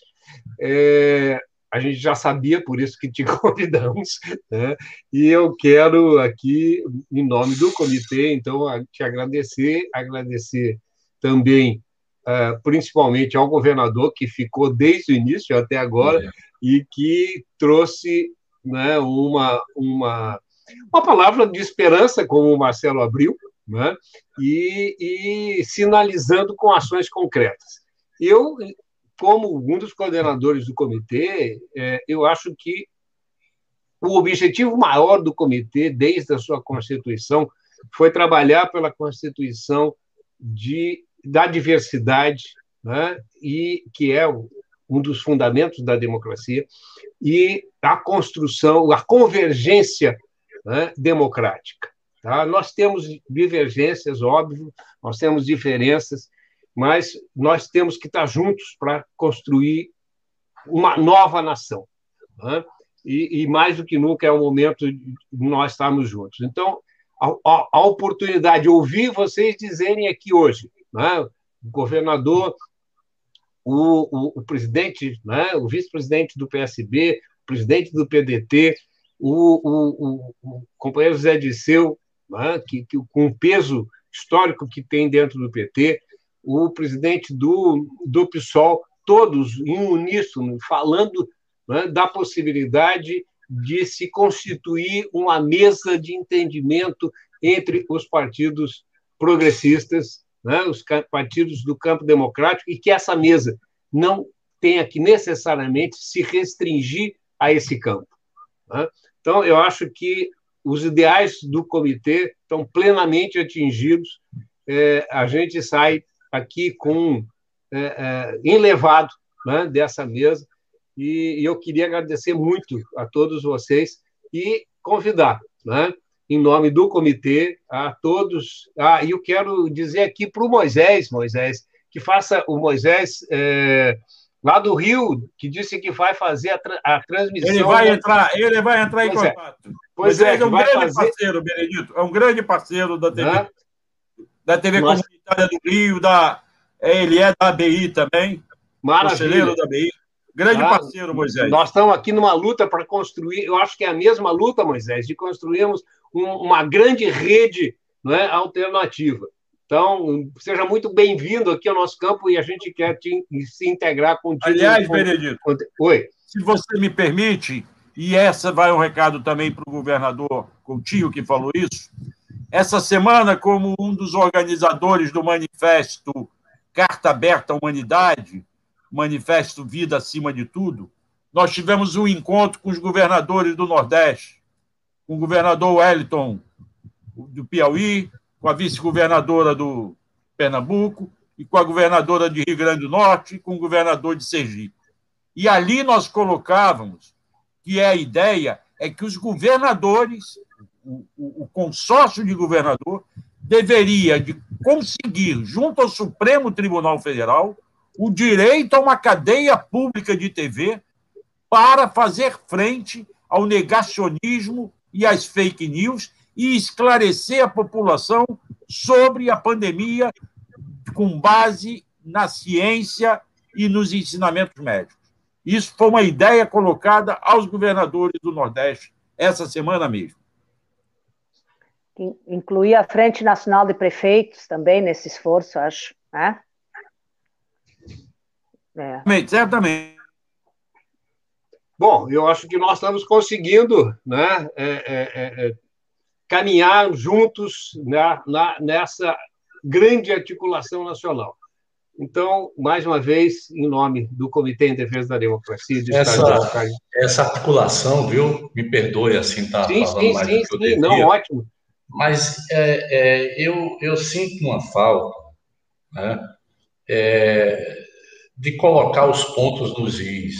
É, a gente já sabia, por isso que te <laughs> convidamos, né? e eu quero aqui, em nome do comitê, então, te agradecer, agradecer também é, principalmente ao governador, que ficou desde o início até agora, é. e que trouxe né, uma, uma, uma palavra de esperança, como o Marcelo abriu, né, e, e sinalizando com ações concretas. Eu, como um dos coordenadores do comitê, é, eu acho que o objetivo maior do comitê, desde a sua constituição, foi trabalhar pela constituição de da diversidade, né? e que é um dos fundamentos da democracia, e a construção, a convergência né, democrática. Tá? Nós temos divergências, óbvio, nós temos diferenças, mas nós temos que estar juntos para construir uma nova nação. Né? E, e, mais do que nunca é o momento de nós estarmos juntos. Então, a, a, a oportunidade de ouvir vocês dizerem aqui hoje né? o governador, o, o, o presidente, né? o vice-presidente do PSB, o presidente do PDT, o, o, o companheiro Zé Disseu, né? que, que, com o peso histórico que tem dentro do PT, o presidente do, do PSOL, todos em uníssono, falando né, da possibilidade de se constituir uma mesa de entendimento entre os partidos progressistas né, os partidos do campo democrático, e que essa mesa não tenha que necessariamente se restringir a esse campo. Né? Então, eu acho que os ideais do comitê estão plenamente atingidos. É, a gente sai aqui com é, é, enlevado né, dessa mesa e, e, eu queria agradecer muito a todos vocês e convidar né, em nome do comitê, a todos. Ah, e eu quero dizer aqui para o Moisés, Moisés, que faça o Moisés é, lá do Rio, que disse que vai fazer a, tra a transmissão. Ele vai entrar, ele vai entrar em pois contato. É. Pois é, é um grande fazer... parceiro, Benedito, é um grande parceiro da TV, ah. da TV Nossa. Comunitária do Rio, da, é, ele é da ABI também, Maravilha. da ABI. Grande ah, parceiro, Moisés. Nós estamos aqui numa luta para construir, eu acho que é a mesma luta, Moisés, de construirmos um, uma grande rede é, alternativa. Então, seja muito bem-vindo aqui ao nosso campo e a gente quer te, se integrar contigo. Aliás, com, Benedito, oi. se você me permite, e essa vai um recado também para o governador Coutinho, que falou isso, essa semana, como um dos organizadores do manifesto Carta Aberta à Humanidade, manifesto Vida Acima de Tudo, nós tivemos um encontro com os governadores do Nordeste, com o governador Wellington do Piauí, com a vice-governadora do Pernambuco e com a governadora de Rio Grande do Norte e com o governador de Sergipe. E ali nós colocávamos que a ideia é que os governadores, o, o, o consórcio de governador, deveria de conseguir, junto ao Supremo Tribunal Federal, o direito a uma cadeia pública de TV para fazer frente ao negacionismo e às fake news e esclarecer a população sobre a pandemia com base na ciência e nos ensinamentos médicos. Isso foi uma ideia colocada aos governadores do Nordeste essa semana mesmo. Incluir a Frente Nacional de Prefeitos também nesse esforço, acho. Né? É. Certamente. Bom, eu acho que nós estamos conseguindo né, é, é, é, caminhar juntos na, na, nessa grande articulação nacional. Então, mais uma vez, em nome do Comitê em Defesa da Democracia, de essa, essa articulação, viu? Me perdoe assim, tá sim, falando sim, mais sim, sim, não, ótimo. Mas é, é, eu, eu sinto uma falta né, é, de colocar os pontos nos is.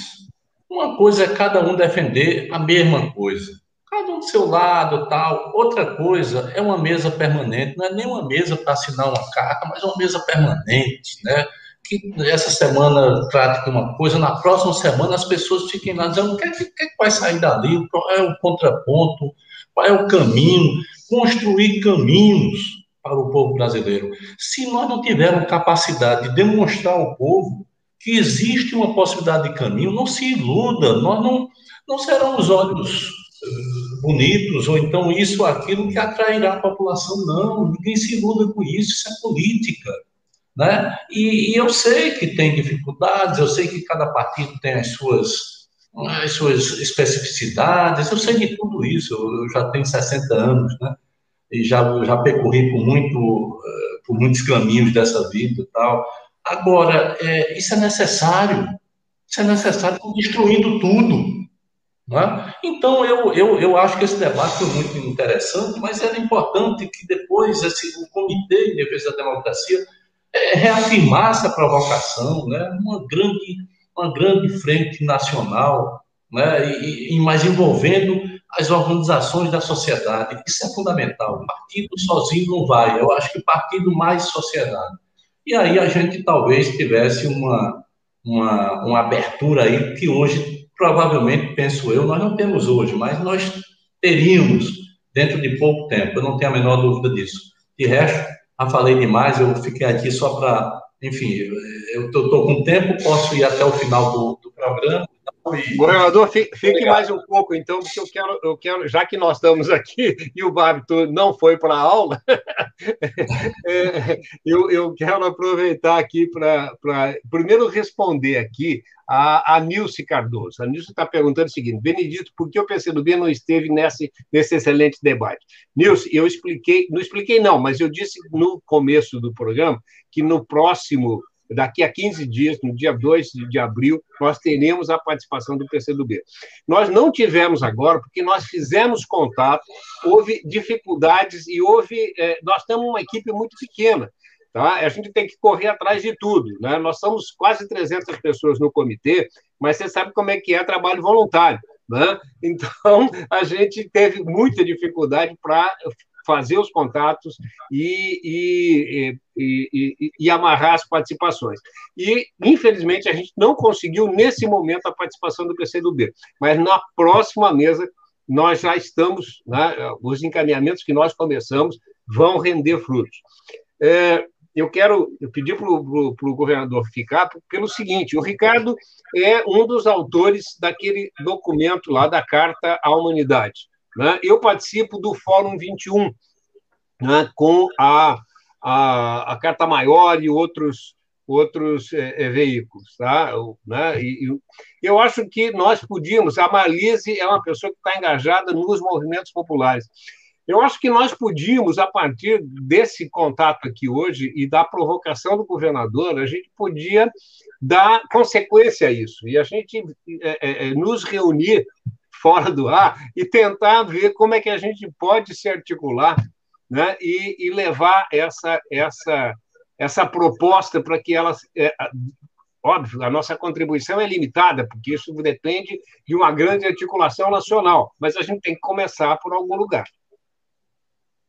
Uma coisa é cada um defender a mesma coisa cada um do seu lado, tal. Outra coisa é uma mesa permanente, não é nem uma mesa para assinar uma carta, mas uma mesa permanente, né? Que essa semana trate de uma coisa, na próxima semana as pessoas fiquem lá dizendo o que, é que, que vai sair dali, qual é o contraponto, qual é o caminho, construir caminhos para o povo brasileiro. Se nós não tivermos capacidade de demonstrar ao povo que existe uma possibilidade de caminho, não se iluda, nós não, não serão os olhos bonitos, ou então isso ou aquilo que atrairá a população. Não, ninguém se iluda com isso, isso é política. Né? E, e, eu sei que tem dificuldades, eu sei que cada partido tem as suas, as suas especificidades, eu sei de tudo isso, eu, já tenho 60 anos, né? E já, já percorri por, muito, eh, por muitos caminhos dessa vida e tal. Agora, é, isso é necessário, isso é necessário, destruindo tudo, é? Então, eu, eu, eu acho que esse debate foi muito interessante, mas era importante que depois esse, o Comitê de Defesa da Democracia é, reafirmasse a provocação, né? uma, grande, uma grande frente nacional, né? e, e, mas envolvendo as organizações da sociedade. Isso é fundamental. O partido sozinho não vai. Eu acho que partido mais sociedade. E aí a gente talvez tivesse uma, uma, uma abertura aí que hoje provavelmente, penso eu, nós não temos hoje, mas nós teríamos dentro de pouco tempo, eu não tenho a menor dúvida disso. De resto, já falei demais, eu fiquei aqui só para, enfim, eu estou com tempo, posso ir até o final do, do programa, Governador, fique Obrigado. mais um pouco, então, porque eu quero, eu quero, já que nós estamos aqui <laughs> e o Bárbito não foi para a aula, <laughs> é, eu, eu quero aproveitar aqui para, primeiro, responder aqui a, a Nilce Cardoso. A Nilce está perguntando o seguinte: Benedito, por que o PCdoB não esteve nesse, nesse excelente debate? Nilce, eu expliquei, não expliquei, não, mas eu disse no começo do programa que no próximo daqui a 15 dias, no dia 2 de abril, nós teremos a participação do PCdoB. Nós não tivemos agora, porque nós fizemos contato, houve dificuldades e houve. É, nós temos uma equipe muito pequena. Tá? A gente tem que correr atrás de tudo. Né? Nós somos quase 300 pessoas no comitê, mas você sabe como é que é trabalho voluntário. Né? Então, <laughs> a gente teve muita dificuldade para fazer os contatos e, e, e, e, amarrar as participações. E, infelizmente, a gente não conseguiu, nesse momento, a participação do PCdoB, mas na próxima mesa nós já estamos, né, os encaminhamentos que nós começamos vão render frutos. É, eu quero pedir para o governador ficar pelo seguinte: o Ricardo é um dos autores daquele documento lá da Carta à Humanidade. Né? Eu participo do Fórum 21, né, com a, a, a Carta Maior e outros, outros é, é, veículos. Tá? Né? E, e, eu acho que nós podíamos, a Marlise é uma pessoa que está engajada nos movimentos populares. Eu acho que nós podíamos, a partir desse contato aqui hoje e da provocação do governador, a gente podia dar consequência a isso e a gente é, é, nos reunir fora do ar e tentar ver como é que a gente pode se articular né, e, e levar essa, essa, essa proposta para que ela. É, óbvio, a nossa contribuição é limitada, porque isso depende de uma grande articulação nacional, mas a gente tem que começar por algum lugar.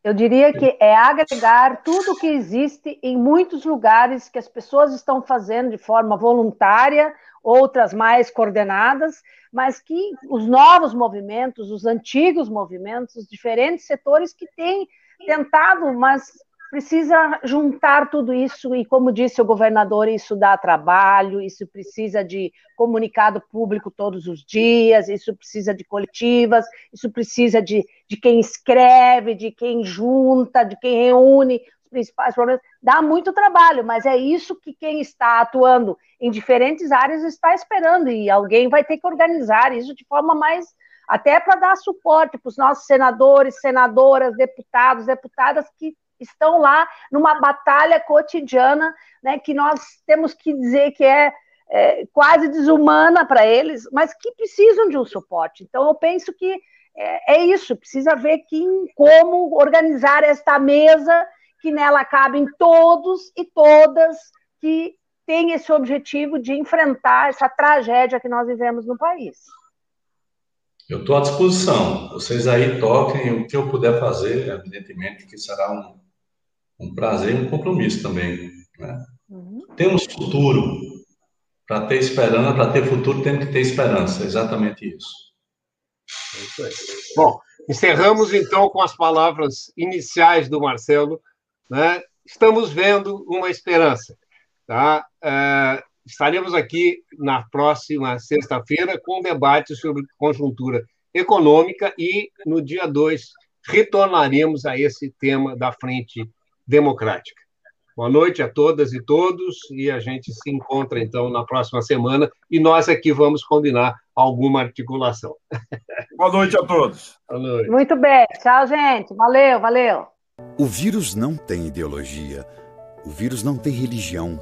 Eu diria que é agregar tudo que existe em muitos lugares que as pessoas estão fazendo de forma voluntária outras mais coordenadas, mas que os novos movimentos, os antigos movimentos, os diferentes setores que têm tentado, mas precisa juntar tudo isso, e como disse o governador, isso dá trabalho, isso precisa de comunicado público todos os dias, isso precisa de coletivas, isso precisa de, de quem escreve, de quem junta, de quem reúne principais problemas. Dá muito trabalho, mas é isso que quem está atuando em diferentes áreas está esperando, e alguém vai ter que organizar isso de forma mais até para dar suporte para os nossos senadores, senadoras, deputados, deputadas que estão lá numa batalha cotidiana, né, que nós temos que dizer que é, é quase desumana para eles, mas que precisam de um suporte. Então, eu penso que é, é isso, precisa ver que, como organizar esta mesa, que nela cabem todos e todas que têm esse objetivo de enfrentar essa tragédia que nós vivemos no país. Eu estou à disposição. Vocês aí toquem o que eu puder fazer, evidentemente que será um, um prazer e um compromisso também. Né? Uhum. Temos futuro. Para ter esperança, para ter futuro, temos que ter esperança. É exatamente isso. É isso aí. Bom, encerramos então com as palavras iniciais do Marcelo. Né? Estamos vendo uma esperança. Tá? Uh, estaremos aqui na próxima sexta-feira com um debate sobre conjuntura econômica e no dia 2 retornaremos a esse tema da frente democrática. Boa noite a todas e todos, e a gente se encontra então na próxima semana, e nós aqui vamos combinar alguma articulação. Boa noite a todos. Boa noite. Muito bem. Tchau, gente. Valeu, valeu. O vírus não tem ideologia, o vírus não tem religião.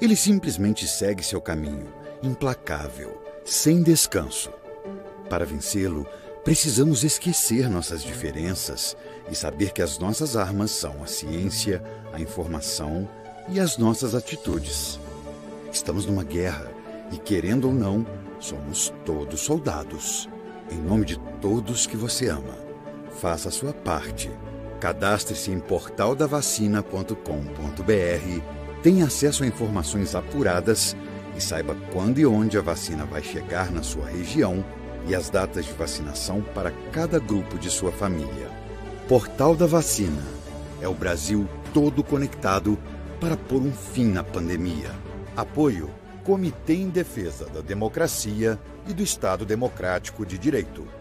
Ele simplesmente segue seu caminho, implacável, sem descanso. Para vencê-lo, precisamos esquecer nossas diferenças e saber que as nossas armas são a ciência, a informação e as nossas atitudes. Estamos numa guerra e, querendo ou não, somos todos soldados. Em nome de todos que você ama, faça a sua parte. Cadastre-se em portaldavacina.com.br, tenha acesso a informações apuradas e saiba quando e onde a vacina vai chegar na sua região e as datas de vacinação para cada grupo de sua família. Portal da Vacina. É o Brasil todo conectado para pôr um fim na pandemia. Apoio Comitê em Defesa da Democracia e do Estado Democrático de Direito.